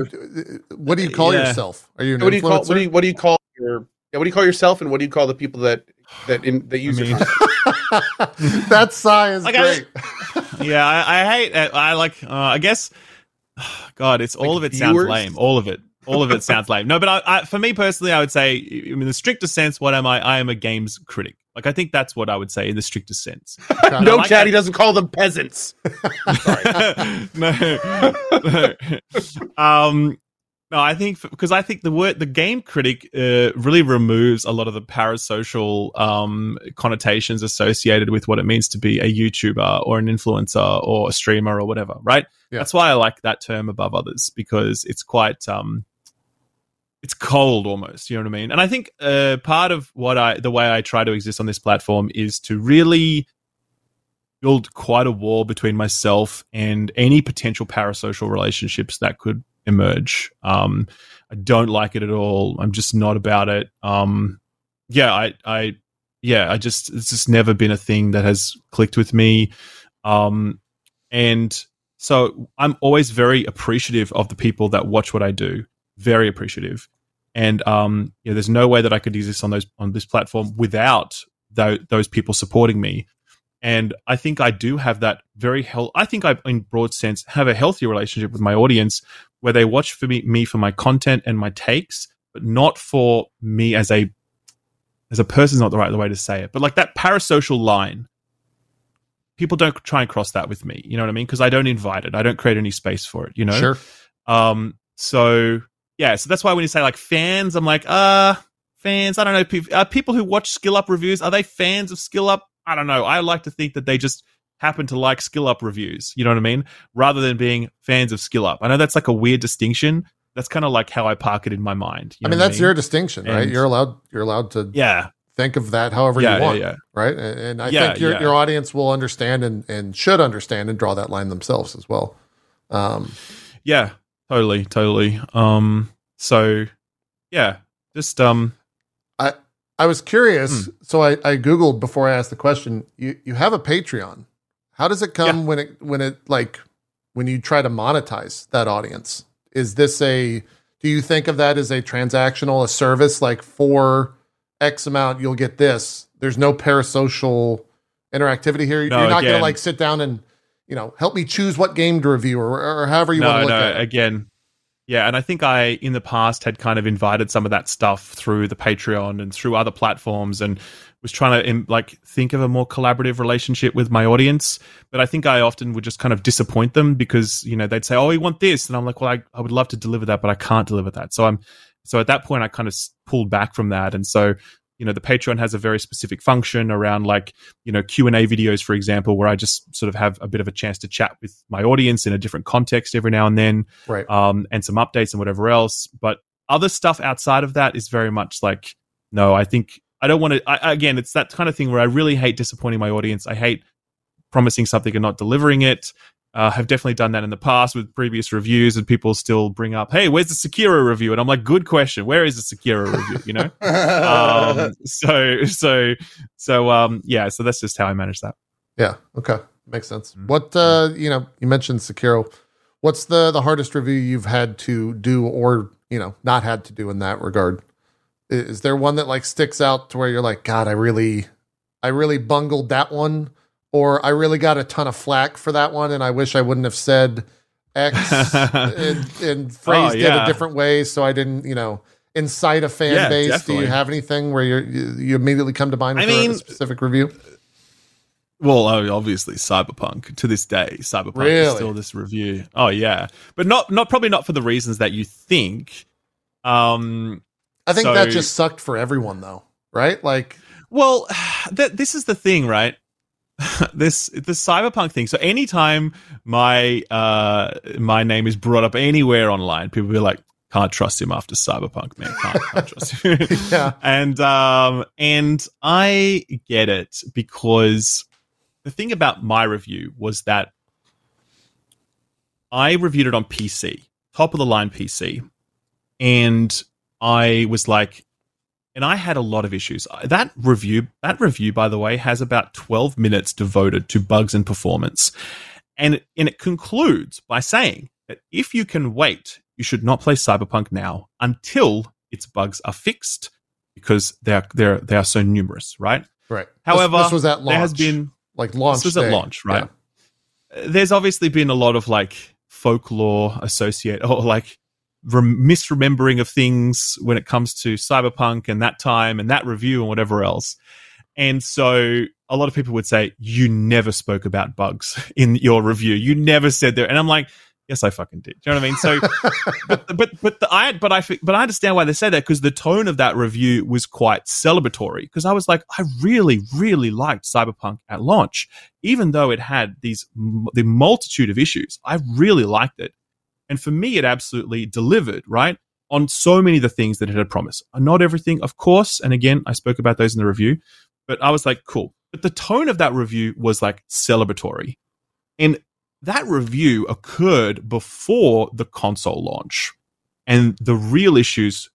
what do you call Yeah. yourself? Are you an What do you call influencer? what do you what do you call your yeah, what do you call yourself and what do you call the people that that in that use I mean- content? that sigh is Like, I- great. yeah, I, I hate. I like. Uh, I guess. God, it's all Like of it sounds lame. All of it. All of it sounds lame. No, but I, I, for me personally, I would say, in the strictest sense, what am I? I am a games critic. Like I think that's what I would say in the strictest sense. no, like Chad, he doesn't call them peasants. no, no. um, no, I think because I think the word the game critic uh, really removes a lot of the parasocial um, connotations associated with what it means to be a YouTuber or an influencer or a streamer or whatever. Right? Yeah. That's why I like that term above others because it's quite um, it's cold almost. You know what I mean? And I think uh, part of what I the way I try to exist on this platform is to really build quite a wall between myself and any potential parasocial relationships that could emerge. Um, I don't like it at all. I'm just not about it. Um, yeah, I, I, yeah, I just it's just never been a thing that has clicked with me. Um, and so I'm always very appreciative of the people that watch what I do. Very appreciative. And um, yeah, there's no way that I could exist on those on this platform without tho- those people supporting me And I think I do have that very health. I think I, in broad sense, have a healthy relationship with my audience where they watch for me, me for my content and my takes, but not for me as a as a person is not the right way to say it, but like that parasocial line. People don't try and cross that with me. You know what I mean? Because I don't invite it. I don't create any space for it. You know. Sure. Um. So yeah. So that's why when you say like fans, I'm like, uh, fans. I don't know. Pe- uh, people who watch Skill Up reviews are they fans of Skill Up? I don't know. I like to think that they just happen to like Skill Up reviews. You know what I mean? Rather than being fans of Skill Up. I know that's like a weird distinction. That's kind of like how I park it in my mind. You I mean, that's your distinction, right? You're allowed. You're allowed to yeah. think of that however Yeah, you yeah, want, yeah. right? And, and I Yeah, think your yeah. your audience will understand and and should understand and draw that line themselves as well. Um, Yeah, totally, totally. Um, so yeah, just um, I I was curious, Hmm. so I, I googled before I asked the question. You you have a Patreon. How does it come when it when it like when you try to monetize that audience? Is this a do you think of that as a transactional, a service like for X amount you'll get this? There's no parasocial interactivity here. No, You're not gonna like sit down and you know help me choose what game to review or, or however you want to look no, at it. again, yeah, and I think I in the past had kind of invited some of that stuff through the Patreon and through other platforms, and was trying to like think of a more collaborative relationship with my audience. But I think I often would just kind of disappoint them because you know they'd say, "Oh, we want this," and I'm like, "Well, I, I would love to deliver that, but I can't deliver that." So I'm so at that point I kind of pulled back from that, and so you know the Patreon has a very specific function around like you know Q and A videos, for example, where I just sort of have a bit of a chance to chat with my audience in a different context every now and then Right. um, and some updates and whatever else. But other stuff outside of that is very much like, no, I think I don't want to. Again, it's that kind of thing where I really hate disappointing my audience. I hate promising something and not delivering it. Uh, have definitely done that in the past with previous reviews, and people still bring up, "Hey, where's the Sekiro review?" And I'm like, "Good question. Where is the Sekiro review?" You know. um, so so so um, yeah. So that's just how I manage that. Yeah. Okay. Makes sense. Mm. What uh you know, you mentioned Sekiro. What's the the hardest review you've had to do or, you know, not had to do in that regard? Is there one that like sticks out to where you're like, God, I really I really bungled that one or I really got a ton of flack for that one and I wish I wouldn't have said X and, and phrased it Oh, yeah. a different way so I didn't, you know, incite a fan Yeah, base. Do you have anything where you're, you you immediately come to mind I with a- mean- a specific review? Well, obviously, Cyberpunk to this day, Cyberpunk Really? is still this review. Oh yeah, but not not probably not for the reasons that you think. Um, I think So- that just sucked for everyone, though, right? Like, well, th- this is the thing, right? this the cyberpunk thing. So anytime my uh my name is brought up anywhere online, people be like, "Can't trust him after cyberpunk, man. Can't, can't trust him." yeah, and um and I get it because the thing about my review was that I reviewed it on PC, top of the line PC, and I was like, and I had a lot of issues. Uh, that review, that review, by the way, has about twelve minutes devoted to bugs and performance, and and it concludes by saying that if you can wait, you should not play Cyberpunk now until its bugs are fixed because they are they are they are so numerous, right? right. However, this, this was at launch. There has been like launch. this was at launch, right? Uh, there's obviously been a lot of like folklore associate or like rem- misremembering of things when it comes to cyberpunk and that time and that review and whatever else. And so a lot of people would say you never spoke about bugs in your review. You never said there. And I'm like, yes, I fucking did. Do you know what I mean? So but but but the, I but I but I understand why they say that because the tone of that review was quite celebratory because I was like I really really liked Cyberpunk at launch even though it had these the multitude of issues I really liked it and for me it absolutely delivered right on so many of the things that it had promised not everything of course and again I spoke about those in the review but I was like cool but the tone of that review was like celebratory and that review occurred before the console launch. And the real issues,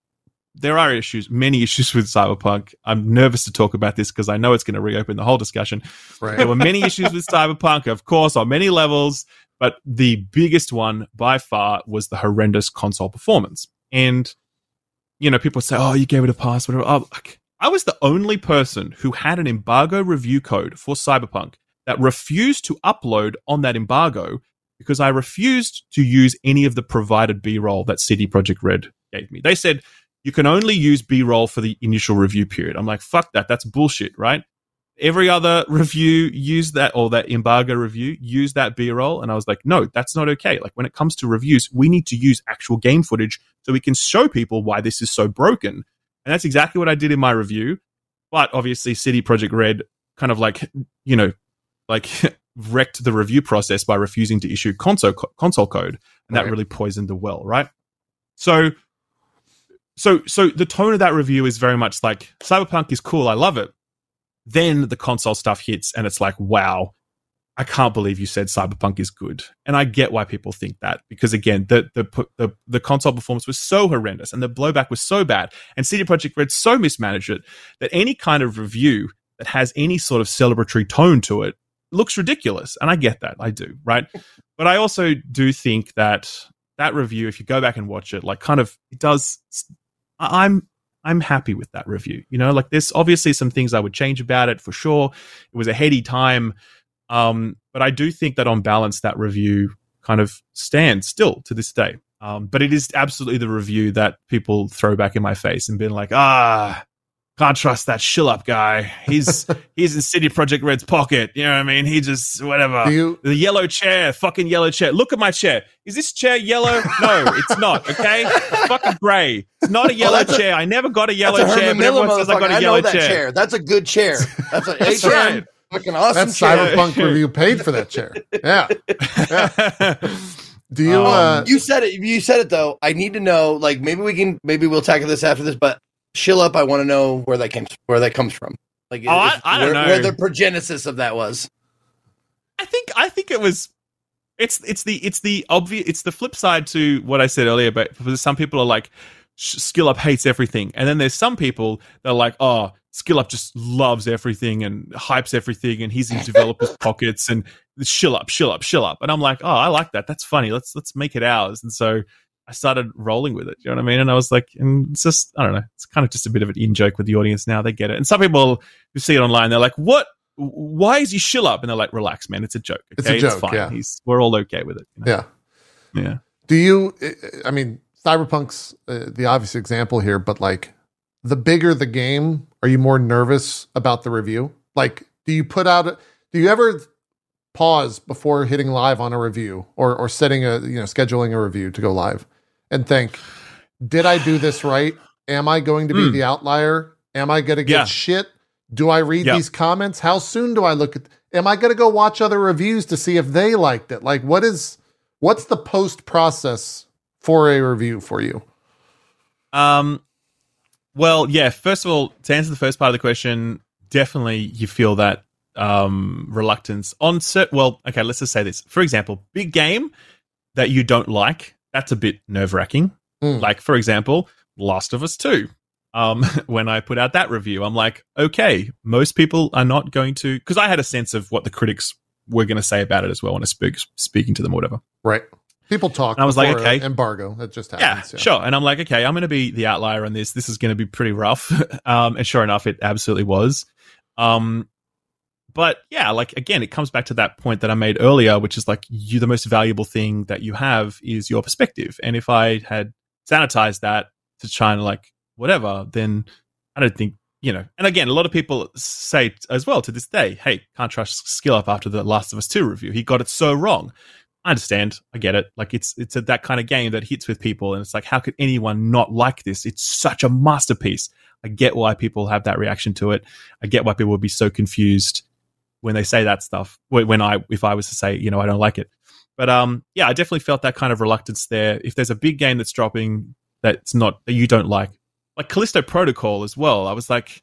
there are issues, many issues with Cyberpunk. I'm nervous to talk about this because I know it's going to reopen the whole discussion. right. There were many issues with Cyberpunk, of course, on many levels, but the biggest one by far was the horrendous console performance. And, you know, people say, oh, you gave it a pass, whatever. Oh, I was the only person who had an embargo review code for Cyberpunk that refused to upload on that embargo because I refused to use any of the provided B roll that CD Projekt Red gave me. They said you can only use B roll for the initial review period. I'm like, fuck that. That's bullshit, right? Every other review used that, or that embargo review used that B roll. And I was like, no, that's not okay. Like when it comes to reviews, we need to use actual game footage so we can show people why this is so broken. And that's exactly what I did in my review. But obviously, CD Projekt Red kind of like, you know, like wrecked the review process by refusing to issue console console code, and that really poisoned the well, right? So, so, so the tone of that review is very much like Cyberpunk is cool, I love it. Then the console stuff hits, and it's like, wow, I can't believe you said Cyberpunk is good, and I get why people think that because again, the the the the console performance was so horrendous, and the blowback was so bad, and CD Projekt Red so mismanaged it that any kind of review that has any sort of celebratory tone to it looks ridiculous. And i get that. I do right? But i also do think that that review if you go back and watch it like kind of it does i'm i'm happy with that review you know like there's obviously some things i would change about it for sure. It was a heady time um but i do think that on balance that review kind of stands still to this day. Um but it is absolutely the review that people throw back in my face and been like ah can't trust that shill up guy. He's he's in CD Projekt Red's pocket. You know what I mean? He just whatever. You the yellow chair, fucking yellow chair. Look at my chair. Is this chair yellow? No, it's not. Okay, it's fucking grey. It's not a yellow that's chair. I never got a yellow a chair, but Miller everyone says I got motherfucker. a I yellow know that chair. chair. That's a good chair. That's an That's right. fucking awesome that chair. cyberpunk review paid for that chair? Yeah. Do you? Um, uh, You said it. You said it though. I need to know. Like maybe we can. Maybe we'll tackle this after this. But chill up. I want to know where that came. Where that comes from. Like Oh, I- I don't where, know. where the progenesis of that was. I think I think it was it's it's the it's the obvious it's the flip side to what I said earlier but some people are like "Sh- skill up hates everything and then there's some people that are like oh skill up just loves everything and hypes everything and he's in developers pockets and shill up shill up shill up and I'm like oh I like that that's funny let's let's make it ours and so I started rolling with it you know what I mean and I was like and it's just I don't know it's kind of just a bit of an in joke with the audience now they get it and some people who see it online they're like what why is he shill up? And they're like, relax, man, it's a joke. It's a Okay, joke, fine. yeah. He's we're all okay with it. you know? yeah. yeah. Do you? I mean, Cyberpunk's uh, the obvious example here, but like, the bigger the game, are you more nervous about the review? Like, do you put out? Do you ever pause before hitting live on a review or or setting a you know scheduling a review to go live and think, did I do this right? Am I going to be Hmm. the outlier? Am I going to get Yeah. shit? Do I read Yeah. these comments? How soon do I look at? Am I going to go watch other reviews to see if they liked it? Like, what is what's the post process for a review for you? Um. Well, yeah. First of all, to answer the first part of the question, definitely you feel that um reluctance on cert. Well, okay. Let's just say this. For example, big game that you don't like. That's a bit nerve wracking. Mm. Like, for example, Last of Us Two. Um, when I put out that review, I'm like, okay, most people are not going to because I had a sense of what the critics were going to say about it as well when I spoke speaking to them, or whatever. Right. People talk. And I was like, okay. embargo. That just happened. Yeah, happens. sure. And I'm like, okay, I'm going to be the outlier on this. This is going to be pretty rough. um, and sure enough, it absolutely was. Um, but yeah, like again, it comes back to that point that I made earlier, which is like you, the most valuable thing that you have is your perspective. And if I had sanitized that to and like whatever, then I don't think you know. And again, a lot of people say as well to this day, "Hey, can't trust skill up after the Last of Us Two review. He got it so wrong." I understand. I get it. Like it's it's a, that kind of game that hits with people, and it's like, how could anyone not like this? It's such a masterpiece. I get why people have that reaction to it. I get why people would be so confused when they say that stuff. When I if I was to say, you know, I don't like it. But um, yeah, I definitely felt that kind of reluctance there. If there's a big game that's dropping that's not that you don't like, like Callisto Protocol as well, I was like,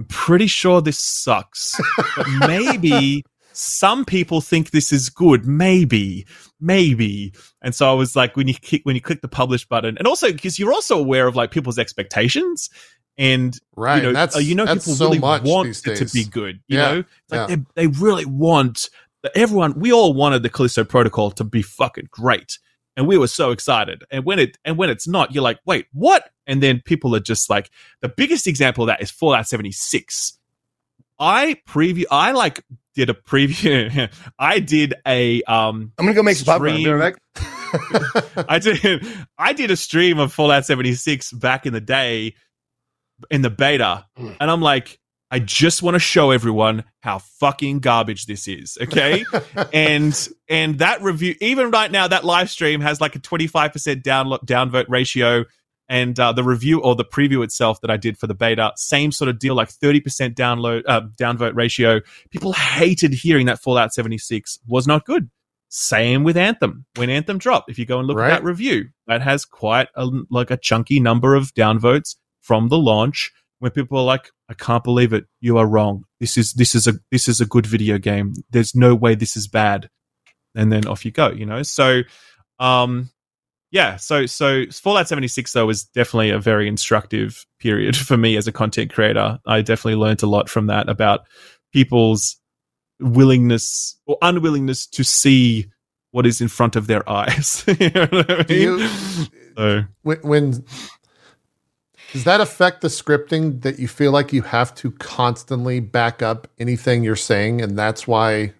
I'm pretty sure this sucks, but maybe some people think this is good. Maybe, maybe. And so I was like, when you kick, when you click the publish button, and also because you're also aware of like people's expectations, and Right. you know, that's uh, you know, that's people so really much want it days. to be good. You Yeah, know, it's like yeah. they they really want that everyone. We all wanted the Callisto Protocol to be fucking great, and we were so excited. And when it and when it's not, you're like, wait, what? And then people are just like, the biggest example of that is Fallout 76. I preview, I like did a preview. I did a um I'm gonna go make some popcorn. I'll be Stream- right back. I did I did a stream of Fallout 76 back in the day in the beta, Mm. and I'm like, I just want to show everyone how fucking garbage this is, okay? and and that review, even right now, that live stream has like a 25% download downvote ratio. And uh, the review or the preview itself that I did for the beta, same sort of deal, like 30% download uh, downvote ratio. People hated hearing that Fallout 76 was not good. Same with Anthem. When Anthem dropped, if you go and look Right. at that review, that has quite a, like a chunky number of downvotes from the launch. When people are like, "I can't believe it, you are wrong. This is this is a this is a good video game. There's no way this is bad." And then off you go. You know. So, um, yeah. So so Fallout 76 though was definitely a very instructive period for me as a content creator. I definitely learned a lot from that about people's willingness or unwillingness to see what is in front of their eyes. you know what I mean? you- so, when does that affect the scripting that you feel like you have to constantly back up anything you're saying and that's why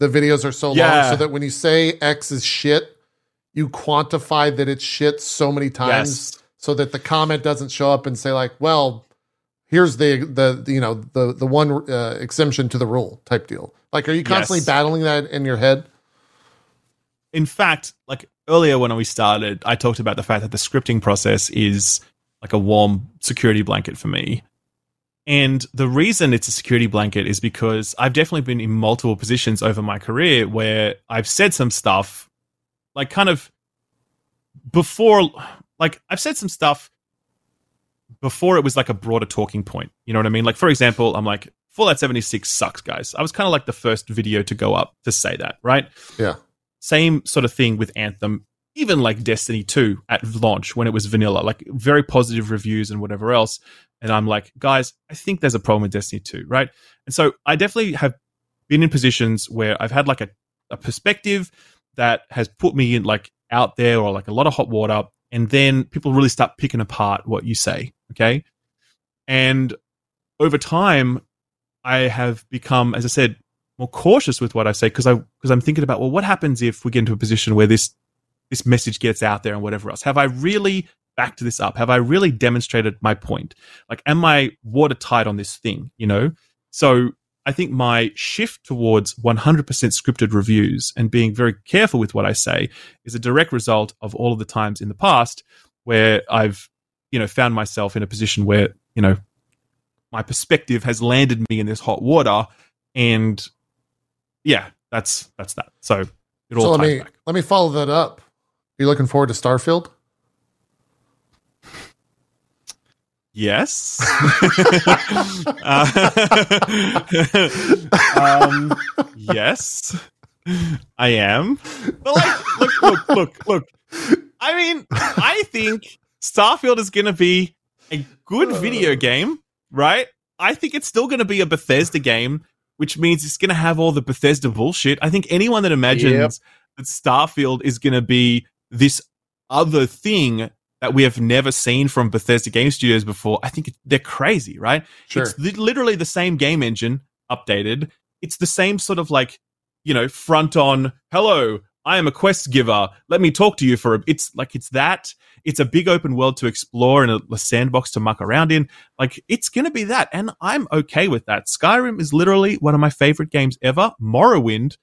the videos are so long so that when you say x is shit you quantify that it's shit so many times yes. so that the comment doesn't show up and say like well here's the the you know the the one uh, exemption to the rule type deal like are you constantly Yes. battling that in your head in fact, like earlier when we started, I talked about the fact that the scripting process is like a warm security blanket for me. And the reason it's a security blanket is because I've definitely been in multiple positions over my career where I've said some stuff, like kind of before, like I've said some stuff before it was like a broader talking point. You know what I mean? Like, for example, I'm like, Fallout 76 sucks, guys. I was kind of like the first video to go up to say that, right? Yeah. Same sort of thing with Anthem, even like Destiny 2 at launch when it was vanilla, like very positive reviews and whatever else. And I'm like, guys, I think there's a problem with Destiny 2, right? And so I definitely have been in positions where I've had like a, a perspective that has put me in like out there or like a lot of hot water. And then people really start picking apart what you say. Okay. And over time, I have become, as I said, more cautious with what I say because I because I'm thinking about well, what happens if we get into a position where this this message gets out there and whatever else? Have I really backed this up? Have I really demonstrated my point? Like, am I watertight on this thing? You know, so I think my shift towards 100% scripted reviews and being very careful with what I say is a direct result of all of the times in the past where I've you know found myself in a position where you know my perspective has landed me in this hot water and yeah that's that's that so it all so let ties me back let me follow that up you looking forward to starfield? Yes. Uh, um yes i am. But like look look look look. I mean i think starfield is gonna be a good video game right? I think it's still gonna be a bethesda game which means it's gonna have all the bethesda bullshit. I think anyone that imagines Yep. that starfield is gonna be this other thing that we have never seen from Bethesda Game Studios before, I think they're crazy, right? sure It's li- literally the same game engine updated. It's the same sort of like, you know, front on, hello, I am a quest giver. Let me talk to you for a it's like it's that. It's a big open world to explore and a, a sandbox to muck around in. Like it's gonna be that. And I'm okay with that. Skyrim is literally one of my favorite games ever. Morrowind,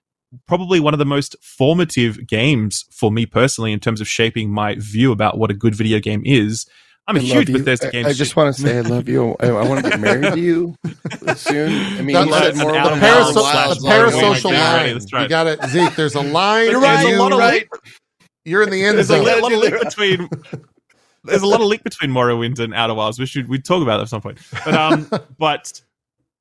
probably one of the most formative games for me personally in terms of shaping my view about what a good video game is. I'm a I love huge you. Bethesda game. I just want to say I love you. I, I want to get married to you soon. I mean, That's you said more the, about paraso- slash the Lord of the parasocial Rings. line. That's right. You got it, Zeke. There's a line. You're right. you- a lot of right. You're in the end there's a zone. lot of link between there's a lot of link between Morrowind and Outer Wilds. We should we talk about that at some point. But um, but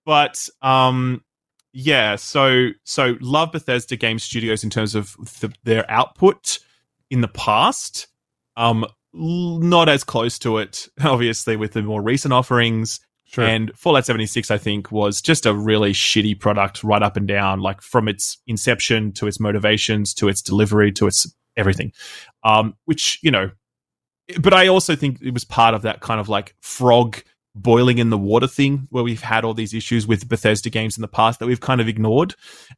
but um, yeah. So so love Bethesda Game Studios in terms of the, their output in the past. Um, l- not as close to it, obviously, with the more recent offerings. Sure. And Fallout 76, I think, was just a really shitty product right up and down, like from its inception to its motivations to its delivery to its everything. Um, which, you know, but I also think it was part of that kind of like frog boiling in the water thing where we've had all these issues with Bethesda games in the past that we've kind of ignored.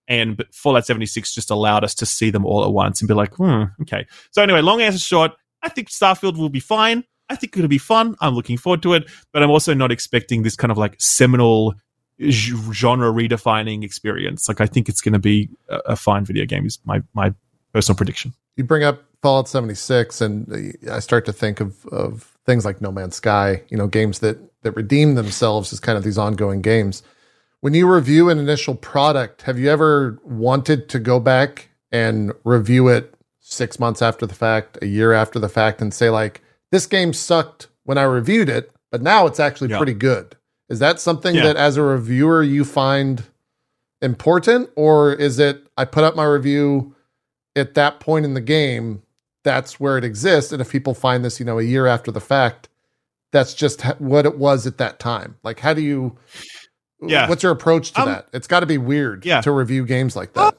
And Fallout 76 just allowed us to see them all at once and be like, hmm, okay. So anyway, long answer short, I think Starfield will be fine. I think it'll be fun. I'm looking forward to it, but I'm also not expecting this kind of like seminal genre redefining experience. Like I think it's going to be a, a fine video game. Is my my personal prediction. you bring up Fallout 76, and I start to think of, of things like No Man's Sky, you know, games that, that redeem themselves as kind of these ongoing games. When you review an initial product, have you ever wanted to go back and review it six months after the fact, a year after the fact, and say, like, this game sucked when I reviewed it, but now it's actually Yeah. pretty good? Is that something Yeah. that as a reviewer you find important, or is it I put up my review at that point in the game? That's where it exists, and if people find this, you know, a year after the fact, that's just what it was at that time. Like, how do you? Yeah. What's your approach to Um, that? It's got to be weird Yeah. to review games like that.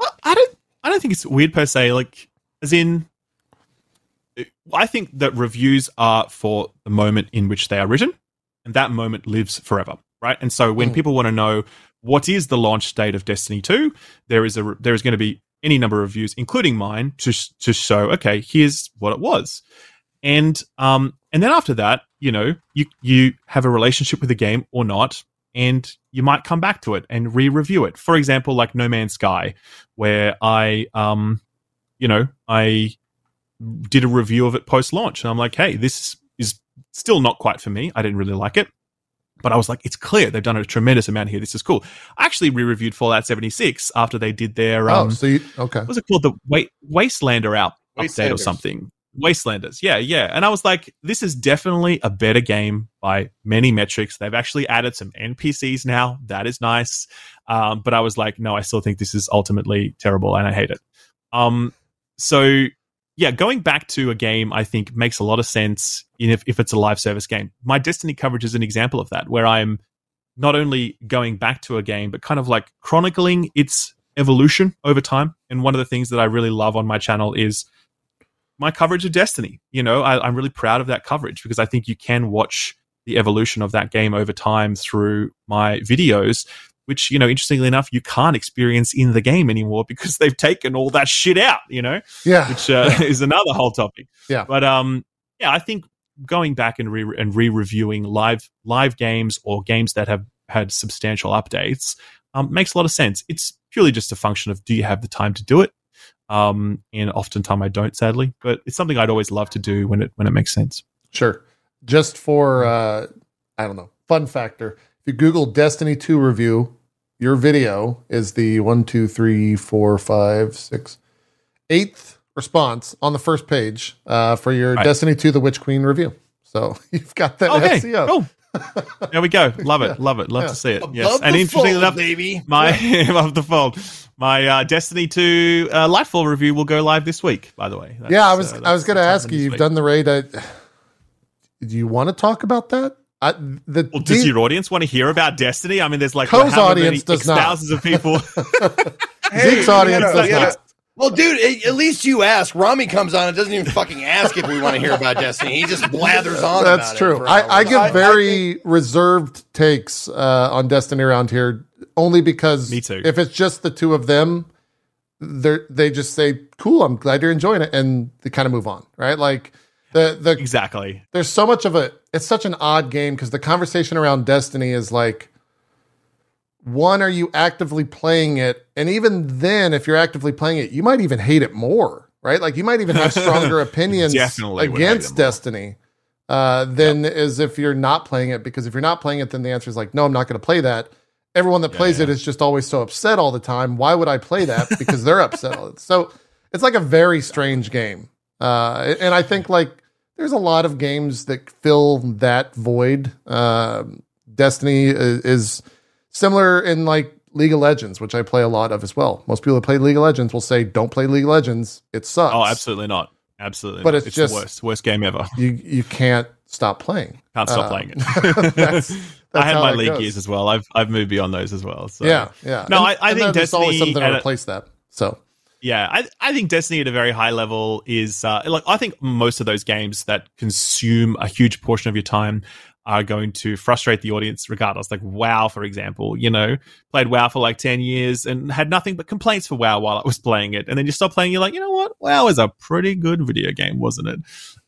I- I don't I don't think it's weird per se. Like as in, I think that reviews are for the moment in which they are written, and that moment lives forever, right? And so when Mm. people want to know what is the launch date of Destiny Two, there is a there is going to be any number of reviews, including mine, to to show okay, here's what it was, and um and then after that, you know, you you have a relationship with the game or not, and you might come back to it and re-review it. For example, like No Man's Sky, where I um you know I did a review of it post launch, and I'm like, hey, this is still not quite for me. I didn't really like it. But I was like, it's clear they've done a tremendous amount here. This is cool. I actually re-reviewed Fallout 76 after they did their um, oh, so you okay? what was it called? The Wa- Wastelander out update or something. Wastelanders. Yeah, yeah. And I was like, this is definitely a better game by many metrics. They've actually added some NPCs now. That is nice. Um, but I was like, no, I still think this is ultimately terrible and I hate it. Um, so yeah, going back to a game, I think makes a lot of sense if, if it's a live service game. My Destiny coverage is an example of that, where I'm not only going back to a game, but kind of like chronicling its evolution over time. And one of the things that I really love on my channel is my coverage of Destiny. You know, I, I'm really proud of that coverage because I think you can watch the evolution of that game over time through my videos, which, you know, interestingly enough, you can't experience in the game anymore because they've taken all that shit out, you know? Yeah, which uh, is another whole topic. Yeah. But um, yeah, I think going back and re and re-reviewing live live games or games that have had substantial updates um, makes a lot of sense. It's purely just a function of do you have the time to do it? Um, and oftentimes I don't, sadly, but it's something I'd always love to do when it when it makes sense. Sure. Just for uh I don't know, fun factor. If you Google Destiny 2 review, your video is the one, two, three, four, five, six, eighth response on the first page uh, for your Right. Destiny 2 The Witch Queen review. So you've got that Okay, SEO. cool. There we go. Love it. Love it. Love Yeah. to see it. Above yes. And interestingly fold, enough, baby. my above the fold, my uh, Destiny 2 uh, Lightfall review will go live this week. By the way, yeah, I was uh, I was going to ask you. You've this done the raid. I, do you want to talk about that? I, the Well, does the- your audience want to hear about Destiny? I mean, there's like Co's however audience many- does not. thousands of people. Zeke's audience you does you not. Well, dude, at- at least you ask. Rami comes on and doesn't even fucking ask if we want to hear about Destiny. He just blathers on. That's about true. for I, hours. I give I- I very reserved takes uh, on Destiny around here, only because Me too. if it's just the two of them, they they just say, "Cool, I'm glad you're enjoying it," and they kind of move on, right? Like the the exactly. there's so much of a it's such an odd game because the conversation around Destiny is like one are you actively playing it? And even then if you're actively playing it you might even hate it more right? Like you might even have stronger opinions Definitely would hate against. Destiny uh, than as if you're not playing it. Because if you're not playing it then the answer is like no I'm not going to play that. Everyone that plays yeah. it is just always so upset all the time. Why would I play that? Because they're upset so it's like a very strange game. Uh, and I think like there's a lot of games that fill that void. Um Destiny is, is similar in like League of Legends, which I play a lot of as well. Most people that play League of Legends will say, "Don't play League of Legends; it sucks." Oh, absolutely not. Absolutely. But not. it's just- the worst, worst game ever. You you can't stop playing. Can't stop Uh, playing it. that's- I had my league goes. years as well. I've I've moved beyond those as well. So Yeah, yeah. No, And- I- I think there's always Destiny something to replace that. So Yeah, I, I think Destiny at a very high level is uh, like I think most of those games that consume a huge portion of your time are going to frustrate the audience regardless. Like WoW, for example, you know, played WoW for like 10 years and had nothing but complaints for WoW while I was playing it. And then you stop playing, you're like, you know what? WoW is a pretty good video game, wasn't it?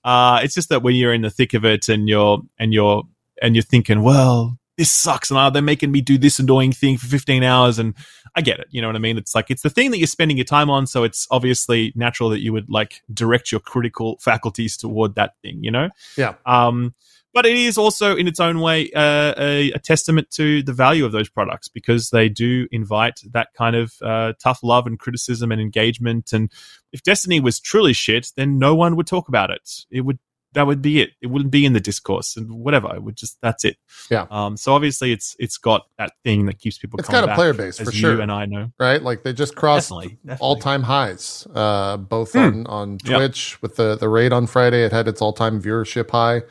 Uh, it's just that when you're in the thick of it and you're, and you're, and you're thinking, well, this sucks and oh, they're making me do this annoying thing for 15 hours and I get it. You know what I mean? It's like it's the thing that you're spending your time on, so it's obviously natural that you would like direct your critical faculties toward that thing, you know? Yeah. Um but it is also in its own way uh, a, a testament to the value of those products because they do invite that kind of uh, tough love and criticism and engagement. And if Destiny was truly shit, then no one would talk about it. It would that would be it. It wouldn't be in the discourse and whatever. It would just that's it. Yeah. Um. So obviously, it's it's got that thing that keeps people. It's got a player base as for you sure. and I know. right? Like they just crossed all time highs, uh, both Hmm. on on Yep. Twitch with the the raid on Friday. It had its all time viewership high,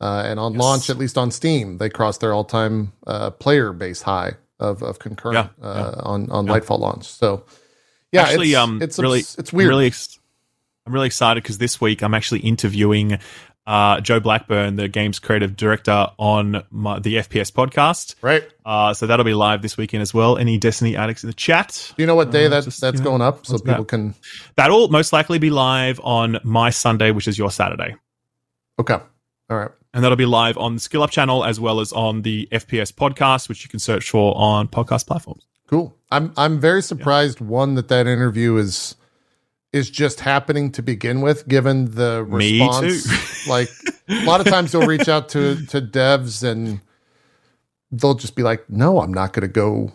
uh, and on Yes. launch, at least on Steam, they crossed their all time uh, player base high of of concurrent Yeah, uh, on on Yeah. Lightfall launch. So yeah, Actually, it's, um, it's really, it's, weird. I'm really, ex- I'm really excited because this week I'm actually interviewing uh, Joe Blackburn, the game's creative director, on my, the FPS podcast. right? Uh, so that'll be live this weekend as well. Any Destiny addicts in the chat? Do you know what day Uh, that just, that's you know, going up so people that? can? That'll most likely be live on my Sunday, which is your Saturday. Okay, all right. And that'll be live on the Skill Up channel as well as on the FPS podcast, which you can search for on podcast platforms. Cool. I'm I'm very surprised one that that interview is is just happening to begin with, given the response. like a lot of times you'll reach out to to devs and they'll just be like, "No, I'm not going to go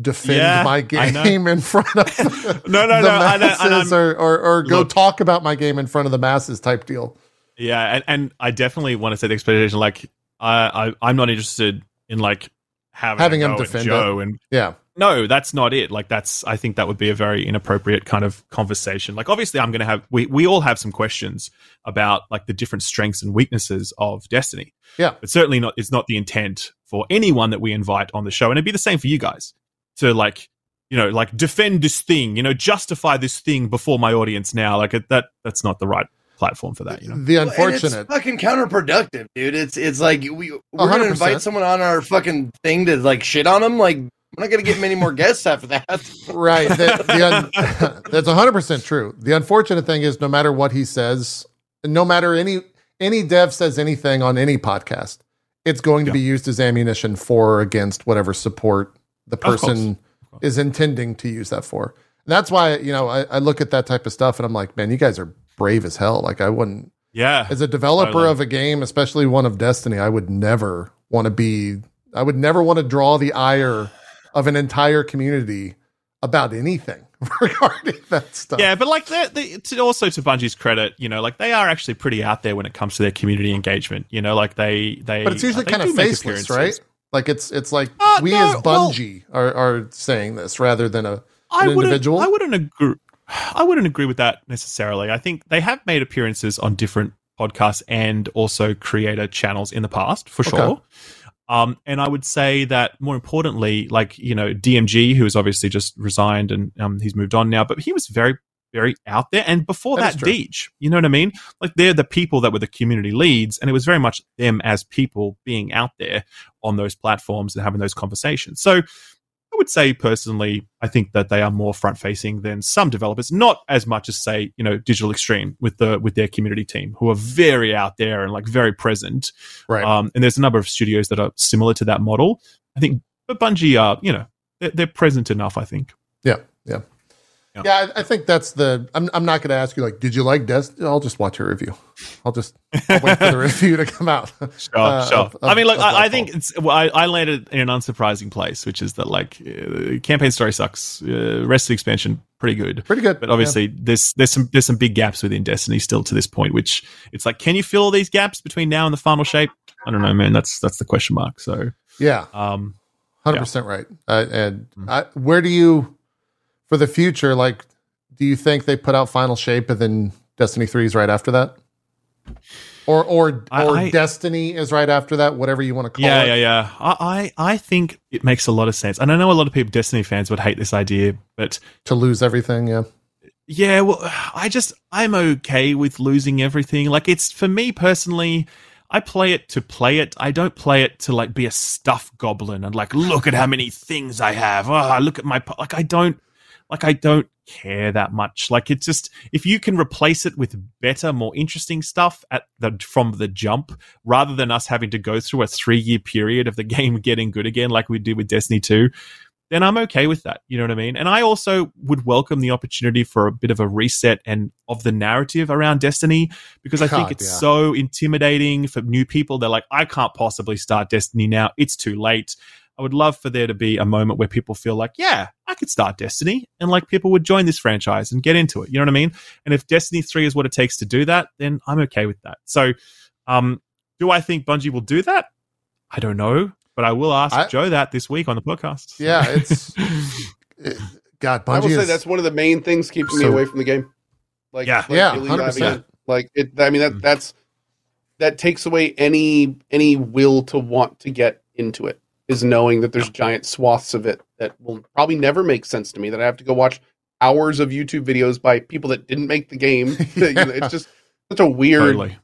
defend Yeah, my game in front of No, no, the no, masses, or or, or go Look. talk about my game in front of the masses type deal." Yeah, and, and I definitely want to set the expectation. Like, I, I I'm not interested in like having, Having him defend Joe and Yeah, no, that's not it. Like, that's I think that would be a very inappropriate kind of conversation. Like, obviously, I'm going to have we we all have some questions about like the different strengths and weaknesses of Destiny. Yeah. but certainly not. It's not the intent for anyone that we invite on the show, and it'd be the same for you guys to like. You know, like defend this thing. You know, justify this thing before my audience. Now, like that. That's not the right platform for that. You know. the Well, unfortunate. it's fucking counterproductive, dude. It's it's like we we're gonna invite someone on our fucking thing to like shit on them. Like we're not gonna get many more guests after that. Right. The, the un- that's 100% true. The unfortunate thing is no matter what he says, no matter any any dev says anything on any podcast, it's going to Yeah. be used as ammunition for or against whatever support the course. person is intending to use that for. And that's why, you know, I, I look at that type of stuff and I'm like, man, you guys are brave as hell. Like I wouldn't Yeah, as a developer Totally. of a game, especially one of Destiny, I would never want to be. I would never want to draw the ire of an entire community about anything regarding that stuff. Yeah, but like they they to also to Bungie's credit, you know, like they are actually pretty out there when it comes to their community engagement. You know, like they they. but it's usually kind of faceless, right? Like it's it's like Uh, we no, as well- Bungie are are saying this rather than a I an wouldn't. individual. I wouldn't agree. I wouldn't agree with that necessarily. I think they have made appearances on different podcasts and also creator channels in the past, for Okay. sure. Um, and I would say that more importantly, like you know, DMG, who has obviously just resigned and um, he's moved on now, but he was very, very out there. And before That that. Deej, you know what I mean? Like they're the people that were the community leads, and it was very much them as people being out there on those platforms and having those conversations. So would say personally, I think that they are more front facing than some developers, not as much as say, you know, Digital Extreme with the with their community team, who are very out there and like very present. right. Um, and there's a number of studios that are similar to that model. I think, but Bungie are, you know, they're, they're present enough. I think. yeah, yeah. Yeah. Yeah, I, I think that's the. I'm. I'm not going to ask you like, did you like Destiny? I'll just watch your review. I'll just I'll wait for the review to come out. Sure, Uh, sure. of- I mean, look, I, I think it's. Well, I, I landed in an unsurprising place, which is that like uh, campaign story sucks. Uh, rest of the expansion pretty good. pretty good. But obviously, there's there's some there's some big gaps within Destiny still to this point, which it's like, can you fill all these gaps between now and the final shape? I don't know, man. That's that's the question mark. So, yeah, um, hundred percent right. Uh, and Mhm. I, where do you, for the future, like, do you think they put out Final Shape and then Destiny Three is right after that, or or or I- Destiny is right after that? Whatever you want to call yeah, it. yeah, yeah. yeah. I I think it makes a lot of sense, and I know a lot of people, Destiny fans, would hate this idea, but To lose everything, yeah. Yeah, well, I just I'm okay with losing everything. Like it's for me personally, I play it to play it. I don't play it to like be a stuff goblin and like look at how many things I have. Oh, look at my po-" like I don't like I don't care that much. Like it's just if you can replace it with better, more interesting stuff at the from the jump, rather than us having to go through a three year period of the game getting good again, like we did with Destiny Two, then I'm okay with that. You know what I mean? And I also would welcome the opportunity for a bit of a reset and of the narrative around Destiny because I think God, it's yeah. so intimidating for new people. They're like, I can't possibly start Destiny now. It's too late. I would love for there to be a moment where people feel like, yeah, I could start Destiny and like people would join this franchise and get into it. You know what I mean? And if Destiny 3 is what it takes to do that, then I'm okay with that. So, um, do I think Bungie will do that? I don't know, but I will ask I- Joe that this week on the podcast. Yeah, it's it- God. Bungie I will say that's one of the main things keeping me away from the game. Like, Yeah. like Yeah, 100%. Like it. I mean, that Mm. that's that takes away any any will to want to get into it. Is knowing that there's giant swaths of it that will probably never make sense to me. That I have to go watch hours of YouTube videos by people that didn't make the game. You it's just such a weird. totally.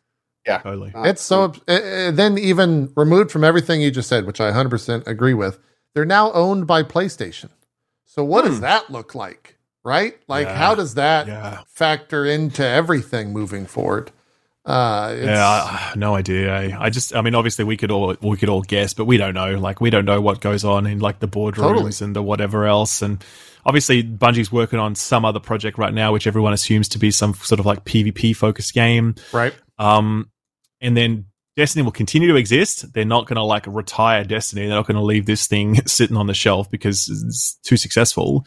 Yeah. Totally. It's so uh, uh, then even removed from everything you just said, which I 100% agree with. They're now owned by PlayStation. So what does Hmm. that look like? Right? Like Yeah. how does that Yeah. factor into everything moving forward? Uh Yeah, I, no idea. eh? I just, I mean, obviously we could all we could all guess, but we don't know. Like we don't know what goes on in like the boardrooms Totally. and the whatever else. And obviously Bungie's working on some other project right now, which everyone assumes to be some sort of like PvP focused game. right. Um, and then Destiny will continue to exist. They're not going to like retire Destiny. They're not going to leave this thing sitting on the shelf because it's too successful.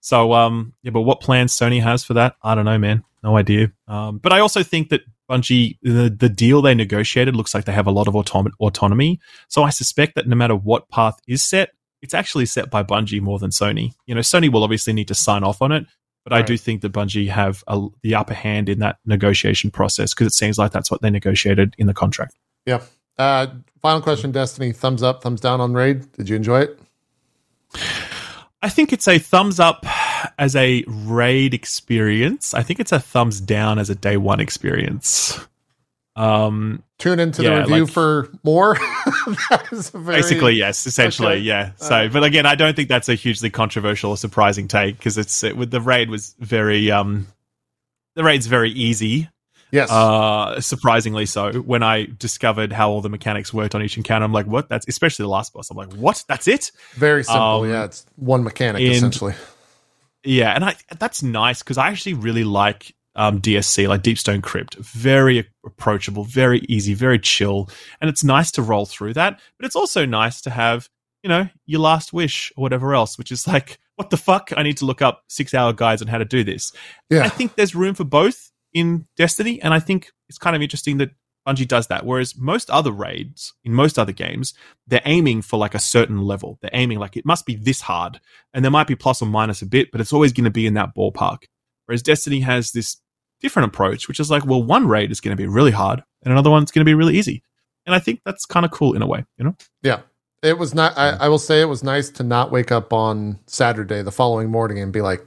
So, um, yeah, but what plans Sony has for that, I don't know, man. No idea. Um, but I also think that Bungie, the, the deal they negotiated looks like they have a lot of autom- autonomy. So I suspect that no matter what path is set, it's actually set by Bungie more than Sony. You know, Sony will obviously need to sign off on it, but I do think that Bungie have a, the upper hand in that negotiation process because it seems like that's what they negotiated in the contract. Yeah. Uh final question Destiny thumbs up, thumbs down on Raid. Did you enjoy it? I think it's a thumbs up as a raid experience. I think it's a thumbs down as a day one experience. Um, Tune into Yeah, the review like- for more. that is very, basically, yes, essentially, Okay. yeah. So, Alright. but again, I don't think that's a hugely controversial or surprising take because it's it, with the raid was very um, the raid's very easy. Yes. Uh, surprisingly so. When I discovered how all the mechanics worked on each encounter, I'm like, what? That's especially the last boss. I'm like, what? That's it? very simple. um, yeah, it's one mechanic and- essentially. Yeah, and I that's nice because I actually really like um, DSC, like Deep Stone Crypt. Very approachable, very easy, very chill, and it's nice to roll through that. But it's also nice to have, you know, your last wish or whatever else, which is like, what the fuck? I need to look up six hour guides on how to do this. Yeah. I think there's room for both in Destiny, and I think it's kind of interesting that Bungie does that. Whereas most other raids in most other games, they're aiming for like a certain level. They're aiming like it must be this hard, and there might be plus or minus a bit, but it's always going to be in that ballpark. Whereas Destiny has this different approach, which is like, well, one raid is going to be really hard, and another one's going to be really easy. And I think that's kind of cool in a way, you know? Yeah. It was not I, I will say it was nice to not wake up on Saturday the following morning and be like,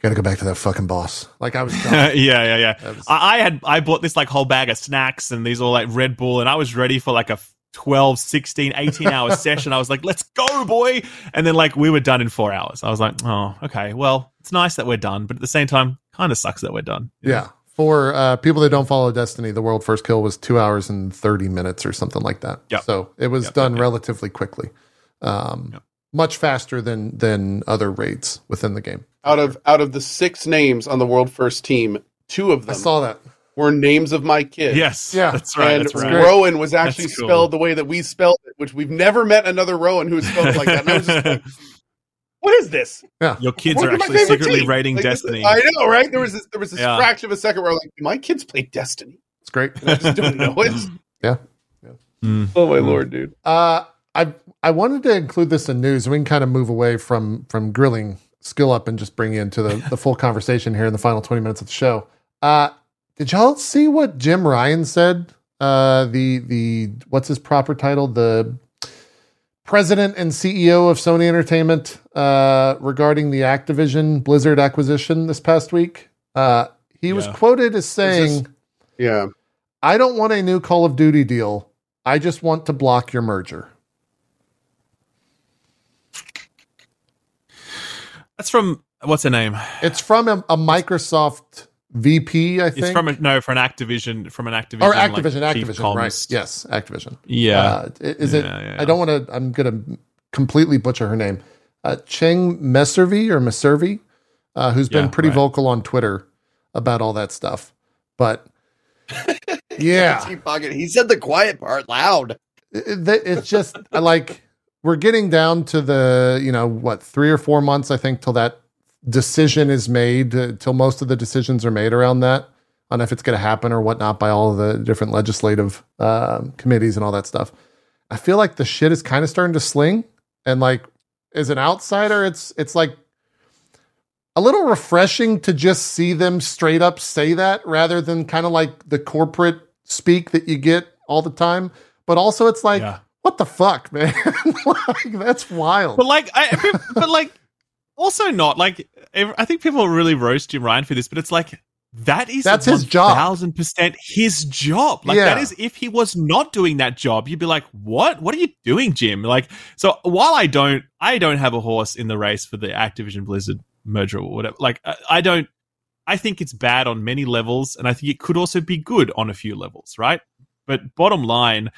gotta go back to that fucking boss. Like I was yeah, done. yeah, yeah. Was- I, I had I bought this like whole bag of snacks and these all like Red Bull and I was ready for like a 12, 16, 18 hour session. I was like, let's go, boy. And then like we were done in four hours. I was like, oh, okay. Well, it's nice that we're done, but at the same time, kind of sucks that we're done. yeah. For uh, people that don't follow Destiny, the world first kill was two hours and 30 minutes or something like that. Yep. So it was Yep, done yep, relatively quickly. Um, Yep. Much faster than than other raids within the game. out of out of the six names on the world first team, two of them I them saw that. were names of my kids. Yes. Yeah. That's right. and That's right. Rowan was actually cool. spelled the way that we spelled it, which we've never met another Rowan who's spelled like that. And I was just like, what is this? Yeah, your kids Look are actually secretly team. rating Like, this is- Destiny. I know, right? There was this, there was this Yeah. fraction of a second where I was like, my kids play Destiny. It's great. And I just don't know it. Yeah, Mm. Oh my Mm. lord, dude. Uh, I I wanted to include this in news. We can kind of move away from from grilling skill up and just bring you into the, the full conversation here in the final 20 minutes of the show. Uh, did y'all see what Jim Ryan said? Uh, the the what's his proper title? The president and CEO of Sony Entertainment uh, regarding the Activision Blizzard acquisition this past week. Uh, he was quoted as saying, Yeah. I don't want a new Call of Duty deal. I just want to block your merger. That's from what's her name? It's from a, a Microsoft VP, I think. It's from a, no, from an Activision, from an Activision or like, Activision, chief Activision, right? Yes, Activision. Yeah, Uh, is it? Yeah, yeah, I don't want to. I'm gonna completely butcher her name. Uh, Cheng Meservey or Meservey, uh, who's been pretty right. vocal on Twitter about all that stuff. But yeah, He he said the quiet part loud. it, it- it's just I like we're getting down to the you know what three or four months I think till that decision is made uh, till most of the decisions are made around that on if it's going to happen or whatnot by all the different legislative um, committees and all that stuff. I feel like the shit is kind of starting to sling, and like as an outsider, it's it's like a little refreshing to just see them straight up say that rather than kind of like the corporate speak that you get all the time. But also, it's like, Yeah. What the fuck, man? like, that's wild. But like, I, but like, also not like. I think people really roast Jim Ryan for this, but it's like that is That's his job. thousand percent his job. Like Yeah. that is if he was not doing that job, you'd be like, "What? What are you doing, Jim?" Like, so while I don't, I don't have a horse in the race for the Activision Blizzard merger or whatever. Like, I, I don't. I think it's bad on many levels, and I think it could also be good on a few levels, right? But bottom line,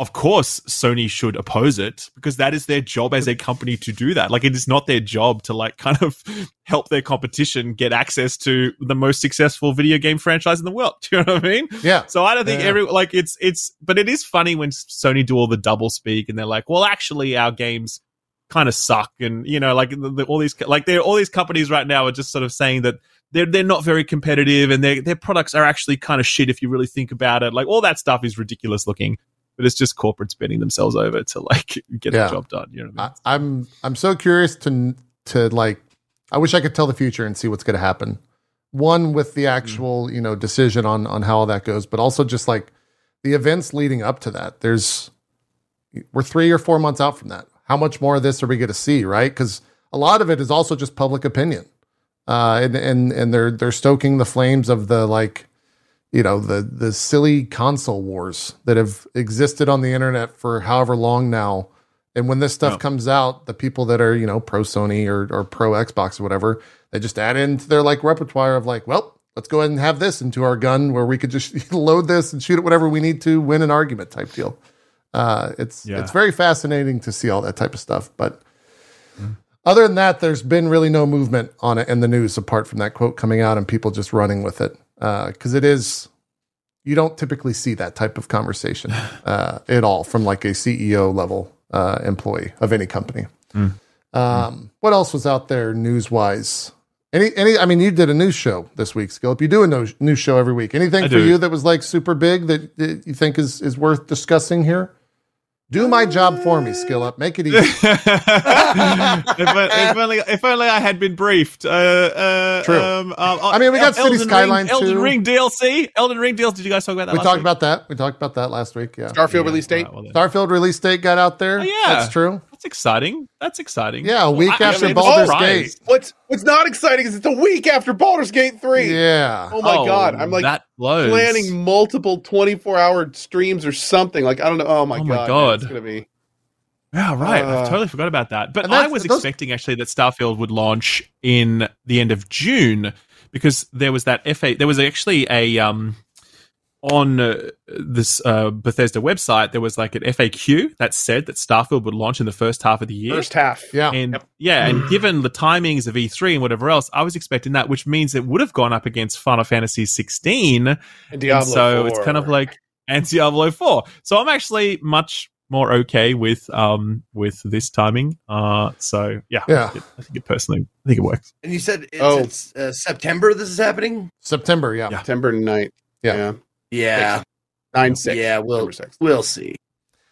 of course, Sony should oppose it because that is their job as a company to do that. Like, it is not their job to like kind of help their competition get access to the most successful video game franchise in the world. Do you know what I mean? yeah. So I don't think Yeah. every like it's it's, but it is funny when Sony do all the double speak and they're like, well, actually, our games kind of suck, and you know, like the, the, all these like they're all these companies right now are just sort of saying that they're they're not very competitive and their their products are actually kind of shit if you really think about it. Like all that stuff is ridiculous looking, but it's just corporates bending themselves over to like get Yeah. the job done. You know what I mean? I, I'm I'm so curious to to like. I wish I could tell the future and see what's going to happen. One with the actual you know decision on on how all that goes, but also just like the events leading up to that. There's we're three or four months out from that. How much more of this are we going to see? Right? Because a lot of it is also just public opinion, uh, and and and they're they're stoking the flames of the like you know the the silly console wars that have existed on the internet for however long now and when this stuff Yeah. comes out the people that are you know pro sony or, or pro xbox or whatever they just add into their like repertoire of like well let's go ahead and have this into our gun where we could just load this and shoot it whatever we need to win an argument type deal uh, it's Yeah. it's very fascinating to see all that type of stuff but other than that, there's been really no movement on it in the news apart from that quote coming out and people just running with it. Because it is, you don't typically see that type of conversation uh, at all from like a CEO level uh, employee of any company. Mm. Um, what else was out there news wise? Any, any, I mean, you did a news show this week, Skill Up. You do a no, news show every week. Anything I for do. you that was like super big that, that you think is, is worth discussing here? Do my job for me, Skill Up. Make it easy. if, I- if only if only I had been briefed. Uh, uh, True. Um, um, I mean, we got City Elden Skylines Ring, Elden. Ring DLC. Elden Ring DLC. Did you guys talk about that? we last talked week? about that. We talked about that last week. Yeah. Starfield release date. Alright, well. Starfield release date got out there. Oh, yeah. That's true. That's exciting. That's exciting. Yeah, a week I- I after mean, Baldur's. Gate. What's What's not exciting is it's a week after Baldur's Gate three. Yeah. Oh my god! I'm like that blows. planning multiple 24 hour streams or something. Like I don't know. Oh my Oh my god! God. It's gonna be. Yeah, right. Uh, I totally forgot about that. But I was those- expecting actually that Starfield would launch in the end of June because there was that FA. There was actually a um on uh, this uh, Bethesda website. There was like an FAQ that said that Starfield would launch in the first half of the year. First half. Yeah. And Yep. yeah, and given the timings of E3 and whatever else, I was expecting that, which means it would have gone up against Final Fantasy 16. And And Diablo so 4. it's kind of like and Diablo 4. So I'm actually much more okay with um with this timing. Uh so yeah. Yeah. I think it, I think it personally I think it works. And you said it's, Oh. it's uh, September this is happening? September. Yeah. Yeah. September 9th. Yeah. Yeah. Yeah. Nine six. Yeah, we'll- September 6th. We'll see.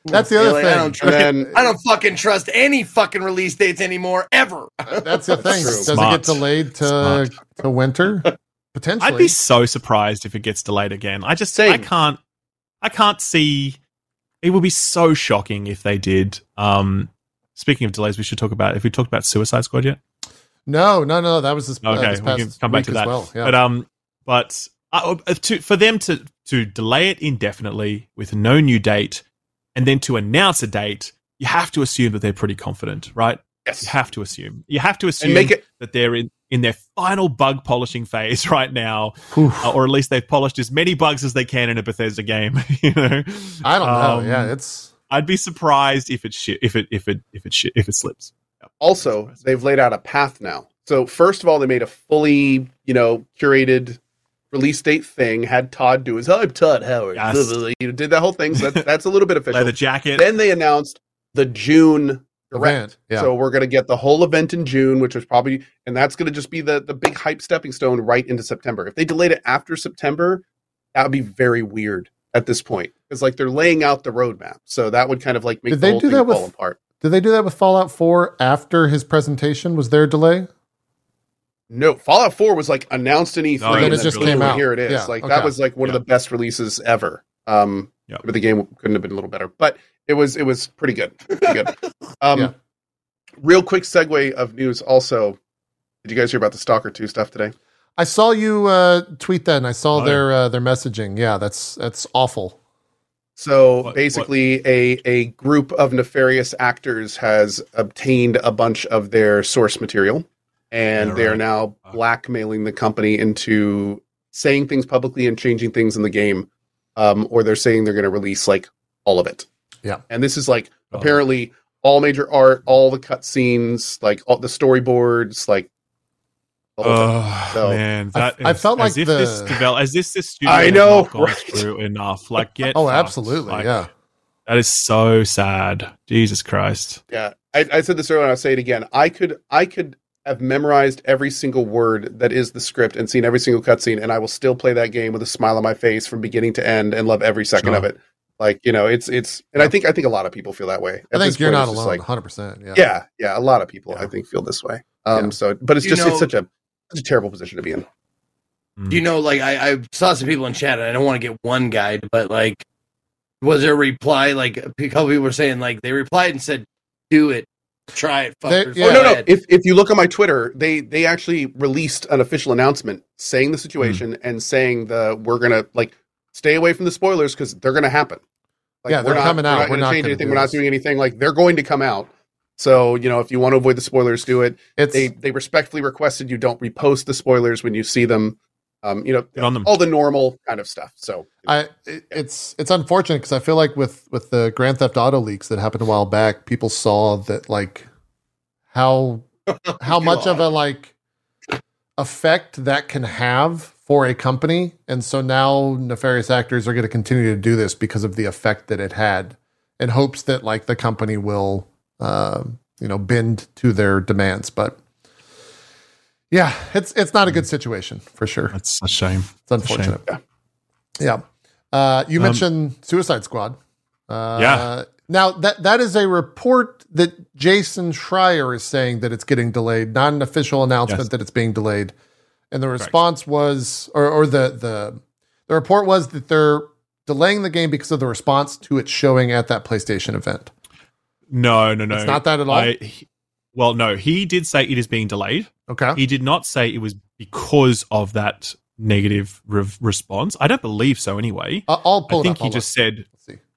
That's the other Like, I don't thing. Then I don't fucking trust any fucking release dates anymore, ever. That's the thing. true. Does it get delayed to Smart. to winter? Potentially. I'd be so surprised if it gets delayed again. I just I can't I can't see it would be so shocking if they did. Um speaking of delays, we should talk about if we talked about Suicide Squad yet. no, no, no. That was this, uh, Okay, this we can come back week to that. well. Yeah. But um, but uh, uh, to, for them to to delay it indefinitely with no new date, and then to announce a date, you have to assume that they're pretty confident, right? Yes. You have to assume. You have to assume make it that they're in, in their final bug polishing phase right now, uh, or at least they've polished as many bugs as they can in a Bethesda game. you know, I don't know. Um, yeah, it's I'd be surprised if it shi if it if it if it shi if it slips. Yep. also they've laid out a path now so first of all they made a fully you know curated release date thing had todd do his i'm todd howard Yes. You did that whole thing so that's, that's a little bit official the jacket. then they announced the june direct event. Yeah. so we're going to get the whole event in june which was probably and that's going to just be the the big hype stepping stone right into september if they delayed it after september that would be very weird at this point because like they're laying out the roadmap so that would kind of like make Did the they whole do thing that with- fall apart Did they do that with Fallout 4 after his presentation? Was there a delay? No, Fallout 4 was like announced in E3 No, and it just came out. Here it is. Yeah, like okay. that was like one Yeah. of the best releases ever. Um but the game couldn't have been a little better. But it was it was pretty good. Pretty good. Um Yeah. real quick segue of news also. Did you guys hear about the Stalker 2 stuff today? I saw you uh, tweet that, and I saw Oh, their uh, their messaging. Yeah, that's that's awful. So What- basically a a group of nefarious actors has obtained a bunch of their source material and Yeah, they are right. now blackmailing the company into saying things publicly and changing things in the game um, or they're saying they're going to release like all of it Yeah. and this is like Oh. apparently all major art all the cutscenes like all the storyboards like the whole thing. Oh So- man, I- that I is- felt like as if the- this develop as this this studio I know, not gone right? through enough. Like get Oh, fucked. absolutely. Like, yeah. that is so sad. Jesus Christ. Yeah, I, I said this earlier. and I'll say it again. I could, I could have memorized every single word that is the script and seen every single cutscene, and I will still play that game with a smile on my face from beginning to end and love every second Sure. of it. Like you know, it's it's, and I think I think a lot of people feel that way. I At think you're point, not it's just alone. Like, 100. percent Yeah. yeah, yeah, a lot of people Yeah. I think feel this way. Um, Yeah. so, but it's You just know- it's such a such a terrible position to be in. Mm. You know, like I, I saw some people in chat, and I don't want to get one guide, but like, was there a reply? Like a couple people were saying, like they replied and said, "Do it, try it, They- fuckers." yeah. Oh no, no. If if you look on my Twitter, they they actually released an official announcement saying the situation Hmm. and saying the we're gonna like stay away from the spoilers because they're gonna happen. Like, Yeah, they're not, coming we're out. Not We're not change gonna anything. We're not doing anything. Like they're going to come out. So you know, if you want to avoid the spoilers, do it. It's They they respectfully requested you don't repost the spoilers when you see them. Um, you know, Get on them. all the normal kind of stuff. So I it- it's it's unfortunate because I feel like with with the Grand Theft Auto leaks that happened a while back, people saw that like how how much of a like effect that can have for a company, and so now nefarious actors are going to continue to do this because of the effect that it had, in hopes that like the company will uh, you know bend to their demands, but. Yeah, it's it's not a good situation for sure. That's a shame. It's unfortunate. Yeah. Uh, you Um, mentioned Suicide Squad. Uh, Yeah. Now that that is a report that Jason Schreier is saying that it's getting delayed, not an official announcement Yes. that it's being delayed. And the response was, or, or the the the report was that they're delaying the game because of the response to its showing at that PlayStation event. No, no, no. It's not that at all? I, well, no. He did say it is being delayed. Okay. He did not say it was because of that negative re- response. I don't believe so. Anyway, I- I'll pull I think up. he I'll just look. said.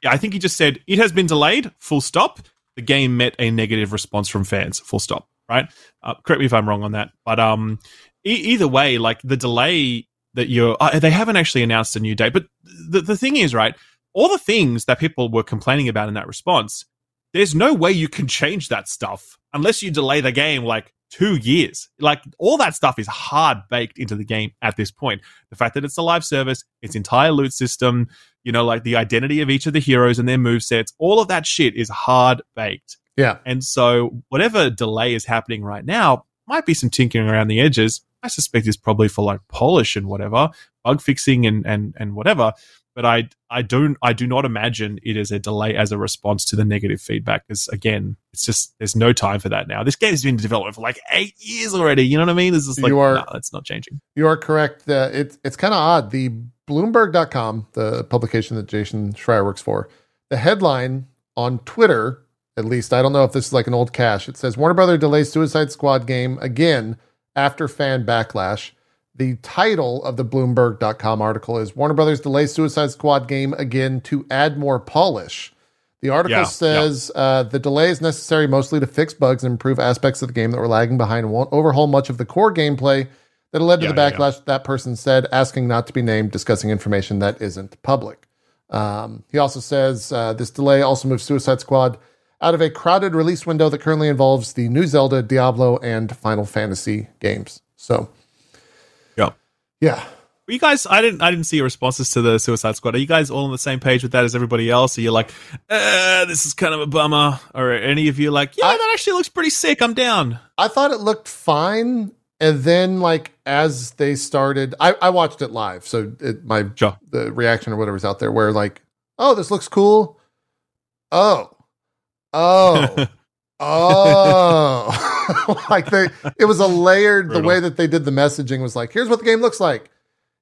Yeah, I think he just said it has been delayed. Full stop. The game met a negative response from fans. Full stop. Right. Uh, correct me if I'm wrong on that. But um, e- either way, like the delay that you're, uh, they haven't actually announced a new date. But the the thing is, right, all the things that people were complaining about in that response, there's no way you can change that stuff unless you delay the game like two years. Like all that stuff is hard baked into the game at this point. The fact that it's a live service, its entire loot system, you know, like the identity of each of the heroes and their move sets, all of that shit is hard baked. Yeah. And so whatever delay is happening right now might be some tinkering around the edges. I suspect is probably for like polish and whatever, bug fixing and and and whatever. But I I don't I do not imagine it is a delay as a response to the negative feedback. Because again, it's just there's no time for that now. This game has been developed for like eight years already. You know what I mean? This is like You are- no, it's not changing. You are correct. Uh, it's it's kind of odd. The Bloomberg.com, the publication that Jason Schreier works for, the headline on Twitter, at least, I don't know if this is like an old cache. It says Warner Brother delays Suicide Squad game again after fan backlash. The title of the Bloomberg.com article is Warner Brothers delays Suicide Squad game again to add more polish. The article Yeah, says uh, the delay is necessary mostly to fix bugs and improve aspects of the game that were lagging behind and won't overhaul much of the core gameplay that led to Yeah, the yeah, yeah. backlash that person said, asking not to be named, discussing information that isn't public. Um, he also says uh, this delay also moves Suicide Squad out of a crowded release window that currently involves the new Zelda, Diablo, and Final Fantasy games. So, Yeah. yeah. You guys, I didn't, I didn't see your responses to the Suicide Squad. Are you guys all on the same page with that as everybody else? Are you like, uh, this is kind of a bummer, or are any of you like, yeah, I- that actually looks pretty sick. I'm down. I thought it looked fine. And then, like, as they started, I, I watched it live. So, it, my Sure. the reaction or whatever's out there, where like, oh, this looks cool. Oh, oh, oh. like they, it was a layered, the way that they did the messaging was like, here's what the game looks like.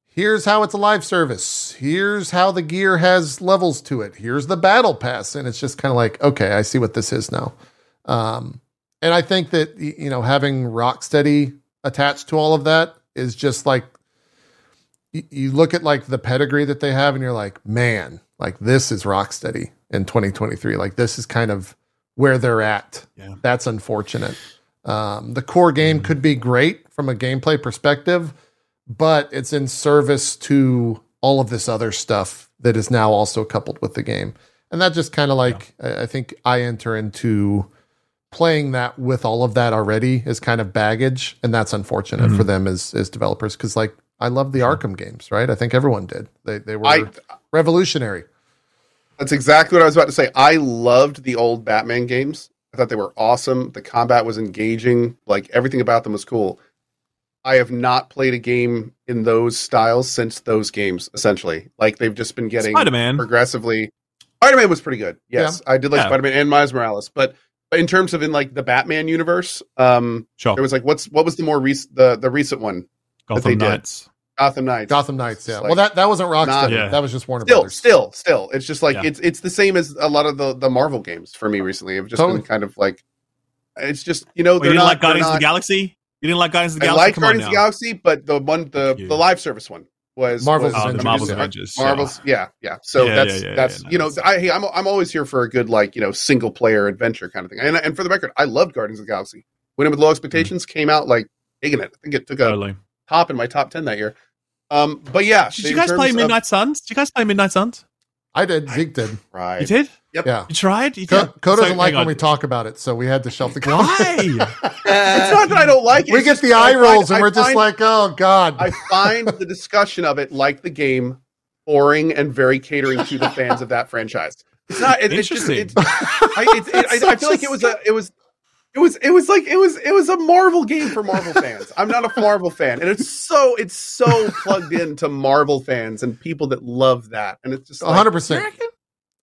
Here's how it's a live service. Here's how the gear has levels to it. Here's the battle pass. And it's just kind of like, okay, I see what this is now. Um, and I think that, you know, having Rocksteady attached to all of that is just like you look at like the pedigree that they have and you're like, man, like this is Rocksteady in 2023. Like this is kind of where they're at. Yeah. That's unfortunate. Um, the core game could be great from a gameplay perspective, but it's in service to all of this other stuff that is now also coupled with the game. And that just kind of like, I I think I enter into playing that with all of that already is kind of baggage. And that's unfortunate for them as, as developers. Cause like, I love the Arkham games, right? I think everyone did. They, they were I revolutionary. That's exactly what I was about to say. I loved the old Batman games. I thought they were awesome. The combat was engaging. Like everything about them was cool. I have not played a game in those styles since those games, essentially. Like they've just been getting Spider Man. progressively. Spider Man was pretty good. Yes, I did like Yeah. Spider Man and Miles Morales. But, in terms of in like the Batman universe, um, Sure. there was like what's what was the more recent the the recent one? they Gotham did. Knights. Gotham Knights. Gotham Knights. Yeah. It's well, that, that wasn't Rocksteady. not- Yeah. That was just Warner still, Brothers. still, still. It's just like Yeah. it's it's the same as a lot of the the Marvel games for me recently. Have just Totally. been kind of like it's just you know they're didn't not like they're Guardians of the Galaxy? You didn't like Guardians of the Galaxy. I Galaxy? like Come Guardians of the. Galaxy, but the one the you. the live service one was Marvel's was, Oh, the Avengers, Marvel's yeah. Avengers. yeah. Marvel's yeah yeah. So Yeah, that's yeah, yeah, that's yeah, you know nice. I hey, I'm I'm always here for a good like you know single player adventure kind of thing. And and for the record, I loved Guardians of the Galaxy. Went in with low mm-hmm. expectations, came out like digging it. I think it took a Totally. top in my top ten that year. Um, but yeah, Did you guys play terms of- Midnight Suns? Did you guys play Midnight Suns? I did. Zeke did. Right. You did? Yep. Yeah. You tried? You Cohh, did? Cohh doesn't So, like when on. we talk about it, so we had to shelf the Why? It's not that I don't like it. we it's get just the that I eye find- rolls, and we're just like, oh god. I find the discussion of it, like the game, boring and very catering to the fans of that franchise. It's not. It, it's just. Interesting. It's, I, it's, it, I, I feel like it was a. It was. It was. It was like it was. It was a Marvel game for Marvel fans. I'm not a Marvel fan, and it's so. It's so plugged into Marvel fans and people that love that, and it's just like, hundred percent.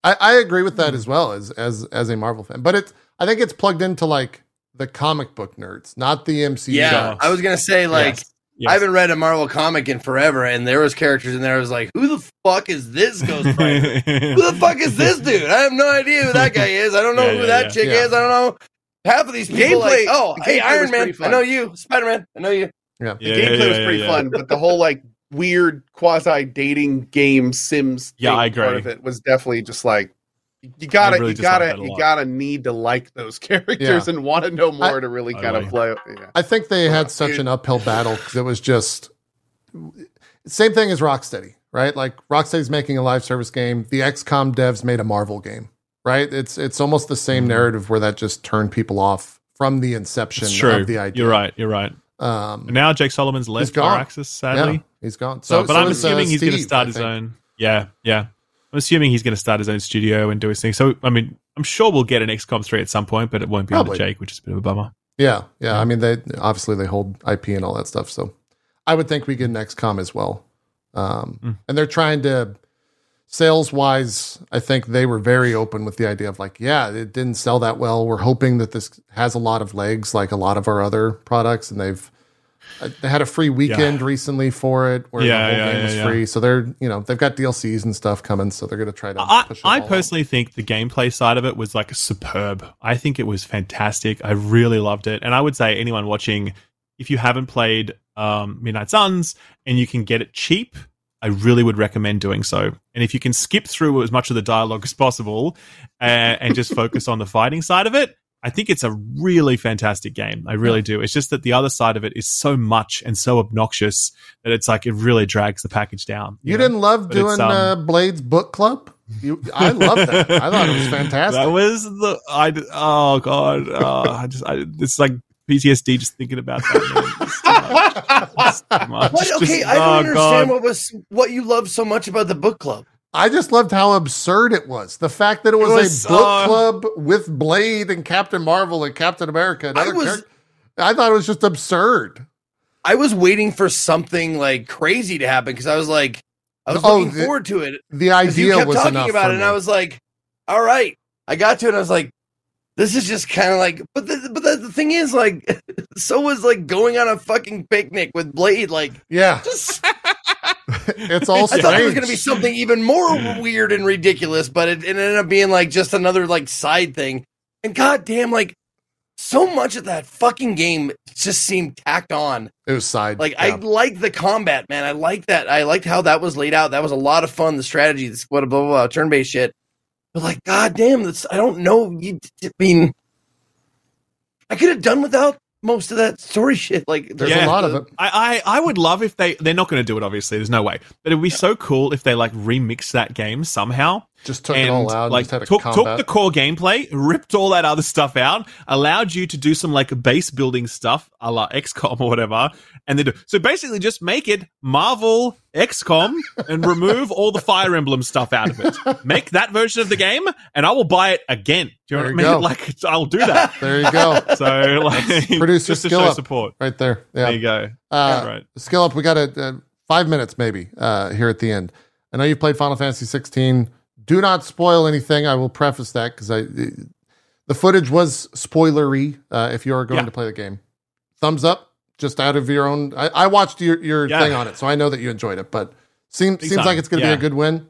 I, I agree with that as well as as as a Marvel fan, but it's I think it's plugged into like the comic book nerds, not the MCU. Yeah, nerds. I was gonna say like Yes. Yes. I haven't read a Marvel comic in forever, and there was characters in there. I was like, who the fuck is this Ghost Rider? who the fuck is this dude? I have no idea who that guy is. I don't know Yeah, who yeah, that yeah. chick Yeah. is. I don't know. Half of these people, Gameplay- like, oh, hey, Iron Man, I know you. Spider Man, I know you. yeah. the gameplay was pretty fun, but the whole like weird quasi dating game Sims Yeah, thing I part of it was definitely just like you gotta really you gotta you gotta need to like those characters Yeah. and want to know more I- to really kind of play. Yeah. I think they had such an uphill battle because it was just same thing as Rocksteady, right? Like Rocksteady's making a live service game. The XCOM devs made a Marvel game, right? It's it's almost the same Mhm. narrative where that just turned people off from the inception of the idea. You're right. You're right. Um, And now Jake Solomon's left. Firaxis, sadly. yeah, he's gone. So, So, but so I'm is, uh, assuming he's going to start his own. Yeah, yeah. I'm assuming he's going to start his own studio and do his thing. So, I mean, I'm sure we'll get an XCOM 3 at some point, but it won't be under Jake, which is a bit of a bummer. Yeah, yeah. I mean, they obviously they hold IP and all that stuff. So I would think we get an XCOM as well. Um, Mm. And they're trying to sales wise. I think they were very open with the idea of like, yeah, it didn't sell that well. We're hoping that this has a lot of legs, like a lot of our other products, and they've. uh, They had a free weekend recently for it, where Yeah, the whole yeah, game yeah, was yeah. free. So they're, you know, they've got DLCs and stuff coming. So they're going to try to. I, push it I all out. personally think the gameplay side of it was like superb. I think it was fantastic. I really loved it. And I would say anyone watching, if you haven't played um, Midnight Suns, and you can get it cheap. I really would recommend doing so. And if you can skip through as much of the dialogue as possible uh, and just focus on the fighting side of it, I think it's a really fantastic game. I really do. It's just that the other side of it is so much and so obnoxious that it's like it really drags the package down. You, know? didn't love But doing um, uh, Blade's book club? You, I love that. I thought it was fantastic. That was the I. Oh god, oh, I just I, it's like PTSD just thinking about that. Man. It's too much. It's too Just- Okay, I don't oh, understand God. what was what you loved so much about the book club. I just loved how absurd it was. The fact that it was, was, a book uh, club with Blade and Captain Marvel and Captain America. And I was- characters. I thought it was just absurd. I was waiting for something like crazy to happen because I was like, I was Oh, looking the- forward to it. The 'Cause you idea kept was talking enough about for it, and. I was like, all right. I got to it, and I was like, this is just kind of like, but the, but the, the thing is, like, so was like going on a fucking picnic with Blade. Like, yeah, just, it's all I thought it was going to be something even more weird and ridiculous, but it, it ended up being like just another like side thing. And goddamn, like, so much of that fucking game just seemed tacked on. It was side. Like I yeah. like the combat, man. I like that. I liked how that was laid out. That was a lot of fun. The strategy, this what blah blah, blah turn based shit. But like, goddamn, that's I don't know. You, I mean, I could have done without most of that story shit. Like, There's Yeah. a lot of it. I, I I would love if they they're not going to do it. Obviously, there's no way. But it'd be so cool if they like remix that game somehow Just took and it all out. like and just had took, combat. took the core gameplay, ripped all that other stuff out, allowed you to do some like base building stuff, a la XCOM or whatever, and then do, so basically just make it Marvel XCOM and remove all the Fire Emblem stuff out of it. Make that version of the game, and I will buy it again. Do you know There what I mean? go. Like I'll do that. there you go, So like producer just to skill show up. support. right there. Yeah. There you go. Uh, right. Skill up. We got a, uh five minutes maybe uh, here at the end. I know you've played Final Fantasy 16. Do not spoil anything. I will preface that because I the footage was spoilery. Uh, if you are going Yeah. to play the game, thumbs up. Just out of your own. I, I watched your your Yeah. thing on it, so I know that you enjoyed it. But seems seems time. like it's going to Yeah. be a good win.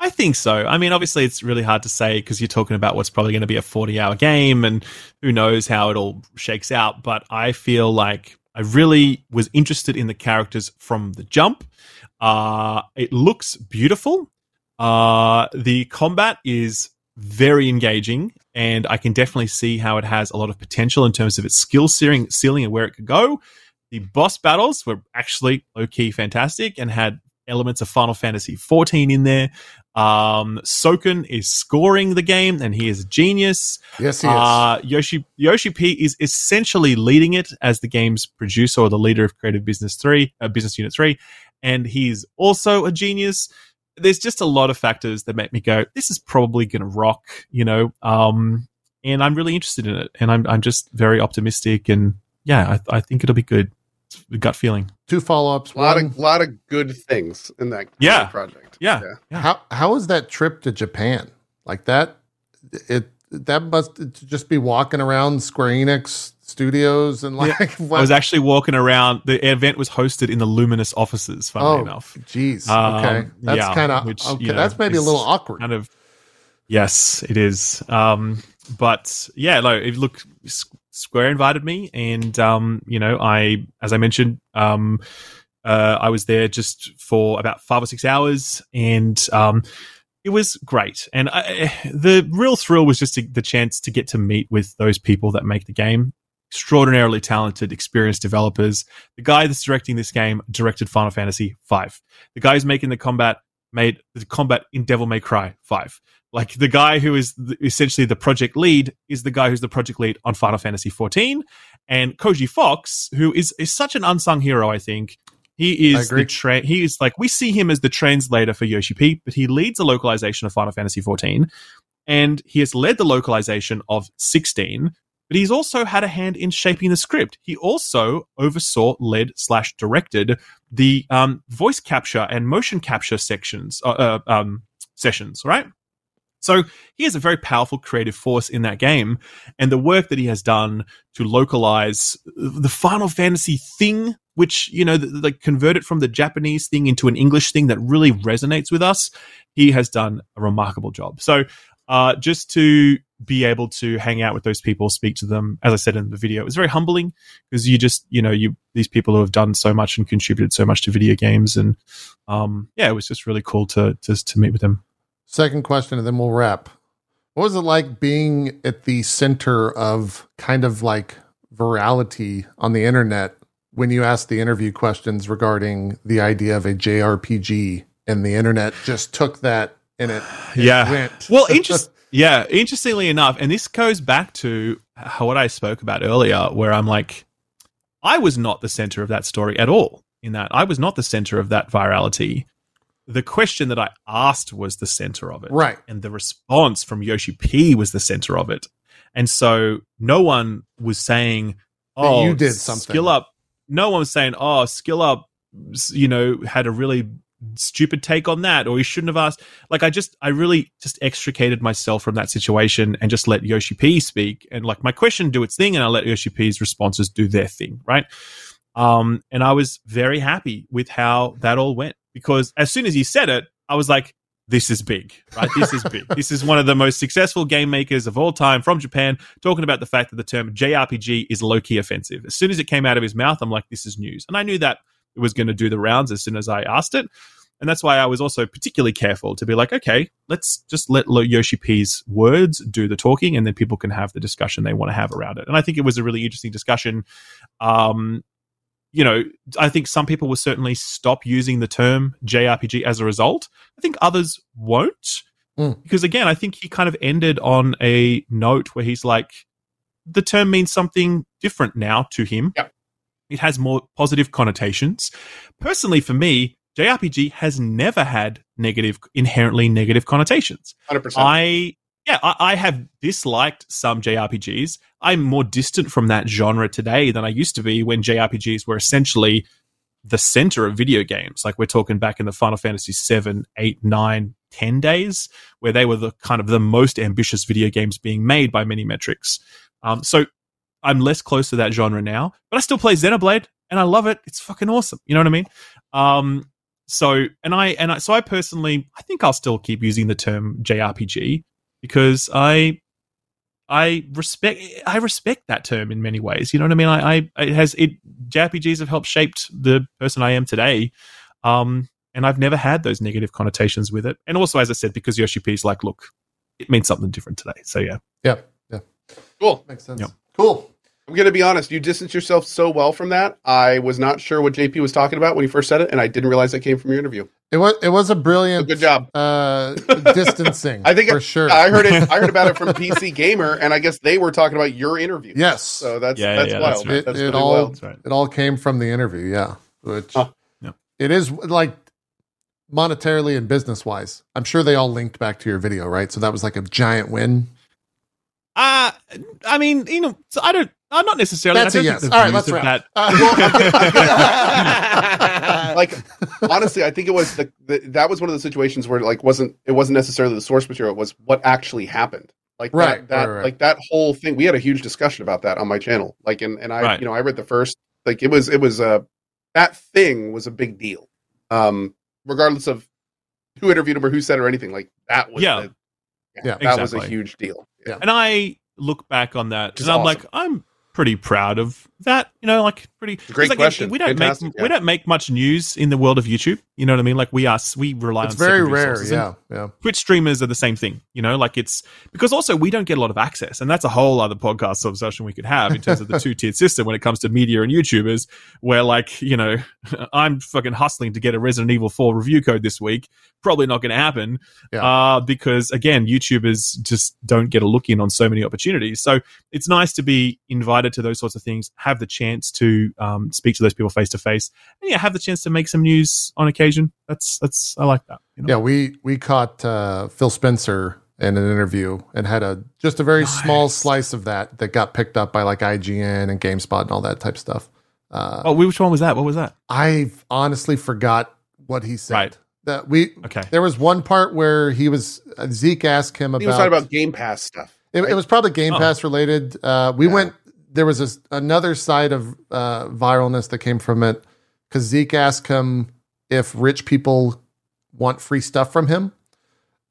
I think so. I mean, obviously, it's really hard to say because you're talking about what's probably going to be a 40 hour game and who knows how it all shakes out. But I feel like I really was interested in the characters from the jump. Uh, it looks beautiful. Uh, the combat is very engaging, and I can definitely see how it has a lot of potential in terms of its skill ceiling, ceiling and where it could go. The boss battles were actually low key fantastic and had elements of Final Fantasy 14 in there. Um, Soken is scoring the game, and he is a genius. Yes, he is. Uh, Yoshi Yoshi P is essentially leading it as the game's producer or the leader of Creative Business Three, uh, Business Unit Three, and he's also a genius. There's just a lot of factors that make me go, "This is probably going to rock," you know. Um, and I'm really interested in it, and I'm I'm just very optimistic, and yeah, I, I think it'll be good. It's a gut feeling. Two follow ups. A lot One, of lot of good things in that Yeah. project. Yeah. Yeah. Yeah. How how was that trip to Japan? Like that it that must just be walking around Square Enix studios and like I was actually walking around. The event was hosted in the Luminous offices. Funnily oh enough, geez Um, okay that's yeah, kind of okay you know, that's maybe a little awkward kind of. Yes, it is. Um, but yeah, no. If, look, Square invited me, and um, you know, I, as I mentioned, um, uh, I was there just for about five or six hours, and um, it was great. And I, the real thrill was just to, the chance to get to meet with those people that make the game. Extraordinarily talented, experienced developers. The guy that's directing this game directed Final Fantasy V. The guy who's making the combat made the combat in Devil May Cry 5. Like the guy who is the, essentially the project lead is the guy who's the project lead on Final Fantasy 14. And Koji Fox, who is, is such an unsung hero, I think. He is the tra- he is like we see him as the translator for Yoshi P, but he leads the localization of Final Fantasy 14 and he has led the localization of 16 but he's also had a hand in shaping the script. He also oversaw, led slash directed the um, voice capture and motion capture sections, uh, uh, um, sessions, right? So he is a very powerful creative force in that game, and the work that he has done to localize the Final Fantasy thing, which you know, like convert it from the Japanese thing into an English thing that really resonates with us. He has done a remarkable job. So, uh, just to be able to hang out with those people, speak to them. As I said in the video, it was very humbling because you just, you know, you these people who have done so much and contributed so much to video games, and um, yeah, it was just really cool to to to meet with them. Second question, and then we'll wrap. What was it like being at the center of kind of like virality on the internet when you asked the interview questions regarding the idea of a JRPG and the internet just took that and it, it Yeah. went. Well, interest, yeah, interestingly enough, and this goes back to how, what I spoke about earlier, where I'm like, I was not the center of that story at all. In that, I was not the center of that virality. The question that I asked was the center of it, right. and the response from Yoshi P was the center of it. And so, no one was saying, "Oh, you did something." Skill up." No one was saying, "Oh, skill up." You know, had a really stupid take on that or you shouldn't have asked. Like i just i really just extricated myself from that situation and just let yoshi p speak. And like my question do its thing and i let yoshi p's responses do their thing right? Um and i was very happy with how that all went because as soon as he said it i was like this is big right? This is big. This is one of the most successful game makers of all time from japan talking about the fact that the term jrpg is low-key offensive. As soon as it came out of his mouth i'm like this is news. And i knew that it was going to do the rounds as soon as I asked it. And that's why I was also particularly careful to be like, okay, let's just let Yoshi P's words do the talking and then people can have the discussion they want to have around it. And I think it was a really interesting discussion. Um, you know, I think some people will certainly stop using the term JRPG as a result. I think others won't. Mm. Because again, I think he kind of ended on a note where he's like, the term means something different now to him. Yep. It has more positive connotations. Personally, for me, JRPG has never had negative, inherently negative connotations. Hundred percent. I yeah, I, I have disliked some JRPGs. I'm more distant from that genre today than I used to be when JRPGs were essentially the center of video games. Like we're talking back in the Final Fantasy 7, 8, 9, 10 days, where they were the kind of the most ambitious video games being made by many metrics. Um, so I'm less close to that genre now, but I still play Xenoblade and I love it. It's fucking awesome. You know what I mean? Um, so and I and I so I personally I think I'll still keep using the term JRPG because I I respect I respect that term in many ways. You know what I mean? I, I it has it JRPGs have helped shaped the person I am today. Um and I've never had those negative connotations with it. And also as I said, because Yoshi P's like, look, it means something different today. So yeah. Yeah. Yeah. cool. Makes sense. Yep. Cool. I'm gonna be honest. You distanced yourself so well from that. I was not sure what JP was talking about when he first said it, and I didn't realize that came from your interview. It was it was a So brilliant good job. uh distancing. I think for it- sure. I heard it. I heard about it from PC Gamer, and I guess they were talking about your interview. yes. So that's Yeah, that's yeah, wild. that's right. It- That's it all- wild. That's right. It all came from the interview, yeah. Which Huh. Yeah. it is like monetarily and business wise. I'm sure they all linked back to your video, right? So that was like a giant win. Uh I mean, you know, so I don't I'm not necessarily That's I a yes. All right, let's of wrap. that- Uh, like honestly, I think it was the, the that was one of the situations where like wasn't it wasn't necessarily the source material. It was what actually happened. Like Right, that, that right, right. like that whole thing. We had a huge discussion about that on my channel. Like and and I Right. you know I read the first like it was it was uh that thing was a big deal. Um, regardless of who interviewed him or who said or anything like that was Yeah. the- Yeah, that was a huge deal. Yeah. And I look back on that Which is and I'm awesome. like, I'm pretty proud of that. You know, like pretty. great like, question. We don't Fantastic, make yeah. we don't make much news in the world of YouTube. You know what I mean? Like we are we rely it's on very rare, yeah. Yeah. Twitch streamers are the same thing, you know, like it's because also we don't get a lot of access, and that's a whole other podcast conversation we could have in terms of the two tiered system when it comes to media and YouTubers, where like, you know, I'm fucking hustling to get a Resident Evil 4 review code this week. Probably not going to happen, Yeah. uh, because again, YouTubers just don't get a look in on so many opportunities. So it's nice to be invited to those sorts of things, have the chance to um, speak to those people face to face, and yeah, have the chance to make some news on occasion. That's that's I like that. You know? Yeah, we we caught uh, Phil Spencer in an interview and had a just a very small slice of that that got picked up by like IGN and GameSpot and all that type of stuff. Uh, Oh, which one was that? What was that? I honestly forgot what he said. Right. That we Okay. there was one part where he was uh, Zeke asked him about. He was about, talking about Game Pass stuff. it, it was probably Game Oh. Pass related. Uh, we Yeah. went there was this, another side of uh, viralness that came from it because Zeke asked him if rich people want free stuff from him.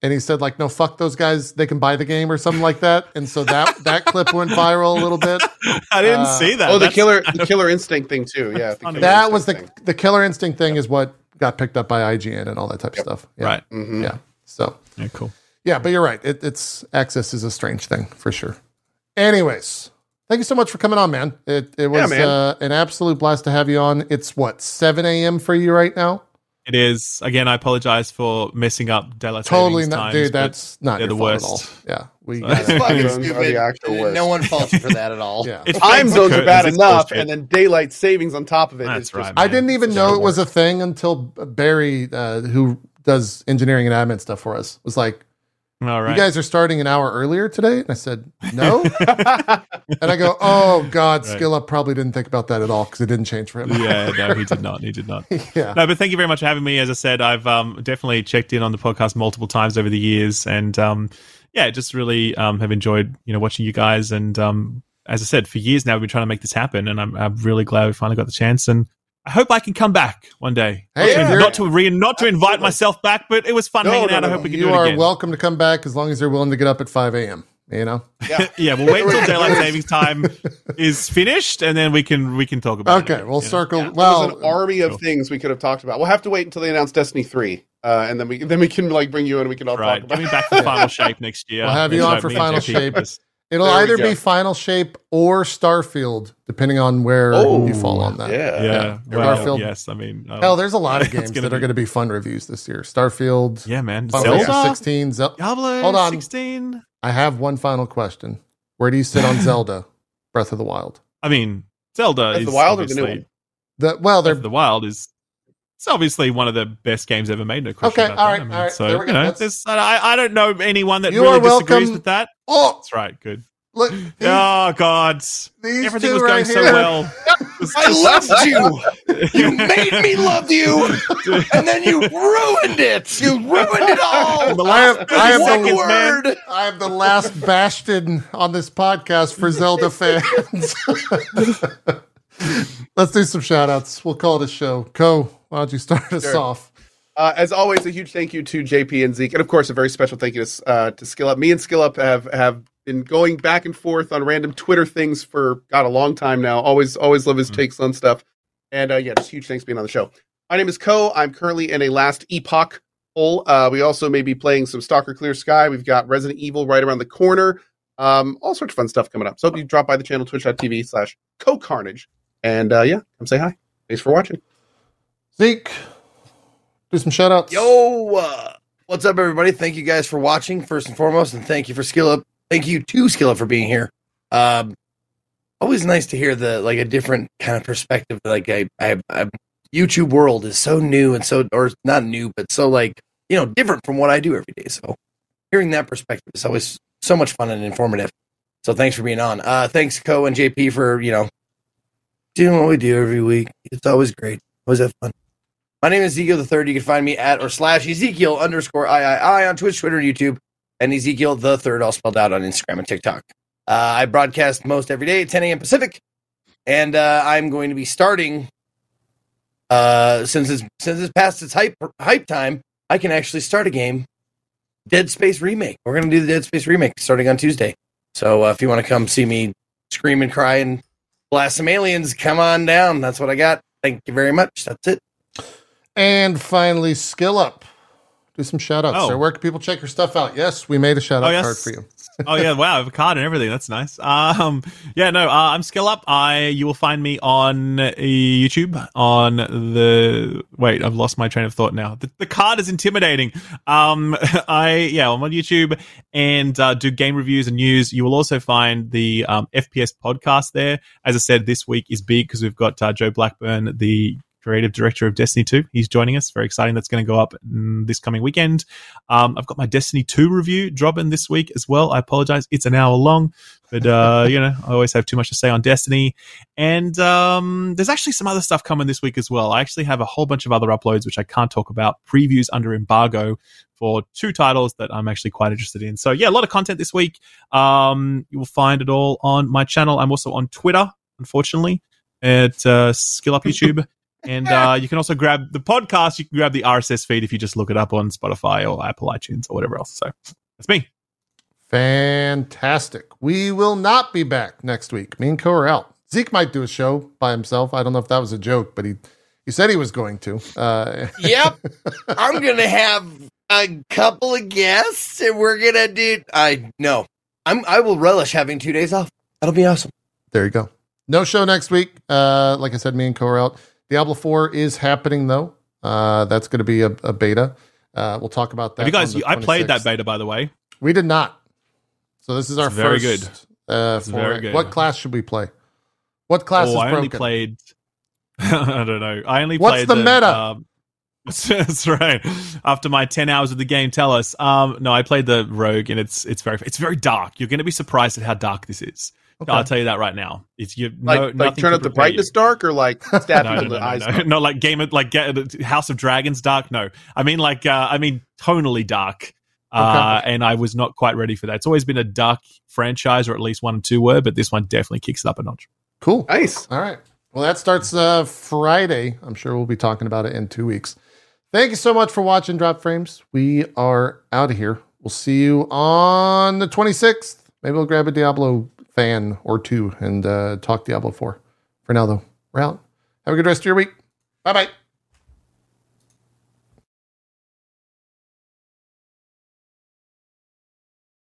and he said like, "No, fuck those guys. They can buy the game or something like that." And so that that clip went viral a little bit. I didn't Uh, see that. Oh, the That's- killer, the killer instinct thing too. Yeah, the funny. Killer That was the Instinct the Killer Instinct thing is what got picked up by IGN and all that type of stuff. Yeah. Right. thing. Mhm. Yeah. So Yeah, cool. yeah, but you're right. It, it's access is a strange thing for sure. Anyways, thank you so much for coming on, man. It it was man. uh, an absolute blast to have you on. It's what seven a.m. for you right now. It is. Again, I apologize for messing up daylight Totally savings not, times, dude. That's not they're your the fault worst. at all. Yeah, we So- got It's fucking are the stupid. actual worst. No one faults you for that at all. Yeah. It's Time zones are bad enough, and then daylight savings on top of it. That's is just- right, I didn't even It's know it was a thing until Barry, uh, who does engineering and admin stuff for us, was like, All right. "You guys are starting an hour earlier today," and I said, "No," and I go, "Oh God, Right. Skill Up probably didn't think about that at all because it didn't change for him." yeah, no, he did not. He did not. yeah. No, but thank you very much for having me. As I said, I've um, definitely checked in on the podcast multiple times over the years, and um, yeah, just really um, have enjoyed you know watching you guys. And um, as I said, for years now we've been trying to make this happen, and I'm, I'm really glad we finally got the chance. And I hope I can come back one day. Hey, not, to, not to re- not to invite Absolutely. myself back, but it was fun No, hanging no, out. no, I hope no. we can You do it again. You are welcome to come back as long as you're willing to get up at five a.m. You know. yeah. yeah, we'll wait until daylight savings time is finished, and then we can we can talk about. it Okay, again, we'll you know? circle. There's Well, an army of Cool. things we could have talked about. We'll have to wait until they announce Destiny three, uh, and then we then we can like bring you in. and We can all Right, talk get about. me back for final shape next year. We'll have you on for Final Shape. Just- it'll There either be Final Shape or Starfield, depending on where Oh, you fall on that. Yeah, Yeah, Yeah. well, Starfield. yes. I mean, um, Hell, there's a lot of It's games gonna that are going to be fun reviews this year. Starfield, yeah, man. Final Zelda, 16. Zel- Diablo, Hold on. sixteen. I have one final question. Where do you sit on Zelda Breath of the Wild? I mean, Zelda Breath is the Wild or the new obviously- one? The, well, Breath they're of the Wild is. It's obviously one of the best games ever made. No question Okay, about all that. right, I mean, all right, So there we you know, I, I don't know anyone that You really are disagrees welcome- with that. Oh, That's right. Good. look, these, oh God, these everything was right going so well. I loved you. You made me love you, and then you ruined it. You ruined it all. The I am, last I am One the man. word. I am the last bastion on this podcast for Zelda fans. Let's do some shout outs. We'll call it a show. Cohh, why don't you start us Sure. off? Uh, as always, a huge thank you to JP and Zeke, and of course, a very special thank you to uh, to Skill Up. Me and Skill Up have have been going back and forth on random Twitter things for God a long time now. Always always love his Mhm. takes on stuff, and uh, yeah, just huge thanks for being on the show. My name is Cohh. I'm currently in a Last Epoch hole. Uh, we also may be playing some Stalker Clear Sky. We've got Resident Evil right around the corner. Um, all sorts of fun stuff coming up. So if you drop by the channel, twitch.tv slash Cohh Carnage. And uh, yeah, come say hi. Thanks for watching. Zeke, do some shout outs. Yo, uh, what's up, everybody? Thank you guys for watching, first and foremost, and thank you for Skill Up. Thank you to Skill Up for being here. Um, always nice to hear the like a different kind of perspective. Like I, I, I, YouTube world is so new and so, or not new, but so like you know different from what I do every day. So hearing that perspective is always so much fun and informative. So thanks for being on. Uh, thanks, Cohh and JP, for you know doing what we do every week. It's always great. Always have fun. My name is Ezekiel the Third. You can find me at or slash Ezekiel underscore I I I on Twitch, Twitter, YouTube, and Ezekiel the Third, all spelled out on Instagram and TikTok. Uh, I broadcast most every day at 10 a.m. Pacific, and uh, I'm going to be starting. Uh, since it's since it's past its hype hype time, I can actually start a game. Dead Space remake. We're gonna do the Dead Space remake starting on Tuesday. So uh, if you want to come see me scream and cry and blast some aliens, come on down. That's what I got. Thank you very much. That's it. And finally, Skill Up. Do some shout outs, Oh. sir. Where can people check your stuff out? Yes, we made a shout out Oh, yes. card for you. oh yeah, wow, I have a card and everything. That's nice. Um, yeah, no, uh, I'm Skill Up. I you will find me on uh, YouTube on the wait. I've lost my train of thought now. The, the card is intimidating. Um, I yeah, I'm on YouTube and uh, do game reviews and news. You will also find the um, FPS podcast there. As I said, this week is big because we've got uh, Joe Blackburn, the creative director of Destiny 2. He's joining us. Very exciting. That's going to go up this coming weekend. Um, I've got my Destiny 2 review dropping this week as well. I apologize. It's an hour long, but, uh, you know, I always have too much to say on Destiny. And um, there's actually some other stuff coming this week as well. I actually have a whole bunch of other uploads, which I can't talk about, previews under embargo for two titles that I'm actually quite interested in. So, yeah, a lot of content this week. Um, you will find it all on my channel. I'm also on Twitter, unfortunately, at uh, Skill Up YouTube. And uh, you can also grab the podcast. You can grab the RSS feed if you just look it up on Spotify or Apple iTunes or whatever else. So that's me. Fantastic. We will not be back next week. Me and Cohh are out. Zeke might do a show by himself. I don't know if that was a joke, but he he said he was going to. Uh, Yep. I'm gonna have a couple of guests, and we're gonna do. I know. I'm. I will relish having two days off. That'll be awesome. there you go. No show next week. Uh, like I said, me and Cohh are out. Diablo Four is happening though. Uh, that's going to be a, a beta. Uh, we'll talk about that. Have you guys? I played that beta, by the way. We did not. So this is our It's very first. Uh, It's for very good. What class should we play? What class oh, is I broken? only played. I don't know. I only played. What's played the meta? Um, that's right. After my ten hours of the game, tell us. Um, no, I played the rogue, and it's it's very it's very dark. You're going to be surprised at how dark this is. Okay. I'll tell you that right now. It's you Like, no, like turn up the prepare you. brightness dark or like stab No, people no, no, the no, eyes. no. dark? like game of like get, House of Dragons dark. No, I mean like uh, I mean tonally dark. Uh, and I was not quite ready for that. It's always been a dark franchise, or at least one and two were, but this one definitely kicks it up a notch. Cool. Nice. All right. Well, that starts uh, Friday. I'm sure we'll be talking about it in two weeks. Thank you so much for watching Dropped Frames. We are out of here. We'll see you on the 26th. Maybe we'll grab a Diablo fan or two and uh, talk Diablo 4. For now, though, we're out. Have a good rest of your week. Bye bye.